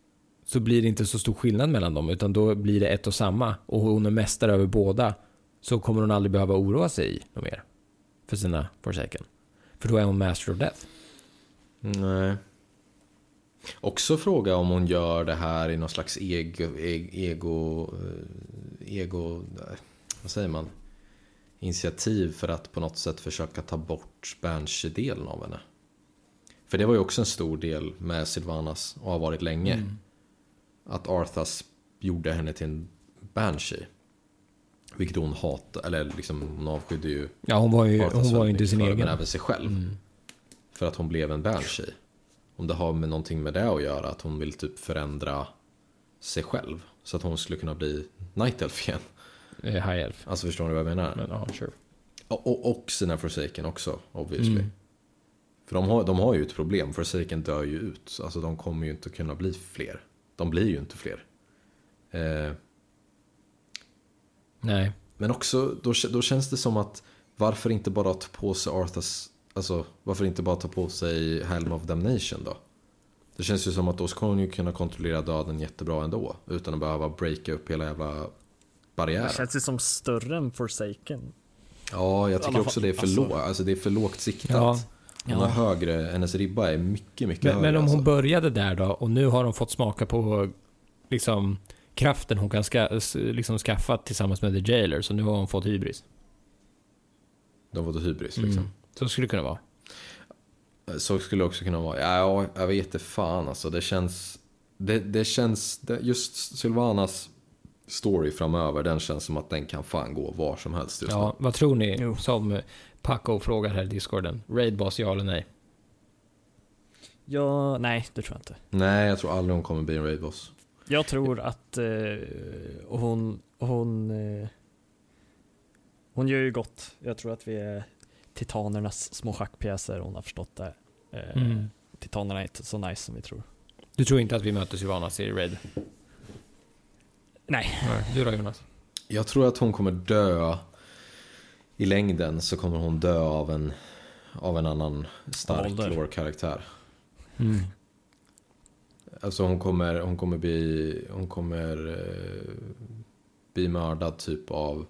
Speaker 2: så blir det inte så stor skillnad mellan dem, utan då blir det ett och samma. Och hon är mästare över båda, så kommer hon aldrig behöva oroa sig något mer för sina Forsaken. För då är hon master of death.
Speaker 4: Nej. Också fråga om hon gör det här i någon slags ego... Ego... Eh, ego... Vad säger man? Initiativ för att på något sätt försöka ta bort Banshee-delen av henne. För det var ju också en stor del med Sylvanas och har varit länge.
Speaker 2: Mm.
Speaker 4: Att Arthas gjorde henne till en Banshee. Vilket hon hatade, eller liksom hon avskydde ju
Speaker 2: Ja, hon var ju,
Speaker 4: Arthas
Speaker 2: hon var ju inte sin
Speaker 4: för,
Speaker 2: egen.
Speaker 4: Men även sig själv.
Speaker 2: Mm.
Speaker 4: För att hon blev en Banshee. Om det har med någonting med det att göra, att hon vill typ förändra sig själv. Så att hon skulle kunna bli Night Elf igen.
Speaker 2: Eh, High Elf.
Speaker 4: Alltså förstår ni vad jag menar?
Speaker 2: Men ja, sure.
Speaker 4: Och, och, och sina Forsaken också, obviously.
Speaker 2: Mm.
Speaker 4: För de har, de har ju ett problem, Forsaken dör ju ut. Alltså de kommer ju inte kunna bli fler. De blir ju inte fler. Eh,
Speaker 2: Nej.
Speaker 4: men också, då, då känns det som att varför inte bara ta på sig Arthas, alltså varför inte bara ta på sig Helm of Damnation då? Det känns ju som att då ska hon ju kunna kontrollera döden jättebra ändå. Utan att behöva breaka upp hela jävla barriären.
Speaker 3: Det känns ju som större än Forsaken.
Speaker 4: Ja, jag tycker också det är för,
Speaker 3: alltså-
Speaker 4: lågt, alltså det är för lågt siktat.
Speaker 2: Ja.
Speaker 4: Hon
Speaker 2: Ja.
Speaker 4: har högre, hennes ribba är mycket, mycket
Speaker 2: Men,
Speaker 4: högre.
Speaker 2: men om hon
Speaker 4: alltså.
Speaker 2: började där då och nu har hon fått smaka på liksom kraften hon kan ska, liksom skaffa tillsammans med The Jailer så nu har hon fått hybris.
Speaker 4: De har fått hybris liksom.
Speaker 2: Mm. Så skulle det kunna vara.
Speaker 4: Så skulle det också kunna vara. Ja, jag vet inte fan alltså. Det känns... Det, det känns... Det, just Sylvanas story framöver, den känns som att den kan fan gå var som helst just
Speaker 2: Ja,
Speaker 4: nu.
Speaker 2: vad tror ni? Som Paco frågar här i discorden. Raid boss, ja eller nej?
Speaker 3: Ja, nej, det tror jag inte.
Speaker 4: Nej, jag tror aldrig hon kommer bli en raid boss.
Speaker 3: Jag tror att eh, och hon, hon, eh, hon gör ju gott. Jag tror att vi är titanernas små schackpjäser, hon har förstått det. Eh,
Speaker 2: Mm.
Speaker 3: Titanerna är inte så nice som vi tror.
Speaker 2: Du tror inte att vi möter Sylvanas i Raid?
Speaker 3: Nej.
Speaker 2: Nej. Du då Jonas?
Speaker 4: Jag tror att hon kommer dö i längden så kommer hon dö av en, av en annan stark lore-karaktär.
Speaker 2: Mm.
Speaker 4: Alltså hon kommer, hon kommer bli, hon kommer eh, bli mördad typ av,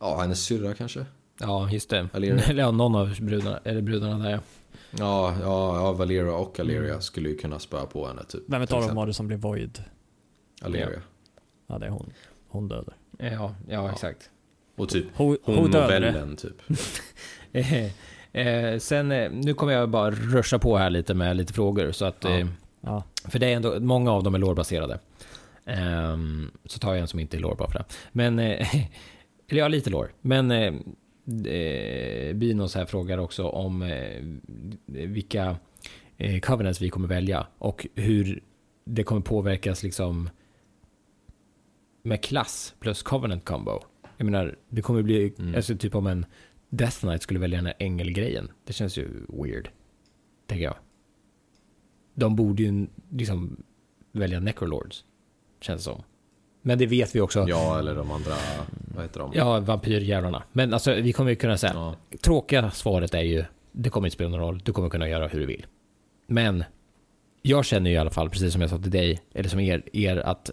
Speaker 4: ja hennes syrra kanske?
Speaker 2: Ja, just det.
Speaker 4: Valeria.
Speaker 2: Eller ja, någon av brudarna, eller brudarna där ja.
Speaker 4: Ja, ja, ja Valera och Aleria
Speaker 2: Mm.
Speaker 4: skulle ju kunna spöa på henne typ.
Speaker 3: Vem av dem var det som blev Void?
Speaker 4: Aleria.
Speaker 3: Ja, det är hon. Hon dödar.
Speaker 2: Ja, ja exakt.
Speaker 4: Och typ
Speaker 3: Hon,
Speaker 4: hon
Speaker 3: dödade.
Speaker 4: novellen typ.
Speaker 2: Eh, eh, sen, eh, nu kommer jag bara ruscha på här lite med lite frågor så att...
Speaker 4: Ja.
Speaker 2: Eh,
Speaker 3: Ja.
Speaker 2: för det är ändå, många av dem är lårbaserade. Ehm, så tar jag en som inte är lår bara för det. Men, eh, eller ja, lite lår. Men eh, eh, Binos här frågar också om eh, vilka eh, covenants vi kommer välja och hur det kommer påverkas liksom med klass plus covenant combo. Jag menar, det kommer bli,
Speaker 4: Mm.
Speaker 2: alltså typ om en Death Knight skulle välja den här ängelgrejen. Det känns ju weird. Tänker jag. De borde ju liksom välja Necrolords. Känns som. Men det vet vi också.
Speaker 4: Ja, eller de andra, vad heter de?
Speaker 2: Ja, vampyrjävlarna. Men alltså, vi kommer ju kunna säga.
Speaker 4: Ja.
Speaker 2: Tråkiga svaret är ju, det kommer inte spela någon roll. Du kommer kunna göra hur du vill. Men jag känner ju i alla fall, precis som jag sa till dig, eller som er, er att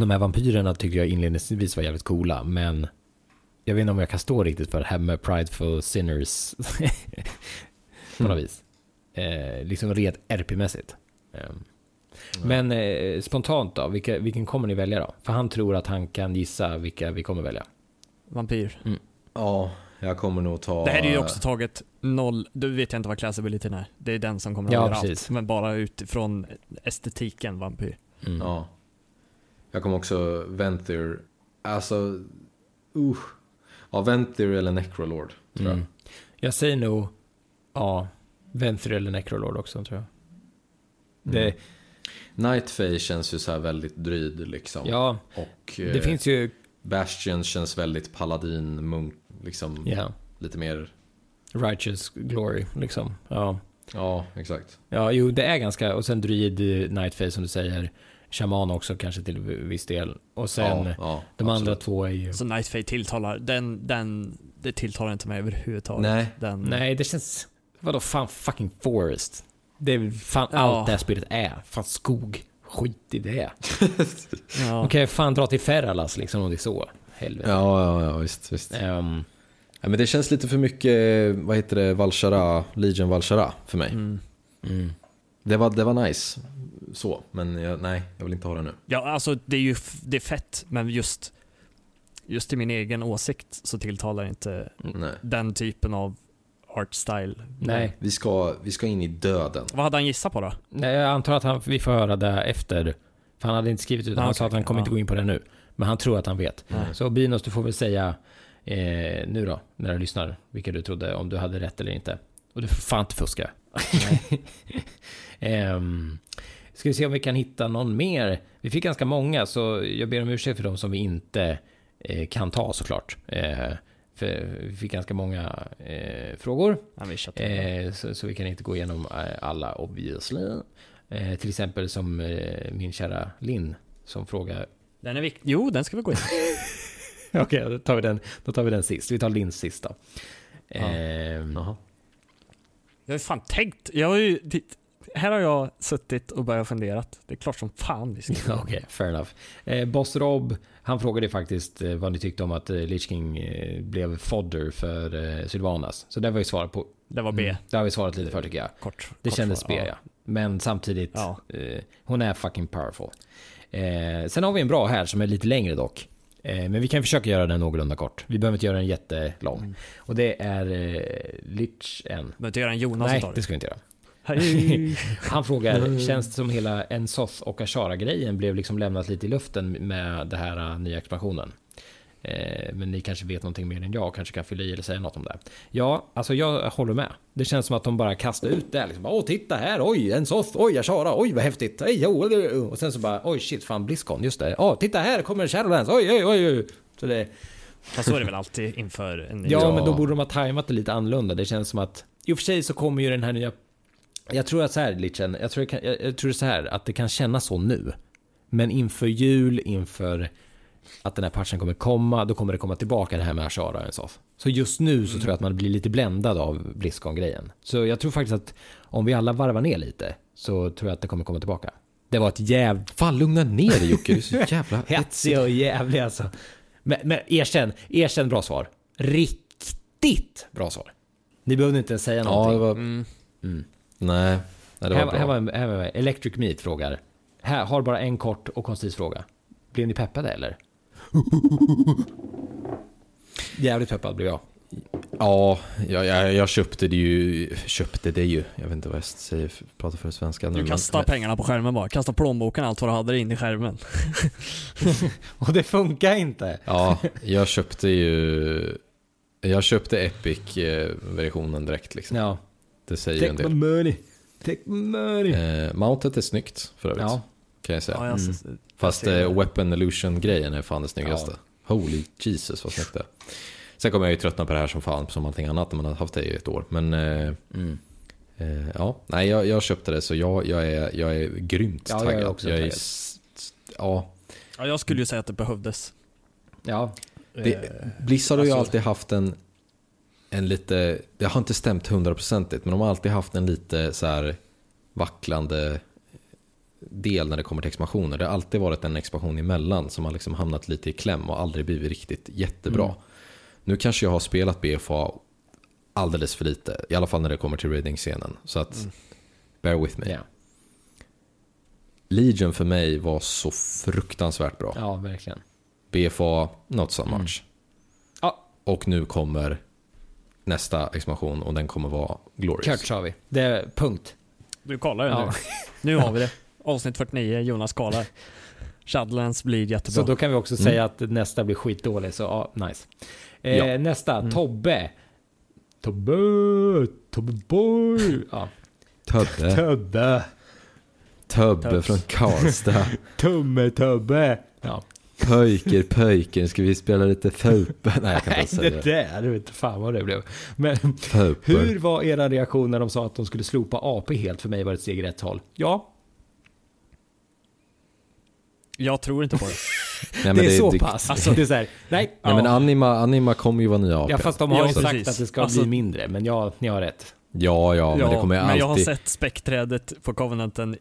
Speaker 2: de här vampyrerna tyckte jag inledningsvis var jävligt coola, men jag vet inte om jag kan stå riktigt för det här med prideful sinners på något vis. Eh, liksom rent RP-mässigt. Eh, Men eh, spontant då, vilka, vilken kommer ni välja då? För han tror att han kan gissa vilka vi kommer välja.
Speaker 3: Vampyr.
Speaker 4: Ja, jag kommer nog ta...
Speaker 3: Det här är ju också taget noll, du vet jag inte vad classabilityn är. Det är den som kommer att
Speaker 2: Ja,
Speaker 3: avgöra
Speaker 2: precis.
Speaker 3: allt. Men bara utifrån estetiken vampyr.
Speaker 2: Mm.
Speaker 4: Ja. Jag kommer också Venthir. Alltså, uh. Ja, Venthir eller Necrolord, tror jag.
Speaker 2: Mm. Jag säger nog, ja, Venthir eller Necrolord också tror jag. Det,
Speaker 4: Mm. Känns ju så här väldigt dryd liksom.
Speaker 2: Ja,
Speaker 4: Och
Speaker 2: det
Speaker 4: eh,
Speaker 2: finns ju,
Speaker 4: Bastion känns väldigt paladin, munk, liksom
Speaker 2: ja,
Speaker 4: lite mer...
Speaker 2: righteous glory liksom. Ja.
Speaker 4: Ja, exakt.
Speaker 2: ja, jo det är ganska, och sen druid, eh, nightface som du säger, shaman också kanske till viss del. Och sen,
Speaker 4: ja, ja,
Speaker 2: de andra
Speaker 4: absolut.
Speaker 2: två är ju,
Speaker 3: Så Nightfade tilltalar, den, den, det tilltalar inte mig överhuvudtaget.
Speaker 4: Nej.
Speaker 3: Den,
Speaker 2: nej det känns, vadå fan fucking forest. Det är fan
Speaker 3: Ja.
Speaker 2: allt det här spelet är. Fan skog. Skit i det.
Speaker 3: Ja.
Speaker 2: Okej, fan dra till Ferralas liksom om det är så. Helvete.
Speaker 4: Ja, ja, ja, visst, visst.
Speaker 2: Ehm,
Speaker 4: Ja, men det känns lite för mycket, vad heter det, Valshara, Legion Valshara för mig.
Speaker 3: Mm.
Speaker 2: mm.
Speaker 4: Det, var, det var nice, så. Men jag, nej, jag vill inte ha det nu.
Speaker 3: Ja, alltså det är ju det är fett, men just, just i min egen åsikt så tilltalar inte
Speaker 4: Nej.
Speaker 3: den typen av art style.
Speaker 2: Nej.
Speaker 4: Vi ska, vi ska in i döden.
Speaker 3: Vad hade han gissat på då?
Speaker 2: Nej, jag antar att han, vi får höra det efter. För han hade inte skrivit ut.
Speaker 3: Ah,
Speaker 2: Han
Speaker 3: okej,
Speaker 2: sa att han kommer
Speaker 3: ja.
Speaker 2: inte gå in på det nu. Men han tror att han vet.
Speaker 3: Nej.
Speaker 2: Så Binos, du får väl säga eh, nu då, när du lyssnar, vilka du trodde, om du hade rätt eller inte. Och du får fan inte fuska. Ehm, ska vi se om vi kan hitta någon mer. Vi fick ganska många, så jag ber om ursäkt för de som vi inte eh, kan ta såklart. Eh, för vi fick ganska många eh, frågor.
Speaker 3: Visste
Speaker 2: Eh, så, så vi kan inte gå igenom eh, alla obviously. Eh, till exempel som eh, min kära Linn som frågar.
Speaker 3: Den är viktig. Jo, den ska vi gå in.
Speaker 2: Okej, då tar vi den. Då tar vi den sist. Vi tar Linns sist då. Ehm,
Speaker 4: Jaha.
Speaker 3: Jag har ju fan tänkt. Jag har ju, här har jag suttit och börjat funderat. Det är klart som fan vi ska
Speaker 2: Okej, fair enough. Eh, Boss Rob, han frågade faktiskt eh, vad ni tyckte om att eh, Lich King eh, blev fodder för eh, Sylvanas. Så det var ju svaret på.
Speaker 3: Det var B.
Speaker 2: Mm, det har vi svarat lite för tycker jag.
Speaker 3: Kort.
Speaker 2: Det
Speaker 3: kort
Speaker 2: kändes
Speaker 3: svar,
Speaker 2: B ja. Men samtidigt,
Speaker 3: Ja.
Speaker 2: eh, hon är fucking powerful. Eh, sen har vi en bra här som är lite längre dock. Men vi kan försöka göra den någorlunda kort. Vi behöver inte göra den jättelång.
Speaker 3: Mm.
Speaker 2: Och det är eh, Lich en.
Speaker 3: Behöver inte göra en Jonas
Speaker 2: Nej, det ska vi inte göra.
Speaker 3: Hej.
Speaker 2: Han frågar, känns det som hela Ensoth och Ashara-grejen blev liksom lämnat lite i luften med det här uh, nya expansionen? Eh, men ni kanske vet någonting mer än jag och kanske kan fylla i eller säga något om det. Ja, alltså jag håller med. Det känns som att de bara kastar ut det. Liksom, Åh, titta här, oj, Ensoth, oj, Ashara, oj, vad häftigt. Ej, det- och sen så bara, oj, shit, fan, Blizzcon, just det. Åh, titta här kommer Shadowlands, oj, oj, oj, oj. Så det,
Speaker 3: Fast så är det väl alltid inför en ny
Speaker 2: Ja,
Speaker 4: Ja.
Speaker 2: men då borde de ha tajmat det lite annorlunda. Det känns som att, i och för sig så kommer ju den här nya, jag tror att så här, Litchen, jag tror, kan, jag, jag tror så här, att det kan kännas så nu. Men inför jul, inför att den här patchen kommer komma, då kommer det komma tillbaka det här med Ashara och så. Så just nu så tror jag att man blir lite bländad av Blizzcon-grejen. Så jag tror faktiskt att om vi alla varvar ner lite, så tror jag att det kommer komma tillbaka. Det var ett jävligt
Speaker 4: Fan lugna ner dig Jocke, du är så jävla
Speaker 2: hetsig och jävlig alltså. Men, men erkänn, erkänn bra svar. Riktigt bra svar. Ni behövde inte ens säga
Speaker 4: Ja,
Speaker 2: någonting.
Speaker 4: det var...
Speaker 3: Mm.
Speaker 4: Nej, nej, det var
Speaker 2: här,
Speaker 4: bra.
Speaker 2: här, var, en- här var Electric Meat frågar. Här har bara en kort och koncis fråga. Blev ni peppade eller? Jävligt peppad blev jag.
Speaker 4: Ja, jag, jag, jag köpte det ju, köpte det ju. Jag vet inte vad jag säger, pratar för svenska nu.
Speaker 3: Du kastar
Speaker 4: men-
Speaker 3: pengarna på skärmen bara. Kasta plånboken allt vad du hade in i skärmen.
Speaker 2: Och det funkar inte.
Speaker 4: Ja, jag köpte ju... Jag köpte Epic-versionen direkt liksom.
Speaker 2: Ja.
Speaker 4: Det säger ju en
Speaker 2: Take my
Speaker 4: del.
Speaker 2: money. Take my money.
Speaker 4: Eh, mountet är snyggt för övrigt.
Speaker 2: Ja.
Speaker 4: Kan jag säga.
Speaker 3: Ja, jag,
Speaker 2: Mm.
Speaker 4: Fast
Speaker 3: ser det.
Speaker 4: eh, Weapon Illusion-grejen är fan det snyggaste. Holy Jesus vad snyggt det är. Sen kommer jag ju tröttna på det här som fan, som allting annat när man har haft det i ett år. Men eh,
Speaker 2: Mm.
Speaker 4: eh, ja, nej jag, jag köpte det så jag, jag, är, jag är grymt
Speaker 2: Ja, jag är
Speaker 4: taggad.
Speaker 2: också
Speaker 4: jag är,
Speaker 2: taggad.
Speaker 4: s- ja,
Speaker 3: ja, jag skulle ju säga att det behövdes.
Speaker 2: Ja.
Speaker 4: det, Blizzard har ju
Speaker 2: alltså-
Speaker 4: alltid haft en, en lite, det har inte stämt hundraprocentigt, men de har alltid haft en lite så här vacklande del när det kommer till expansioner. Det har alltid varit en expansion emellan som har liksom hamnat lite i kläm och aldrig blivit riktigt jättebra.
Speaker 2: Mm.
Speaker 4: Nu kanske jag har spelat BFA alldeles för lite, i alla fall när det kommer till raiding-scenen. Så att, bear with me.
Speaker 2: Ja.
Speaker 4: Legion för mig var så fruktansvärt bra.
Speaker 2: ja, verkligen.
Speaker 4: BFA, not so much.
Speaker 2: Mm. Ja.
Speaker 4: Och nu kommer nästa expansion och den kommer vara glorious.
Speaker 2: Kurt sa vi. Det är punkt.
Speaker 3: Du kollar ju
Speaker 2: Ja.
Speaker 3: nu. Nu har vi det. Avsnitt 49, Jonas kollar. Shadowlands blir jättebra.
Speaker 2: Så då kan vi också
Speaker 4: Mm.
Speaker 2: säga att nästa blir skitdålig, så ja, nice. Eh,
Speaker 4: Ja.
Speaker 2: Nästa,
Speaker 3: Mm.
Speaker 2: Tobbe. Tobbe, Tobbe boy. Ja.
Speaker 4: Többe.
Speaker 2: Tobbe.
Speaker 4: Többe
Speaker 2: Töbs.
Speaker 4: från Karlstad.
Speaker 2: Tumme Tobbe. Ja.
Speaker 4: Pöjker, pöjker, ska vi spela lite fotboll? Nej, jag kan inte
Speaker 2: det
Speaker 4: säga det.
Speaker 2: där, du vet fan vad det blev. Men
Speaker 4: Fotboll.
Speaker 2: hur var era reaktion när de sa att de skulle slopa AP helt? För mig var det ett steg i rätt håll. Ja,
Speaker 3: Jag tror inte på det.
Speaker 4: Nej, men
Speaker 2: det är så
Speaker 4: det,
Speaker 2: pass.
Speaker 3: alltså-
Speaker 2: det är så här, nej.
Speaker 4: Nej, men. Anima, Anima kommer ju vara nya AP.
Speaker 2: Ja, fast de har
Speaker 3: Ja,
Speaker 2: ju sagt att det ska
Speaker 3: Alltså-
Speaker 2: bli mindre. Men ja, ni har rätt.
Speaker 4: Ja, ja, men det kommer ju
Speaker 3: men jag har
Speaker 4: alltid...
Speaker 3: sett späckträdet på Covenanten.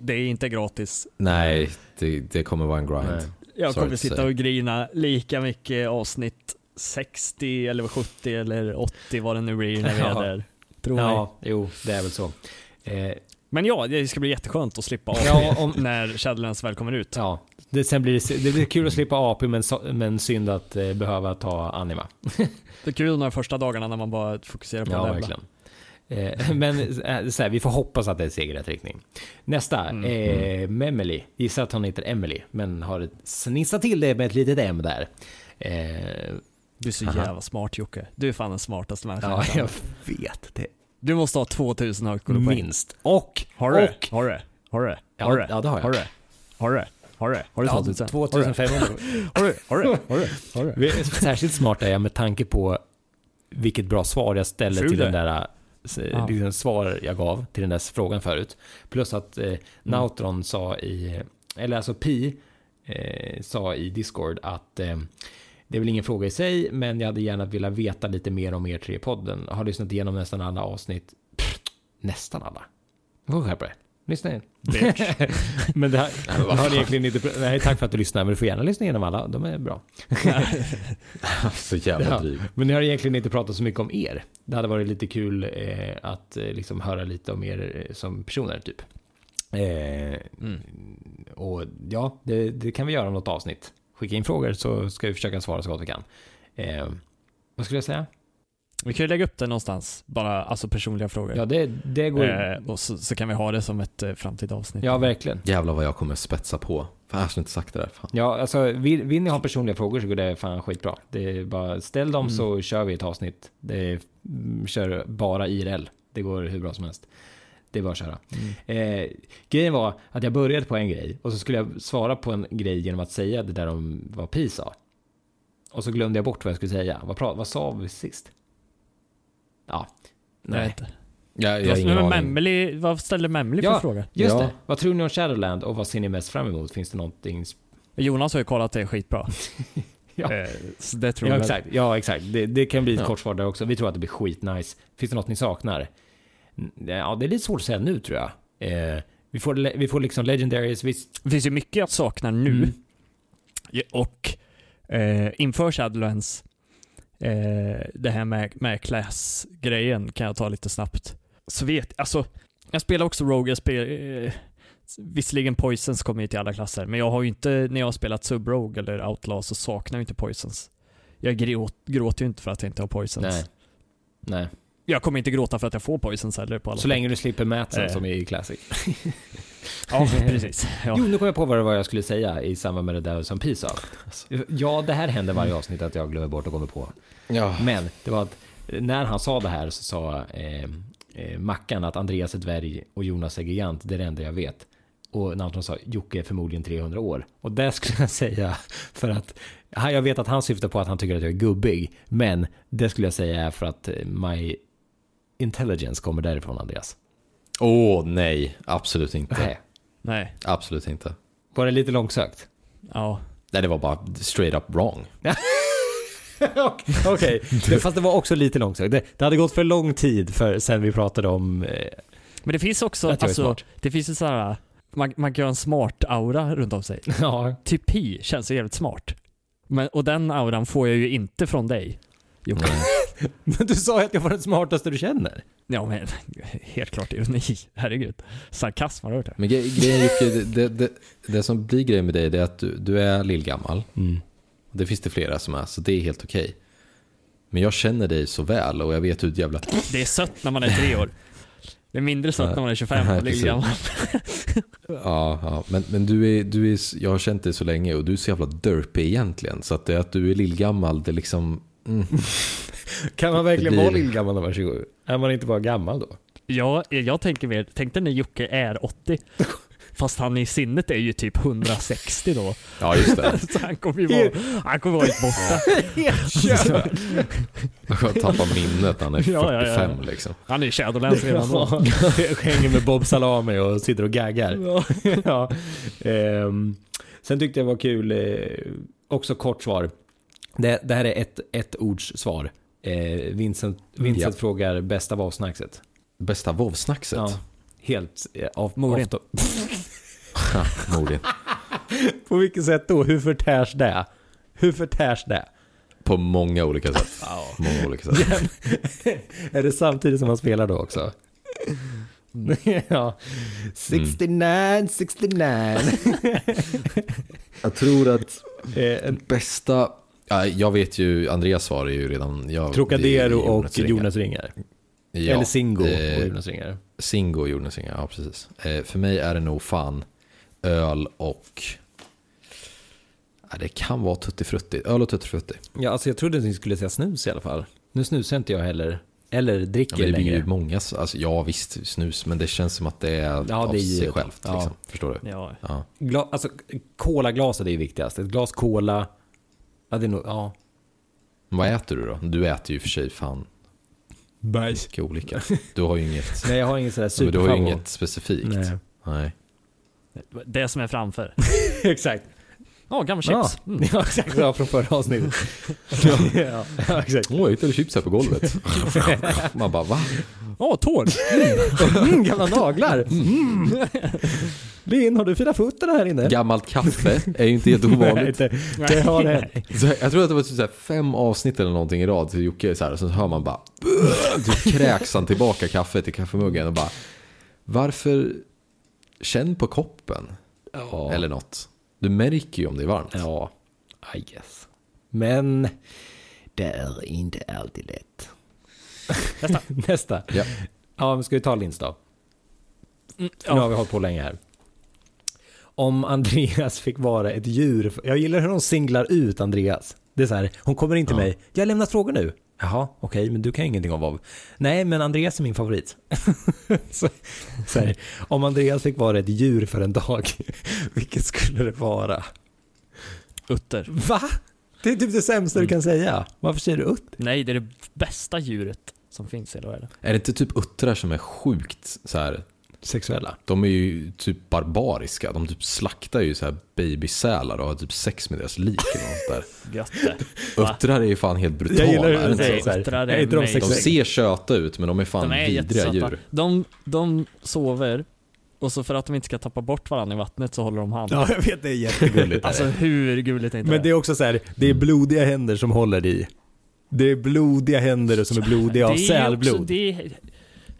Speaker 3: Det är inte gratis.
Speaker 4: Nej, det, det kommer vara en grind.
Speaker 2: Nej.
Speaker 3: Jag
Speaker 4: Sorry
Speaker 3: kommer sitta och grina lika mycket avsnitt 60 eller 70 eller 80 vad det nu blir när vi är
Speaker 2: Ja.
Speaker 3: där. Tro mig.
Speaker 2: Ja, jo, det är väl så. Eh,
Speaker 3: Men ja, det ska bli jätteskönt att slippa AP
Speaker 2: Ja, om-
Speaker 3: när Shadowlands väl kommer ut.
Speaker 2: ja, det, sen blir det, det blir kul att slippa AP, men, men synd att eh, behöva ta Anima.
Speaker 3: Det är kul de här första dagarna när man bara fokuserar på
Speaker 2: Ja,
Speaker 3: att levla.
Speaker 2: verkligen. Eh, men eh, så här, vi får hoppas att det är steg i rätt riktning. Nästa,
Speaker 3: Mm.
Speaker 2: eh, Memely. Gissar att hon heter Emily, men har snissat till det med ett litet M där. Eh,
Speaker 3: Du är så
Speaker 2: Aha.
Speaker 3: jävla smart Jocke. Du är fan den smartaste människan.
Speaker 2: ja,
Speaker 3: jag
Speaker 2: vet det.
Speaker 3: Du måste ha 2000 högskolepoäng.
Speaker 2: Minst. Och,
Speaker 3: Har du?
Speaker 2: och
Speaker 3: Har du? Har du?
Speaker 2: Ja,
Speaker 3: Har du?
Speaker 2: ja, det har jag.
Speaker 3: Har du? Har du? Har du? Har du
Speaker 2: ja,
Speaker 3: 2000?
Speaker 2: 2500.
Speaker 3: Har du? Har du? Har du? Har du?
Speaker 2: Särskilt smart är jag med tanke på vilket bra svar jag ställer
Speaker 3: Ful
Speaker 2: till
Speaker 3: du
Speaker 2: den
Speaker 3: är.
Speaker 2: där
Speaker 3: Ja.
Speaker 2: liksom svar jag gav till den där frågan förut. Plus att
Speaker 3: Mm.
Speaker 2: eh, Nautron sa i, eller alltså Pi eh, sa i Discord att eh, det är väl ingen fråga i sig, men jag hade gärna velat veta lite mer om er tre i podden. Har lyssnat igenom nästan alla avsnitt. Pff, nästan alla. Du får skärpa dig. Lyssna in. men det här, jag har egentligen inte... Nej, tack för att du lyssnar, men du får gärna lyssna igenom alla. De är bra.
Speaker 4: Så jävla
Speaker 2: Ja,
Speaker 4: dryg.
Speaker 2: men ni har egentligen inte pratat så mycket om er. Det hade varit lite kul eh, att eh, liksom höra lite om er eh, som personer typ. Eh, Och ja, det, det kan vi göra något avsnitt. Skicka in frågor så ska vi försöka svara så gott vi kan. Eh, vad skulle jag säga?
Speaker 3: Vi kan ju lägga upp det någonstans, bara alltså personliga frågor.
Speaker 2: Ja, det, det går...
Speaker 3: eh, och så, så kan vi ha det som ett eh, framtida avsnitt.
Speaker 2: Ja, verkligen.
Speaker 4: Jävlar vad jag kommer spetsa på. Fan, jag skulle inte sagt det där. Fan.
Speaker 2: Ja, alltså vill, vill ni ha personliga frågor så går det fan skitbra. Det är bara ställ dem
Speaker 3: Mm.
Speaker 2: så kör vi ett avsnitt. Det är, mm, kör bara IRL. Det går hur bra som helst. Det är bara att köra. Eh, grejen var att jag började på en grej och så skulle jag svara på en grej genom att säga det där om vad Pi sa. Och så glömde jag bort vad jag skulle säga. Vad, vad sa vi sist? Ja.
Speaker 3: Jag vet
Speaker 2: Nej.
Speaker 3: inte.
Speaker 4: Jag, jag har
Speaker 3: Vad,
Speaker 4: ingen.
Speaker 3: Memely, vad ställde Memely för
Speaker 2: Ja,
Speaker 3: fråga?
Speaker 2: just
Speaker 4: Ja.
Speaker 2: det. Vad tror ni om Shadowland och vad ser ni mest fram emot? Finns det någonting...
Speaker 3: Jonas har ju kollat det är skitbra.
Speaker 2: Ja.
Speaker 3: Eh, så det tror
Speaker 2: Ja,
Speaker 3: jag.
Speaker 2: exakt. Ja, exakt. Det, det kan bli ett
Speaker 4: Ja.
Speaker 2: kort svar där också. Vi tror att det blir skitnice. Finns det något ni saknar? Ja, det är lite svårt att säga nu tror jag. Eh, vi, får, vi får liksom legendaries, visst.
Speaker 3: Det finns ju mycket jag saknar nu.
Speaker 2: Mm.
Speaker 3: Ja, Och eh, inför Shadowlands, eh, det här med, med class-grejen kan jag ta lite snabbt. Så vet, alltså, jag spelar också Rogue, jag spelar, eh, visserligen Poisons kommer ju till alla klasser, men jag har ju inte, när jag har spelat Sub-Rogue eller Outlaw så saknar jag inte Poisons. Jag gråt, gråter ju inte för att jag inte har Poisons.
Speaker 2: Nej. Nej.
Speaker 3: Jag kommer inte gråta för att jag får Poisons heller på alla
Speaker 2: Så länge du slipper Matsen
Speaker 3: Eh.
Speaker 2: som är i Classic.
Speaker 3: Ja, precis. Ja.
Speaker 2: Jo, nu kom jag på vad det var jag skulle säga i samband med det där som Pisa. Ja, det här händer varje avsnitt att jag glömmer bort att komma på.
Speaker 4: Ja.
Speaker 2: Men det var att när han sa det här så sa eh, eh, Mackan att Andreas är dvärg och Jonas är gigant, det är det enda jag vet. Och Nauton sa Jocke är förmodligen 300 år. Och det skulle jag säga för att ja, jag vet att han syftar på att han tycker att jag är gubbig. Men det skulle jag säga är för att eh, my intelligence kommer därifrån Andreas.
Speaker 4: Åh nej, absolut inte.
Speaker 2: Nej.
Speaker 3: Nej,
Speaker 4: Absolut inte.
Speaker 2: Var det lite långsökt?
Speaker 3: ja.
Speaker 4: Nej, det var bara straight up wrong.
Speaker 2: Okej, okay. fast det var också lite långsökt. Det, det hade gått för lång tid för sen vi pratade om... Eh,
Speaker 3: Men det finns också, alltså,
Speaker 2: smart.
Speaker 3: det finns ju såhär, man, man kan göra en smart aura runt om sig.
Speaker 2: ja,
Speaker 3: Typ Pi känns ju jävligt smart. Men, och den auran får jag ju inte från dig. Jocke.
Speaker 2: men du sa ju att jag var den smartaste du känner.
Speaker 3: Ja men, helt klart ironi. Herregud. Sarkasm har du hört det?
Speaker 4: Men gre- grejen Jocke, det, det, det, det som blir grejen med dig det är att du, du är lillgammal.
Speaker 2: Mm.
Speaker 4: Det finns det flera som är, så det är helt okej. Men jag känner dig så väl och jag vet hur jävla...
Speaker 3: Det är sött när man är tre år. Det är mindre sött när man är 25
Speaker 4: Nej,
Speaker 3: och lillgammal.
Speaker 4: Ja, ja. men, men du är, du är, jag har känt dig så länge och du är så jävla derpy egentligen. Så att det att du är lillgammal, det är liksom... Mm.
Speaker 2: Kan man verkligen
Speaker 4: Det
Speaker 2: vara lillgammal när man är 27? Är man inte bara gammal då?
Speaker 3: Ja, jag tänker mer, tänk dig när Jocke är 80. Fast han i sinnet är ju typ 160 då.
Speaker 4: Ja, just det.
Speaker 3: Så han kommer ju vara, han kommer vara helt borta.
Speaker 2: Helt
Speaker 4: Jag tappar minnet när han är 45
Speaker 3: Ja, ja, ja.
Speaker 4: liksom.
Speaker 3: Han är i Shadowlands redan då.
Speaker 2: Hänger med Bob Salami och sitter och gaggar. ja. Ehm, sen tyckte jag var kul, eh, också kort svar. Det, det här är ett, ett ords svar. Eh, Vincent, Vincent
Speaker 4: Ja.
Speaker 2: frågar bästa vovsnackset.
Speaker 4: Bästa vovsnackset?
Speaker 2: Ja, helt eh, av,
Speaker 3: Morin.
Speaker 4: Morin.
Speaker 2: På vilket sätt då? Hur förtärs det? Hur förtärs det?
Speaker 4: På många olika sätt. Många olika sätt.
Speaker 2: är det samtidigt som man spelar då också? ja. 69, 69.
Speaker 4: Jag tror att
Speaker 2: Eh,
Speaker 4: bästa... Ja, jag vet ju, Andreas svar är ju redan... Jag, det
Speaker 2: Trocadero och Jonas Ringar.
Speaker 4: Ja,
Speaker 2: Eller Singo
Speaker 4: eh,
Speaker 2: och Jonas Ringar.
Speaker 4: Singo och Jonas Ringar, ja precis. Eh, för mig är det nog fan öl och... Ja, det kan vara Tutti Frutti. Öl och Tutti Frutti.
Speaker 2: Ja, alltså jag trodde att ni skulle säga snus i alla fall. Nu snusar inte jag heller. Eller
Speaker 4: Ja,
Speaker 2: dricker
Speaker 4: men det blir
Speaker 2: längre.
Speaker 4: ju många, alltså, ja visst snus, men det känns som att det är
Speaker 2: Ja,
Speaker 4: av
Speaker 2: det är
Speaker 4: sig självt.
Speaker 2: Ja.
Speaker 4: Liksom. Förstår du?
Speaker 3: Ja.
Speaker 4: Ja.
Speaker 2: Gla, alltså, colaglaset är ju viktigast. Ett glas cola. Ja, det är nog, ja.
Speaker 4: Vad äter du då? Du äter ju för sig fan
Speaker 2: Bajs.
Speaker 4: mycket olika. Du har ju inget,
Speaker 2: Nej, jag har ingen sån där
Speaker 4: men du har ju
Speaker 2: superfavorit.
Speaker 4: inget specifikt.
Speaker 2: Nej.
Speaker 4: Nej.
Speaker 3: Det som är framför.
Speaker 2: exakt.
Speaker 3: Ja, gamla
Speaker 2: Ja,
Speaker 3: chips. Mm.
Speaker 2: ja exakt. Ja, från förra avsnittet. ja, ja, ja, exakt.
Speaker 4: Åh, jag hittade chips här på golvet. Man bara, va?
Speaker 3: Ja, tår.
Speaker 2: Mm, gamla naglar. Linn, har du fina fötter här inne?
Speaker 4: Gammalt kaffe är ju inte helt
Speaker 2: Nej,
Speaker 4: ovanligt.
Speaker 2: det, det har hänt.
Speaker 4: Så jag tror att det var typ så här fem avsnitt eller någonting i rad till Jocke så här, och så hör man bara typ kräks han tillbaka kaffet i kaffemuggen och bara Varför känn på koppen
Speaker 2: Ja.
Speaker 4: eller något. Du märker ju om det är varmt.
Speaker 2: Ja, I guess. Men det är inte alltid lätt.
Speaker 3: Nästa.
Speaker 2: Nästa.
Speaker 4: Ja.
Speaker 2: Ja, men ska vi ta Linds då?
Speaker 3: Mm,
Speaker 2: Nu har
Speaker 3: ja.
Speaker 2: vi hållit på länge här. Om Andreas fick vara ett djur. Jag gillar hur hon singlar ut Andreas. Det är så här, hon kommer in till
Speaker 4: Ja.
Speaker 2: mig. Jag har lämnat frågor nu. Jaha, okej, men du kan ingenting om vad. Nej, men Andreas är min favorit. så, så här, om Andreas fick vara ett djur för en dag, vilket skulle det vara?
Speaker 3: Utter.
Speaker 2: Va? Det är typ det sämsta du kan säga. Varför säger du utter?
Speaker 3: Nej, det är det bästa djuret som finns i hela världen.
Speaker 4: Är det inte typ uttrar som är sjukt så här?
Speaker 2: Sexuella.
Speaker 4: De är ju typ barbariska. De typ slaktar ju så här babysälar och har typ sex med deras lik? Uttrar är ju fan helt brutala.
Speaker 2: Jag gillar hur du
Speaker 4: inte
Speaker 2: säger de
Speaker 4: ser köta ut men de är fan
Speaker 3: De är
Speaker 4: vidriga djur.
Speaker 3: De, de sover och så för att de inte ska tappa bort varandra i vattnet så håller de hand.
Speaker 2: Ja, jag vet. Det är jättegulligt.
Speaker 3: Alltså hur gulligt är inte
Speaker 2: Men det är också så här, det är blodiga händer som håller i. Det är blodiga händer som är blodiga av
Speaker 3: Det är ju också-
Speaker 2: sälblod.
Speaker 3: det är,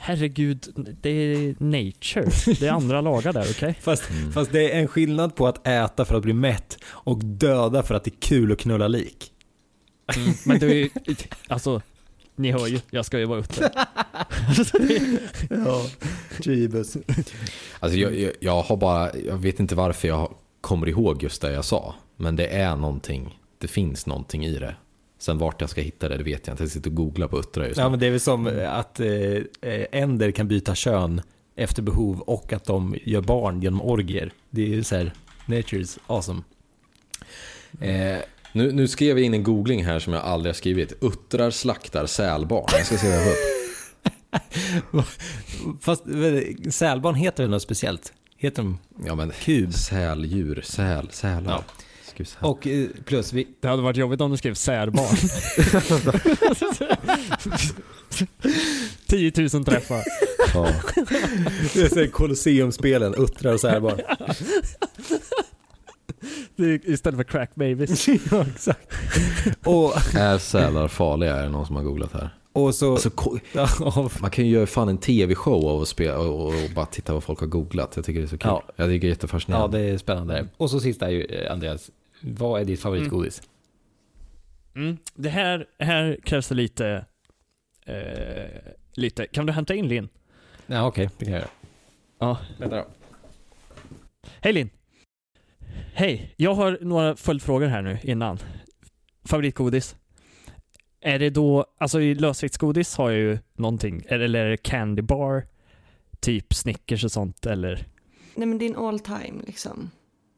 Speaker 3: herregud, det är nature. Det är andra lagar där, okej?
Speaker 2: Fast,
Speaker 4: Mm.
Speaker 2: fast det är en skillnad på att äta för att bli mätt och döda för att det är kul att knulla lik.
Speaker 3: Mm. Men det är ju, alltså, ni hör ju, jag ska ju vara ute.
Speaker 2: Ja, Jeebus.
Speaker 4: Alltså jag, jag, jag har bara, jag vet inte varför jag kommer ihåg just det jag sa. Men det är någonting, det finns någonting i det. Sen vart jag ska hitta det, det vet jag inte. Jag sitter och googlar på uttrar just nu.
Speaker 2: Ja men det är väl som eh, att eh, eh, änder kan byta kön efter behov och att de gör barn genom orgier. Det är ju så här, nature's awesome. Eh,
Speaker 4: Nu, nu skrev jag in en googling här som jag aldrig har skrivit. Uttrar slaktar sälbarn. Jag ska se vad jag får upp.
Speaker 2: fast sälbarn heter väl något speciellt? Heter de
Speaker 4: Ja men
Speaker 2: kub?
Speaker 4: säldjur, säl, sälar.
Speaker 2: Ja.
Speaker 4: Se här.
Speaker 2: Och eh, plus, vi,
Speaker 3: Det hade varit jobbigt om du skrev särbarn. 10 000 träffar.
Speaker 4: Ja.
Speaker 2: det är Colosseumspelen, uttrar och
Speaker 3: är Istället för crack babies.
Speaker 2: ja, exakt. Och,
Speaker 4: Är sälar farliga? Är det någon som har googlat här?
Speaker 2: och så...
Speaker 4: Alltså, ko-
Speaker 2: ja,
Speaker 4: man kan ju göra fan en tv-show av att spela och, och bara titta vad folk har googlat. Jag tycker det är så kul.
Speaker 2: Ja.
Speaker 4: Jag tycker det är
Speaker 2: ja,
Speaker 4: jättefascinerande.
Speaker 2: det är spännande. Och så sista är ju, eh, Andreas, vad är ditt favoritgodis?
Speaker 3: Mm. Det här, här krävs det lite, eh, lite. Kan du hämta in Linn?
Speaker 2: Ja, okej, det kan jag göra.
Speaker 3: Ja.
Speaker 2: Vänta då.
Speaker 3: Hej Linn! Hej, jag har några följdfrågor här nu innan. Favoritgodis? Är det då, alltså i lösviktsgodis har jag ju någonting, eller är det candy bar? Typ Snickers och sånt eller?
Speaker 5: Nej men din all time liksom.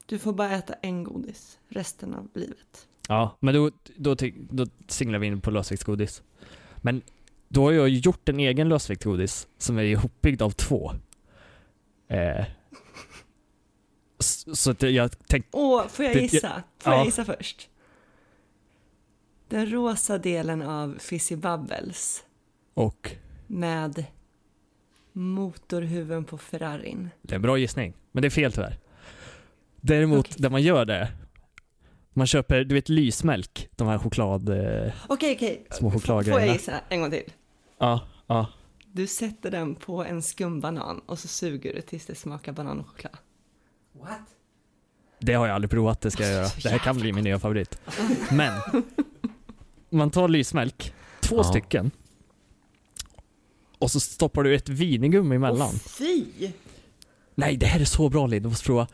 Speaker 5: Du får bara äta en godis resten av livet.
Speaker 3: Ja, men då, då, då singlar vi in på lösviktsgodis. Men då har jag gjort en egen lösviktsgodis som är ihopbyggd av två. Eh, så att jag tänkte,
Speaker 5: Åh, får jag gissa? Får
Speaker 3: ja.
Speaker 5: jag gissa först? Den rosa delen av Fizzy Bubbles
Speaker 3: och
Speaker 5: med motorhuven på Ferrarin.
Speaker 3: Det är en bra gissning, men det är fel tyvärr. Däremot, där man gör det, man köper, du vet lysmjölk, de här choklad... Eh,
Speaker 5: Okej, okej.
Speaker 3: Små
Speaker 5: Får
Speaker 3: chokladgrejerna.
Speaker 5: jag gissa en gång till?
Speaker 3: ja, ja.
Speaker 5: Du sätter den på en skumbanan och så suger du tills det smakar banan och choklad.
Speaker 3: Det har jag aldrig provat, det ska jag göra. Det här kan bli min nya favorit. Men, man tar lysmjölk, två
Speaker 4: Ja.
Speaker 3: stycken, och så stoppar du ett vinigummi emellan.
Speaker 5: Åh, fy!
Speaker 3: Nej, det här är så bra Linn, du måste prova.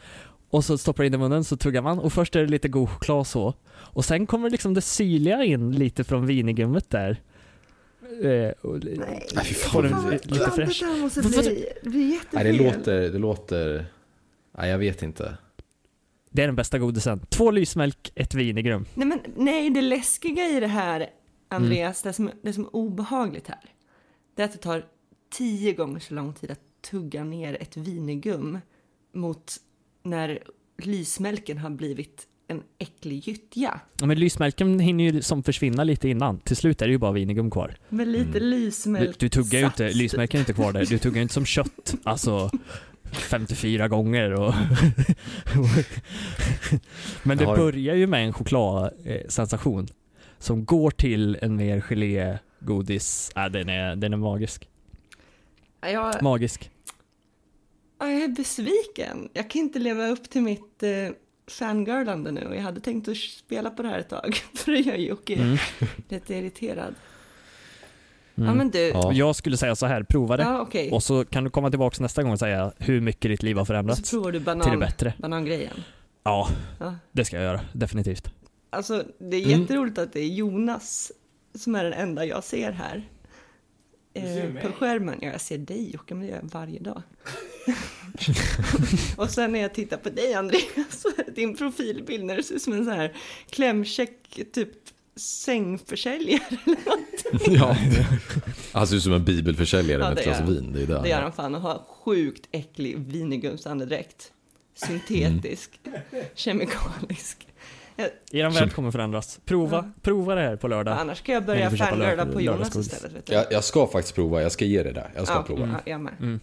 Speaker 3: Och så stoppar du in i munnen, så tuggar man och först är det lite god choklad så. Och sen kommer liksom det syrliga in lite från vinigummit där. Eh, och,
Speaker 5: Nej,
Speaker 3: Får
Speaker 4: fan.
Speaker 3: den lite fräsch.
Speaker 5: Det här måste bli, det blir
Speaker 4: Nej,
Speaker 5: jättefel.
Speaker 4: det låter, det låter... Nej, jag vet inte.
Speaker 3: Det är den bästa godisen. Två lysmjölk, ett vinigrum.
Speaker 5: Nej, men nej, det läskiga i det här, Andreas,
Speaker 3: Mm.
Speaker 5: det, som, det som är obehagligt här, det är att det tar tio gånger så lång tid att tugga ner ett vinigum mot när lysmjölken har blivit en äcklig gyttja.
Speaker 3: Ja, men lysmjölken hinner ju som försvinna lite innan. Till slut är det ju bara vinigum kvar.
Speaker 5: Med lite
Speaker 4: Mm.
Speaker 3: Du,
Speaker 5: lysmjölk.
Speaker 3: du tuggar ju inte,
Speaker 5: sats.
Speaker 3: lysmjölken är inte kvar där. Du tuggar ju inte som kött. Alltså 54 gånger och... Men det börjar ju med en chokladsensation som går till en mer gelégodis. Äh, den är, den är magisk.
Speaker 5: Ja, Jag,
Speaker 3: Magisk.
Speaker 5: Ja, jag är besviken. Jag kan inte leva upp till mitt eh, fangirlande nu jag hade tänkt att spela på det här ett tag. För det gör Jocke
Speaker 3: Mm.
Speaker 5: lite irriterad.
Speaker 3: Mm.
Speaker 5: Ja men du, ja,
Speaker 4: Ja.
Speaker 3: Jag skulle säga så här, prova det.
Speaker 5: okej.
Speaker 3: Och så kan du komma tillbaka nästa gång och säga hur mycket ditt liv har
Speaker 5: Och så
Speaker 3: förändrats
Speaker 5: provar du
Speaker 3: till det
Speaker 5: banan,
Speaker 3: bättre.
Speaker 5: banangrejen.
Speaker 3: Ja,
Speaker 5: Ja.
Speaker 3: det ska jag göra. Definitivt.
Speaker 5: Alltså det är
Speaker 3: Mm.
Speaker 5: jätteroligt att det är Jonas som är den enda jag ser här. Eh, på skärmen. Ja, jag ser dig Jocke, men det gör jag varje dag. och sen när jag tittar på dig Andreas, din profilbild när du ser ut som en sån här klämkäck typ sängförsäljare eller något.
Speaker 4: ja. Han ser ut som en bibelförsäljare
Speaker 5: Ja,
Speaker 4: med ett
Speaker 5: det
Speaker 4: glas vin. Det är det.
Speaker 5: Det gör han fan och har sjukt äcklig vinigumsandedräkt. Syntetisk, kemikalisk. Jag,
Speaker 3: Er värld kommer förändras. Prova, prova det här på lördag.
Speaker 5: annars ska jag börja
Speaker 3: lö-
Speaker 5: på Jonas istället. Vet du.
Speaker 4: Jag, jag ska faktiskt prova, jag ska ge det där. Jag ska
Speaker 5: Ja,
Speaker 4: prova.
Speaker 5: ja, jag med.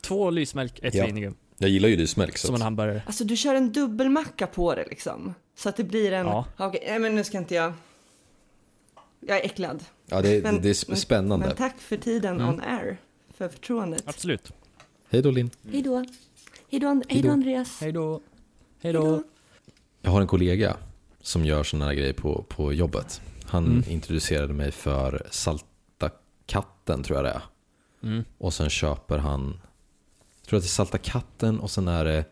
Speaker 3: Två lysmälk, ett
Speaker 4: Ja.
Speaker 3: vinigum.
Speaker 4: Jag gillar ju lysmjölk. så
Speaker 3: Som en hamburgare.
Speaker 5: Alltså du kör en dubbelmacka på det liksom. Så att det blir en...
Speaker 3: Ja.
Speaker 5: Okej, nej men nu ska inte jag... Jag är äcklad.
Speaker 4: Ja, det,
Speaker 5: Men-
Speaker 4: det är sp- spännande.
Speaker 5: Men tack för tiden
Speaker 3: Mm.
Speaker 5: on air. För förtroendet.
Speaker 3: Absolut.
Speaker 4: Hej då Linn.
Speaker 5: Hej då. Hej då, Andreas.
Speaker 3: Hej då. Hej då.
Speaker 4: Jag har en kollega som gör sådana här grejer på, på jobbet. Han
Speaker 3: Mm.
Speaker 4: introducerade mig för Salta katten tror jag det är.
Speaker 3: Mm.
Speaker 4: Och sen köper han, jag tror att det är Salta katten och sen är det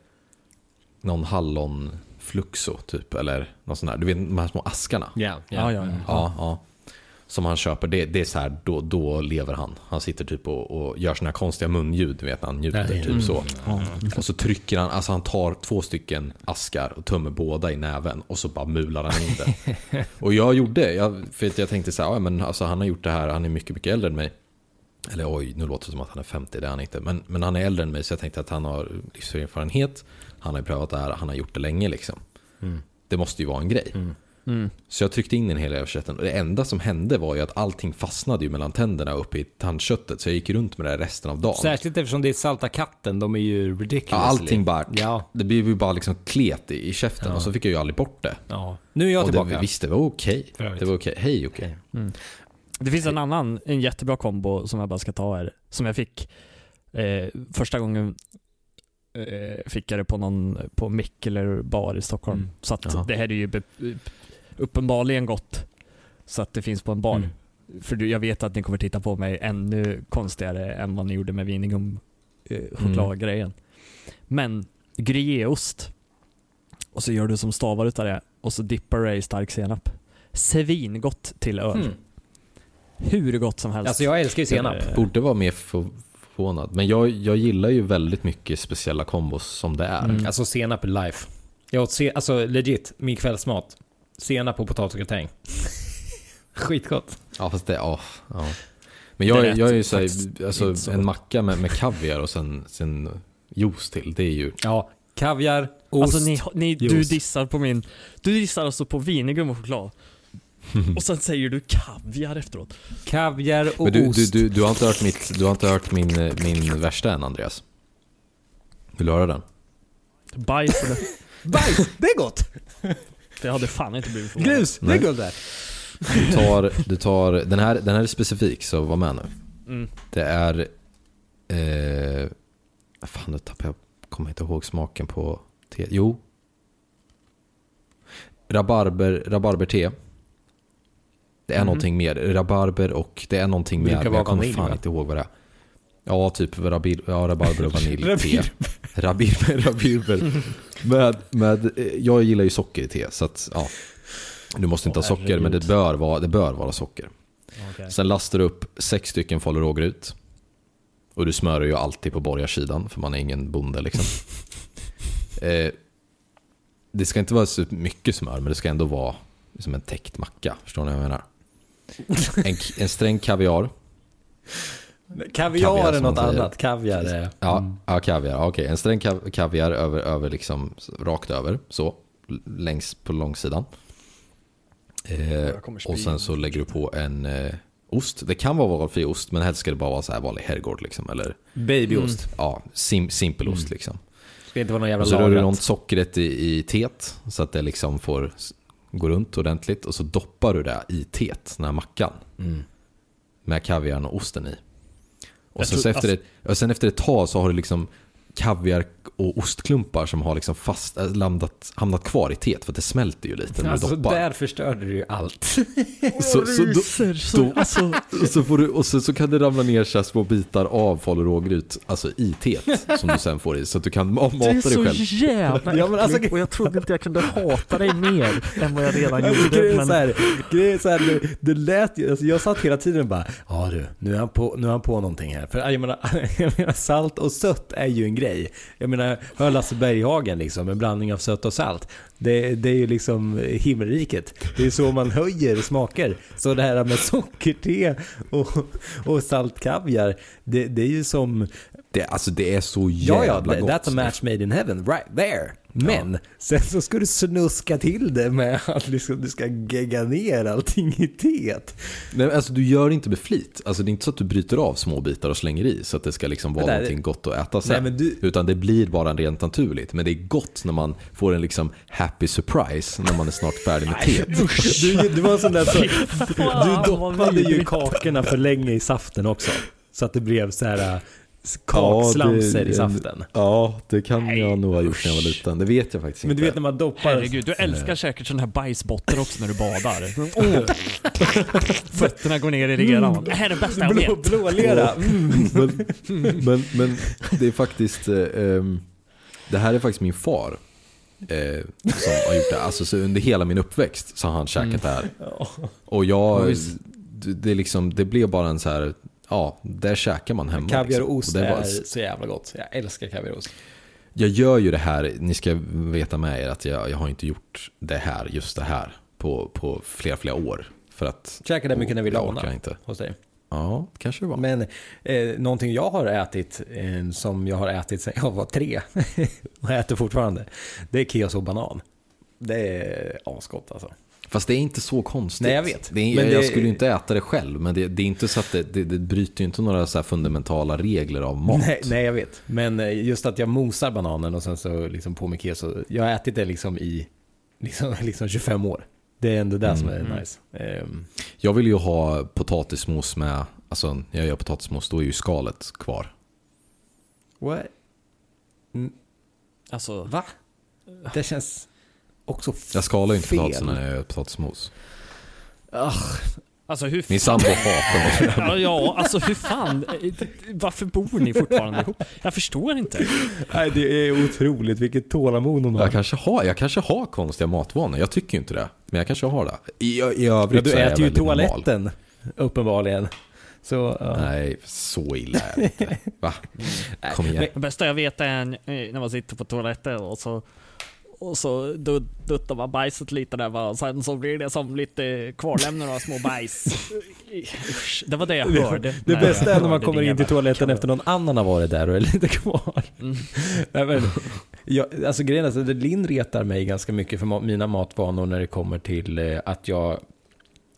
Speaker 4: någon hallonfluxo typ. Eller något sånt där. Du vet de här små askarna.
Speaker 2: Ja,
Speaker 3: Ja, ja, ja.
Speaker 4: Ja, ja. Som han köper, det, det är så här, då, då lever han. Han sitter typ och, och gör här konstiga munljud, vet han njuter,
Speaker 2: Nej.
Speaker 4: typ så.
Speaker 3: Ja.
Speaker 4: Och så trycker han, alltså han tar två stycken askar och tömmer båda i näven och så bara mular han in det. och jag gjorde, jag, för jag tänkte så här, ja, men alltså han har gjort det här, han är mycket, mycket äldre än mig. Eller oj, nu låter det som att han är 50, det är han inte. Men, men han är äldre än mig så jag tänkte att han har livserfarenhet. Han har prövat det här, han har gjort det länge liksom. Det måste ju vara en grej.
Speaker 3: Mm.
Speaker 4: Så jag tryckte in den hela översättningen och det enda som hände var ju att allting fastnade ju mellan tänderna uppe i tandköttet. Så jag gick runt med det resten av dagen.
Speaker 2: Särskilt eftersom det är salta katten, de är ju
Speaker 4: Ja,
Speaker 2: ridiculous.
Speaker 4: allting bara,
Speaker 2: Ja.
Speaker 4: det blev ju bara liksom klet i, i käften
Speaker 2: Ja.
Speaker 4: och så fick jag ju aldrig bort det.
Speaker 2: ja. Nu är jag
Speaker 4: och
Speaker 2: tillbaka.
Speaker 4: Det, visst, det var okej.
Speaker 2: Övrigt.
Speaker 4: Det var okej. Hej okej.
Speaker 3: Det finns en annan, en jättebra kombo som jag bara ska ta här. Som jag fick eh, första gången eh, fick jag det på någon, på Mikkeler bar i Stockholm.
Speaker 2: Mm.
Speaker 3: Så att
Speaker 4: Jaha.
Speaker 3: det här är ju uppenbarligen gott. Så att det finns på en bar.
Speaker 2: Mm.
Speaker 3: För du- jag vet att ni kommer titta på mig ännu konstigare än vad ni gjorde med vinigum eh, chokladgrejen. Men gruyèreost. Och så gör du som stavar utav det och så dippar du det i stark senap. Svingott till öl.
Speaker 2: Mm.
Speaker 3: Hur gott som helst.
Speaker 2: Alltså jag älskar ju senap.
Speaker 4: Borde vara mer för- förvånad. Men jag, jag gillar ju väldigt mycket speciella kombos som det är.
Speaker 2: Mm. Alltså senap är life. Jag åt se, alltså legit, min kvällsmat. Senap och potatisgratäng. Skitgott.
Speaker 4: Ja fast det, ja. ja. Men
Speaker 3: Det är
Speaker 4: jag, jag är ju så
Speaker 3: faktiskt.
Speaker 4: här, alltså,
Speaker 3: så
Speaker 4: en macka med, med kaviar och sen, sen juice till. Det är ju...
Speaker 2: Ja, kaviar, ost.
Speaker 3: Alltså ni, ni, du
Speaker 2: juice.
Speaker 3: dissar på min... Du dissar alltså på vinigum och choklad. Och sen säger du kaviar efteråt.
Speaker 2: Kaviar och
Speaker 4: Men du, du,
Speaker 2: ost.
Speaker 4: du, du har inte hört, mitt, du har inte hört min, min värsta än Andreas? Vill du höra den?
Speaker 3: Bajs det.
Speaker 2: Bajs, det är gott!
Speaker 3: Det hade fan inte blivit förvånad.
Speaker 2: Grus, det
Speaker 4: Nej.
Speaker 2: är guld där.
Speaker 4: Du tar, du tar den, här, den här är specifik så var med nu.
Speaker 3: Mm.
Speaker 4: Det är... Eh, fan nu tappade jag, kommer inte ihåg smaken på te. Jo. Rabarber, rabarberte. Det är
Speaker 2: Mhm.
Speaker 4: någonting mer. Rabarber och det är någonting mer. Jag kommer fan inte ihåg vad det är. Ja, typ rabir, ja, rabarber och vaniljte.
Speaker 2: Rabir.
Speaker 4: Rabirber, rabirber. med, med, eh, jag gillar ju socker i te, så att ja. Du måste inte
Speaker 3: Åh,
Speaker 4: ha socker, men det
Speaker 3: herregud.
Speaker 4: bör vara, det bör vara socker.
Speaker 3: Okej.
Speaker 4: Sen lastar du upp sex stycken falu rågryt. Och du smörar ju alltid på borgarsidan, för man är ingen bonde liksom. eh, det ska inte vara så mycket smör, men det ska ändå vara som en täckt macka. Förstår ni vad jag menar? En, en sträng kaviar.
Speaker 2: Kaviar,
Speaker 4: Kaviar,
Speaker 2: är något annat. Kaviar är...
Speaker 4: Ja, ja kaviar. Okej, en sträng kav- kaviar över, över liksom, rakt över. Så, längs på långsidan. Eh, och sen så lägger du på en eh, ost. Det kan vara valfri ost, men helst ska det bara vara så här vanlig herrgård liksom. Eller
Speaker 2: Babyost.
Speaker 4: ja, sim, simpelost liksom.
Speaker 2: Ska inte vara någon jävla
Speaker 4: Och så rör du runt sockret i, i teet så att det liksom får gå runt ordentligt. Och så doppar du det i teet, den här mackan.
Speaker 2: Mm.
Speaker 4: Med kaviaren och osten i. Och sen,
Speaker 3: tror-
Speaker 4: efter, ett, och sen efter ett tag så har du liksom kaviar och ostklumpar som har liksom fast, äh, landat, hamnat kvar i teet för att det smälter ju lite när
Speaker 2: Alltså
Speaker 4: du doppar.
Speaker 2: där förstörde du ju allt.
Speaker 4: Så, så, då, då,
Speaker 3: alltså,
Speaker 4: så får du, och så, så kan det ramla ner så här små bitar av falu rågryt, alltså i teet, som du sen får i, så att du kan ma-
Speaker 3: Du
Speaker 4: mata
Speaker 3: är
Speaker 4: dig
Speaker 3: så
Speaker 4: själv.
Speaker 3: jävla
Speaker 2: Ja, men alltså-
Speaker 3: och jag trodde inte jag kunde hata dig mer än vad jag redan
Speaker 2: Grejen
Speaker 3: gjorde.
Speaker 2: är
Speaker 3: Men
Speaker 2: så här, grejen är så här, det, det lät ju, alltså jag satt hela tiden och bara, ja du, nu är han på, nu är han på någonting här. För jag menar, jag menar, salt och sött är ju en grej. Jag menar, hör Lasse Berghagen liksom, en blandning av sött och salt. Det, det är ju liksom himmelriket. Det är så man höjer smaker. Så det här med sockerte och, och saltkaviar, det, det är ju som,
Speaker 4: Det, alltså det är så
Speaker 2: ja
Speaker 4: jävla
Speaker 2: ja,
Speaker 4: gott.
Speaker 2: that's a match made in heaven, right there. Men sen så ska du snuska till det med att liksom, du ska gegga ner allting i teet.
Speaker 4: Nej, alltså du gör det inte med flit. Alltså det är inte så att du bryter av små bitar och slänger i så att det ska liksom vara
Speaker 2: det-
Speaker 4: någonting gott att äta sen.
Speaker 2: Nej, du-
Speaker 4: Utan det blir bara rent naturligt. Men det är gott när man får en liksom happy surprise när man är snart färdig med teet.
Speaker 2: Du, du var en sån där så, du doppade ju kakorna för länge i saften också. Så att det blev så här äh, kakslamser
Speaker 4: Ja,
Speaker 2: i saften.
Speaker 4: Ja, det kan jag nog ha gjort när jag var liten. Det vet jag faktiskt
Speaker 2: Men
Speaker 4: inte.
Speaker 2: du vet när man doppar...
Speaker 3: herregud, du älskar säkert sådana här bajsbotter också när du badar. Åh. Fötterna går ner i reran. Det här är det bästa jag
Speaker 2: Blå,
Speaker 3: vet.
Speaker 2: blålera. Mm.
Speaker 4: men, men, men det är faktiskt, eh, ehm, det här är faktiskt min far. Eh, som har gjort det. Alltså så under hela min uppväxt så har han käkat det här. Och jag, det, liksom, det blev bara en så här, ja, där käkar man hemma.
Speaker 2: Kaviar
Speaker 4: liksom.
Speaker 2: och ost
Speaker 4: det var-
Speaker 2: är så jävla gott. Jag älskar kaviar och ost.
Speaker 4: Jag gör ju det här, ni ska veta med er att jag, jag har inte gjort det här, just det här, på, på flera, flera år. För att...
Speaker 2: Käkade mycket när vi lånade
Speaker 4: inte.
Speaker 2: hos dig.
Speaker 4: Ja, kanske det var.
Speaker 2: Men eh, någonting jag har ätit, eh, som jag har ätit sedan jag var tre, och äter fortfarande, det är keso och banan. Det är asgott alltså.
Speaker 4: Fast det är inte så konstigt.
Speaker 2: Nej, jag vet.
Speaker 4: Det är,
Speaker 2: Men
Speaker 4: jag
Speaker 2: det-
Speaker 4: skulle ju inte äta det själv, men det, det är inte så att det, det, det bryter ju inte några så här fundamentala regler av mat.
Speaker 2: Nej, nej, jag vet. Men eh, just att jag mosar bananen och sen så liksom på med keso. Jag har ätit det liksom i liksom, liksom 25 år. Det är ändå det som är nice. Ehm,
Speaker 4: Jag vill ju ha potatismos med, alltså när jag gör potatismos då är ju skalet kvar.
Speaker 2: what?
Speaker 3: Alltså,
Speaker 2: Va? Det känns också
Speaker 4: Jag skalar ju inte
Speaker 2: fel.
Speaker 4: potatisen när jag gör potatismos.
Speaker 3: alltså hur
Speaker 4: Min sambo hatar mig.
Speaker 3: Ja, ja, alltså hur fan, varför bor ni fortfarande ihop? Jag förstår inte.
Speaker 2: Nej, det är otroligt vilket tålamod hon har.
Speaker 4: Jag kanske, har, jag kanske har konstiga matvanor, jag tycker ju inte det. Men jag kanske har det. I, i
Speaker 2: Ja,
Speaker 4: övrigt
Speaker 2: du
Speaker 4: så är jag
Speaker 2: äter ju
Speaker 4: väldigt normal.
Speaker 2: toaletten, uppenbarligen. Så, ja.
Speaker 4: Nej, så illa är det inte. Va? Kom igen.
Speaker 3: Det bästa jag vet är när man sitter på toaletten och så och så dut- duttar man bajset lite där va, och sen så blir det som lite kvarlämnor av små bajs. Usch, Det var det jag hörde.
Speaker 2: Det
Speaker 3: när
Speaker 2: bästa är när man kommer in till toaletten efter någon annan har varit där och är lite kvar.
Speaker 3: Mm.
Speaker 2: Nej, men, jag, alltså grejen är att Linn retar mig ganska mycket för mina matvanor när det kommer till eh, att jag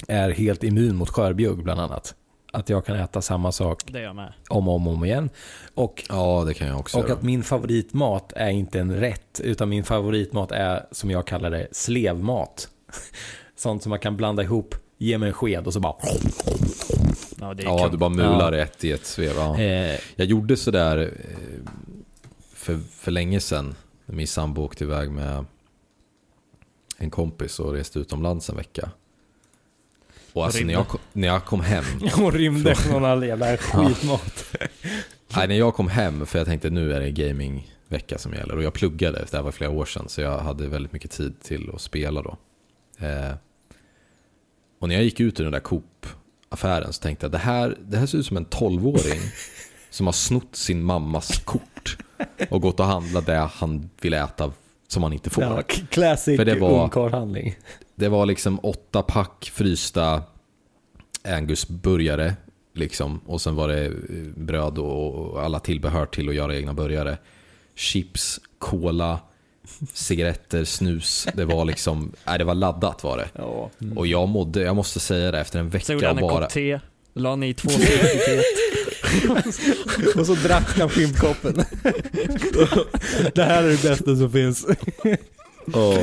Speaker 2: är helt immun mot skörbjugg bland annat. Att jag kan äta samma sak om och om, och om igen. Och,
Speaker 4: Ja, det kan jag också
Speaker 2: och
Speaker 4: göra.
Speaker 2: att min favoritmat är inte en rätt, utan min favoritmat är, som jag kallar det, slevmat. Sånt som man kan blanda ihop, ge mig en sked och så bara...
Speaker 3: Ja,
Speaker 4: Ja, du bara mular
Speaker 2: Ja.
Speaker 4: ett i ett svev. Ja.
Speaker 2: Eh,
Speaker 4: Jag gjorde sådär eh, för, för länge sedan. När min sambo åkte iväg med en kompis och reste utomlands en vecka. Och alltså när jag, kom- när jag kom hem,
Speaker 2: och rymde från all jävla skitmat.
Speaker 4: nej, när jag kom hem, för jag tänkte nu är det gamingvecka som gäller. Och jag pluggade, det här var flera år sedan, så jag hade väldigt mycket tid till att spela då. Eh, och när jag gick ut ur den där Coop-affären så tänkte jag, det här, det här ser ut som en 12-åring som har snott sin mammas kort och gått och handlat det han vill äta som han inte får.
Speaker 2: Ja, classic
Speaker 4: För det var-
Speaker 2: ungkarlhandling.
Speaker 4: Det var liksom åtta pack frysta Angus-burgare. Liksom. Och sen var det eh, bröd och alla tillbehör till att göra egna burgare. Chips, cola, cigaretter, snus. Det var liksom, nej det var laddat var det.
Speaker 2: Ja.
Speaker 4: Och jag mådde, jag måste säga det, efter en
Speaker 3: Så gjorde
Speaker 4: vecka
Speaker 3: han en
Speaker 4: bara...
Speaker 3: kopp te, la ni två teet.
Speaker 2: Och så drack han fimpkoppen. det här är det bästa som finns.
Speaker 4: Och,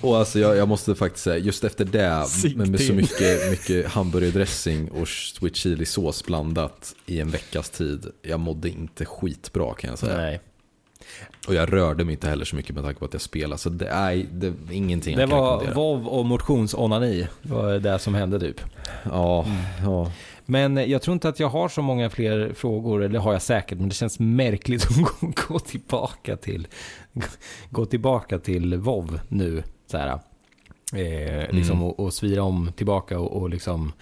Speaker 4: och alltså jag, jag måste faktiskt säga, just efter det, med, med så mycket, mycket hamburgardressing och sweet chili sås blandat i en veckas tid, jag mådde inte skitbra kan jag säga.
Speaker 2: Nej.
Speaker 4: Och jag rörde mig inte heller så mycket med tanke på att jag spelade. Så det är, det är ingenting
Speaker 2: Det
Speaker 4: jag kan
Speaker 2: var vov och motionsonani. Det var det som hände typ.
Speaker 4: Ja, ja.
Speaker 2: Men jag tror inte att jag har så många fler frågor, eller har jag säkert, men det känns märkligt att gå, tillbaka till gå tillbaka till WoW nu. Så här, eh, liksom,
Speaker 4: Mm.
Speaker 2: och, och svira om tillbaka och, och liksom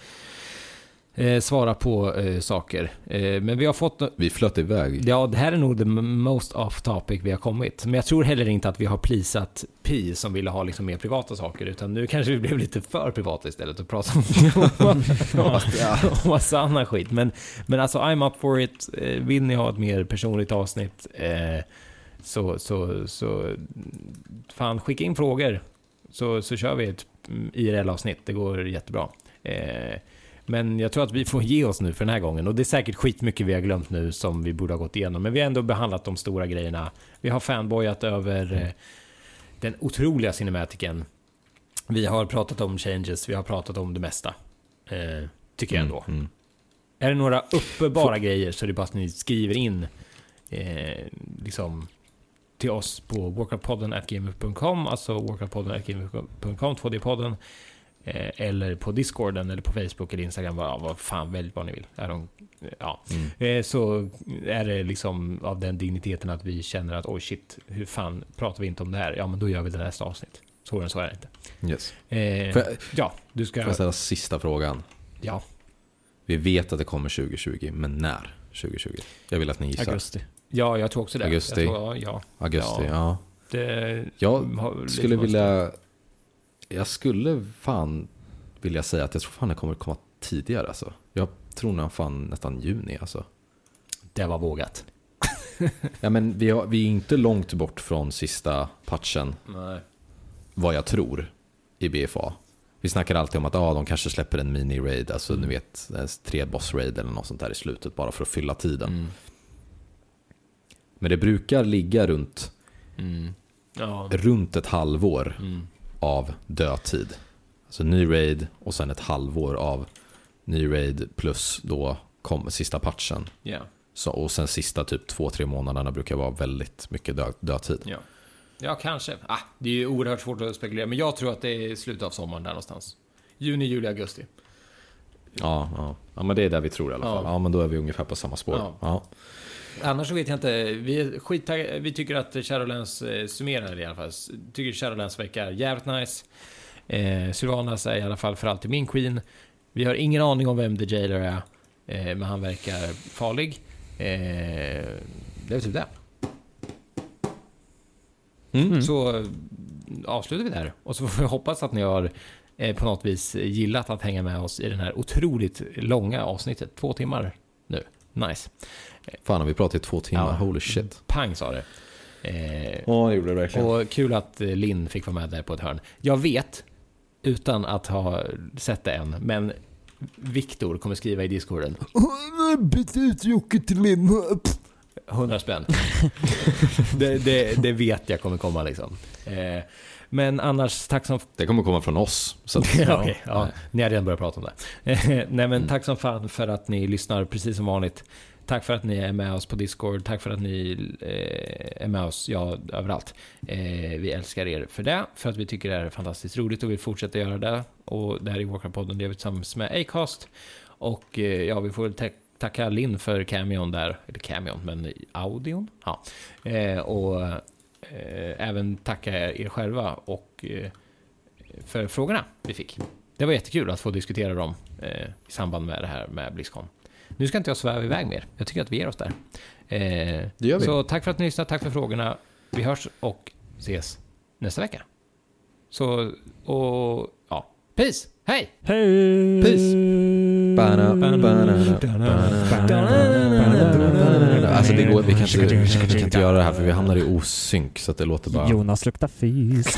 Speaker 2: eh, svara på eh, saker. Eh, men vi har fått
Speaker 4: Vi flöt iväg.
Speaker 2: Ja, det här är nog the most off topic vi har kommit. Men jag tror heller inte att vi har plisat Pi som ville ha liksom mer privata saker, utan nu kanske vi blev lite för privata istället och pratade om, om, om annan skit. Men, men alltså, I'm up for it. Eh, Vill ni ha ett mer personligt avsnitt eh, så, så, så fan skicka in frågor så, så kör vi ett mm, IRL-avsnitt. Det går jättebra. Eh, men jag tror att vi får ge oss nu för den här gången. Och det är säkert skitmycket vi har glömt nu som vi borde ha gått igenom. Men vi har ändå behandlat de stora grejerna. Vi har fanboyat över eh, den otroliga cinematiken. Vi har pratat om changes, vi har pratat om det mesta. Eh, tycker jag ändå.
Speaker 4: Mm, mm.
Speaker 2: Är det några uppenbara grejer så är det bara att ni skriver in eh, liksom till oss på workoutpodden.gmail.com, alltså workoutpodden.gmail.com, 2D-podden. Eh, eller på discorden eller på Facebook eller Instagram, vad, vad fan, välj vad ni vill. Är de, ja.
Speaker 4: Mm.
Speaker 2: Eh, så är det liksom av den digniteten att vi känner att oj shit, hur fan pratar vi inte om det här? Ja men då gör vi det nästa avsnitt. Så än så är det inte.
Speaker 4: Yes.
Speaker 2: Eh,
Speaker 4: jag-
Speaker 2: ja, du ska...
Speaker 4: Får jag ställa sista frågan?
Speaker 2: Ja,
Speaker 4: Vi vet att det kommer 2020, men när 2020? Jag vill att ni gissar.
Speaker 3: Augusti.
Speaker 2: ja, jag tror också det.
Speaker 4: Augusti.
Speaker 2: Jag tror, ja,
Speaker 4: Augusti,
Speaker 2: Ja.
Speaker 4: ja.
Speaker 2: det,
Speaker 4: Jag skulle vilja... Jag skulle fan vilja säga att jag tror fan det kommer komma tidigare alltså. Jag tror nog fan nästan juni alltså.
Speaker 2: Det var vågat.
Speaker 4: Ja men vi, har, vi är inte långt bort från sista patchen,
Speaker 2: Nej.
Speaker 4: vad jag tror, i BFA. Vi snackar alltid om att ah, de kanske släpper en mini-raid, alltså
Speaker 2: Mm.
Speaker 4: ni vet, en tre boss-raid eller något sånt där i slutet, bara för att fylla tiden.
Speaker 2: Mm.
Speaker 4: Men det brukar ligga runt,
Speaker 2: Mm. Ja.
Speaker 4: runt ett halvår
Speaker 2: Mm.
Speaker 4: Av dödtid. Alltså ny raid och sen ett halvår av ny raid plus då kom sista patchen.
Speaker 2: Ja.
Speaker 4: Så, och sen sista typ två, tre månaderna brukar vara väldigt mycket dö, dödtid.
Speaker 2: Ja. ja, kanske. Ah, det är ju oerhört svårt att spekulera, men jag tror att det är slutet av sommaren där någonstans. Juni, juli, augusti.
Speaker 4: Ja, ja. ja, men det är där vi tror i alla
Speaker 2: Ja.
Speaker 4: fall. Ja, men då är vi ungefär på samma spår.
Speaker 2: Ja.
Speaker 4: Ja.
Speaker 2: Annars så vet jag inte. Vi, skittagg- vi tycker att Shadowlands eh, summerar i alla fall. Tycker Shadowlands vecka är jävligt nice. Eh, Sylvanas är i alla fall för alltid min queen. Vi har ingen aning om vem The Jailer är. Eh, men han verkar farlig. Eh, det är typ det.
Speaker 4: Mm.
Speaker 2: Så eh, avslutar vi där. Och så får vi hoppas att ni har eh, på något vis gillat att hänga med oss i den här otroligt långa avsnittet. Två timmar. Nice.
Speaker 4: Fan, har vi pratat i två timmar?
Speaker 2: Ja.
Speaker 4: Holy shit.
Speaker 2: Pang sa det. Eh,
Speaker 4: Ja, det gjorde det verkligen.
Speaker 2: och kul att eh, Linn fick vara med där på ett hörn. Jag vet, utan att ha sett det än, men Viktor kommer skriva i discorden. Byt ut Jocke till Linn. 100 spänn. det, det, det vet jag kommer komma liksom. Eh, men annars, tack som...
Speaker 4: Det kommer komma från oss. Så att,
Speaker 2: Ja, okej, ja, ni har redan börjat prata om det. Nej
Speaker 4: Mm.
Speaker 2: men tack som fan för att ni lyssnar precis som vanligt. Tack för att ni är med oss på Discord. Tack för att ni eh, är med oss, ja, överallt. Eh, vi älskar er för det, för att vi tycker det är fantastiskt roligt och vill fortsätta göra det. Och det här är Walker-podden, det gör vi tillsammans med Acast. Och eh, ja, vi får väl ta- tacka Linn för cameon där, eller cameon, men audion. Ja. Eh, och eh, även tacka er själva och eh, för frågorna vi fick. Det var jättekul att få diskutera dem eh, i samband med det här med Blizzcon. Nu ska inte jag sväva iväg mer. Jag tycker att vi ger oss där.
Speaker 4: Det gör vi.
Speaker 2: Så tack för att ni lyssnade, tack för frågorna. Vi hörs och ses nästa vecka. Så, och ja, peace! Hej!
Speaker 3: Hej!
Speaker 4: Peace. Alltså det går, vi kan, inte, vi kan inte göra det här för vi hamnar i osynk så att det låter bara...
Speaker 3: Jonas luktar fis.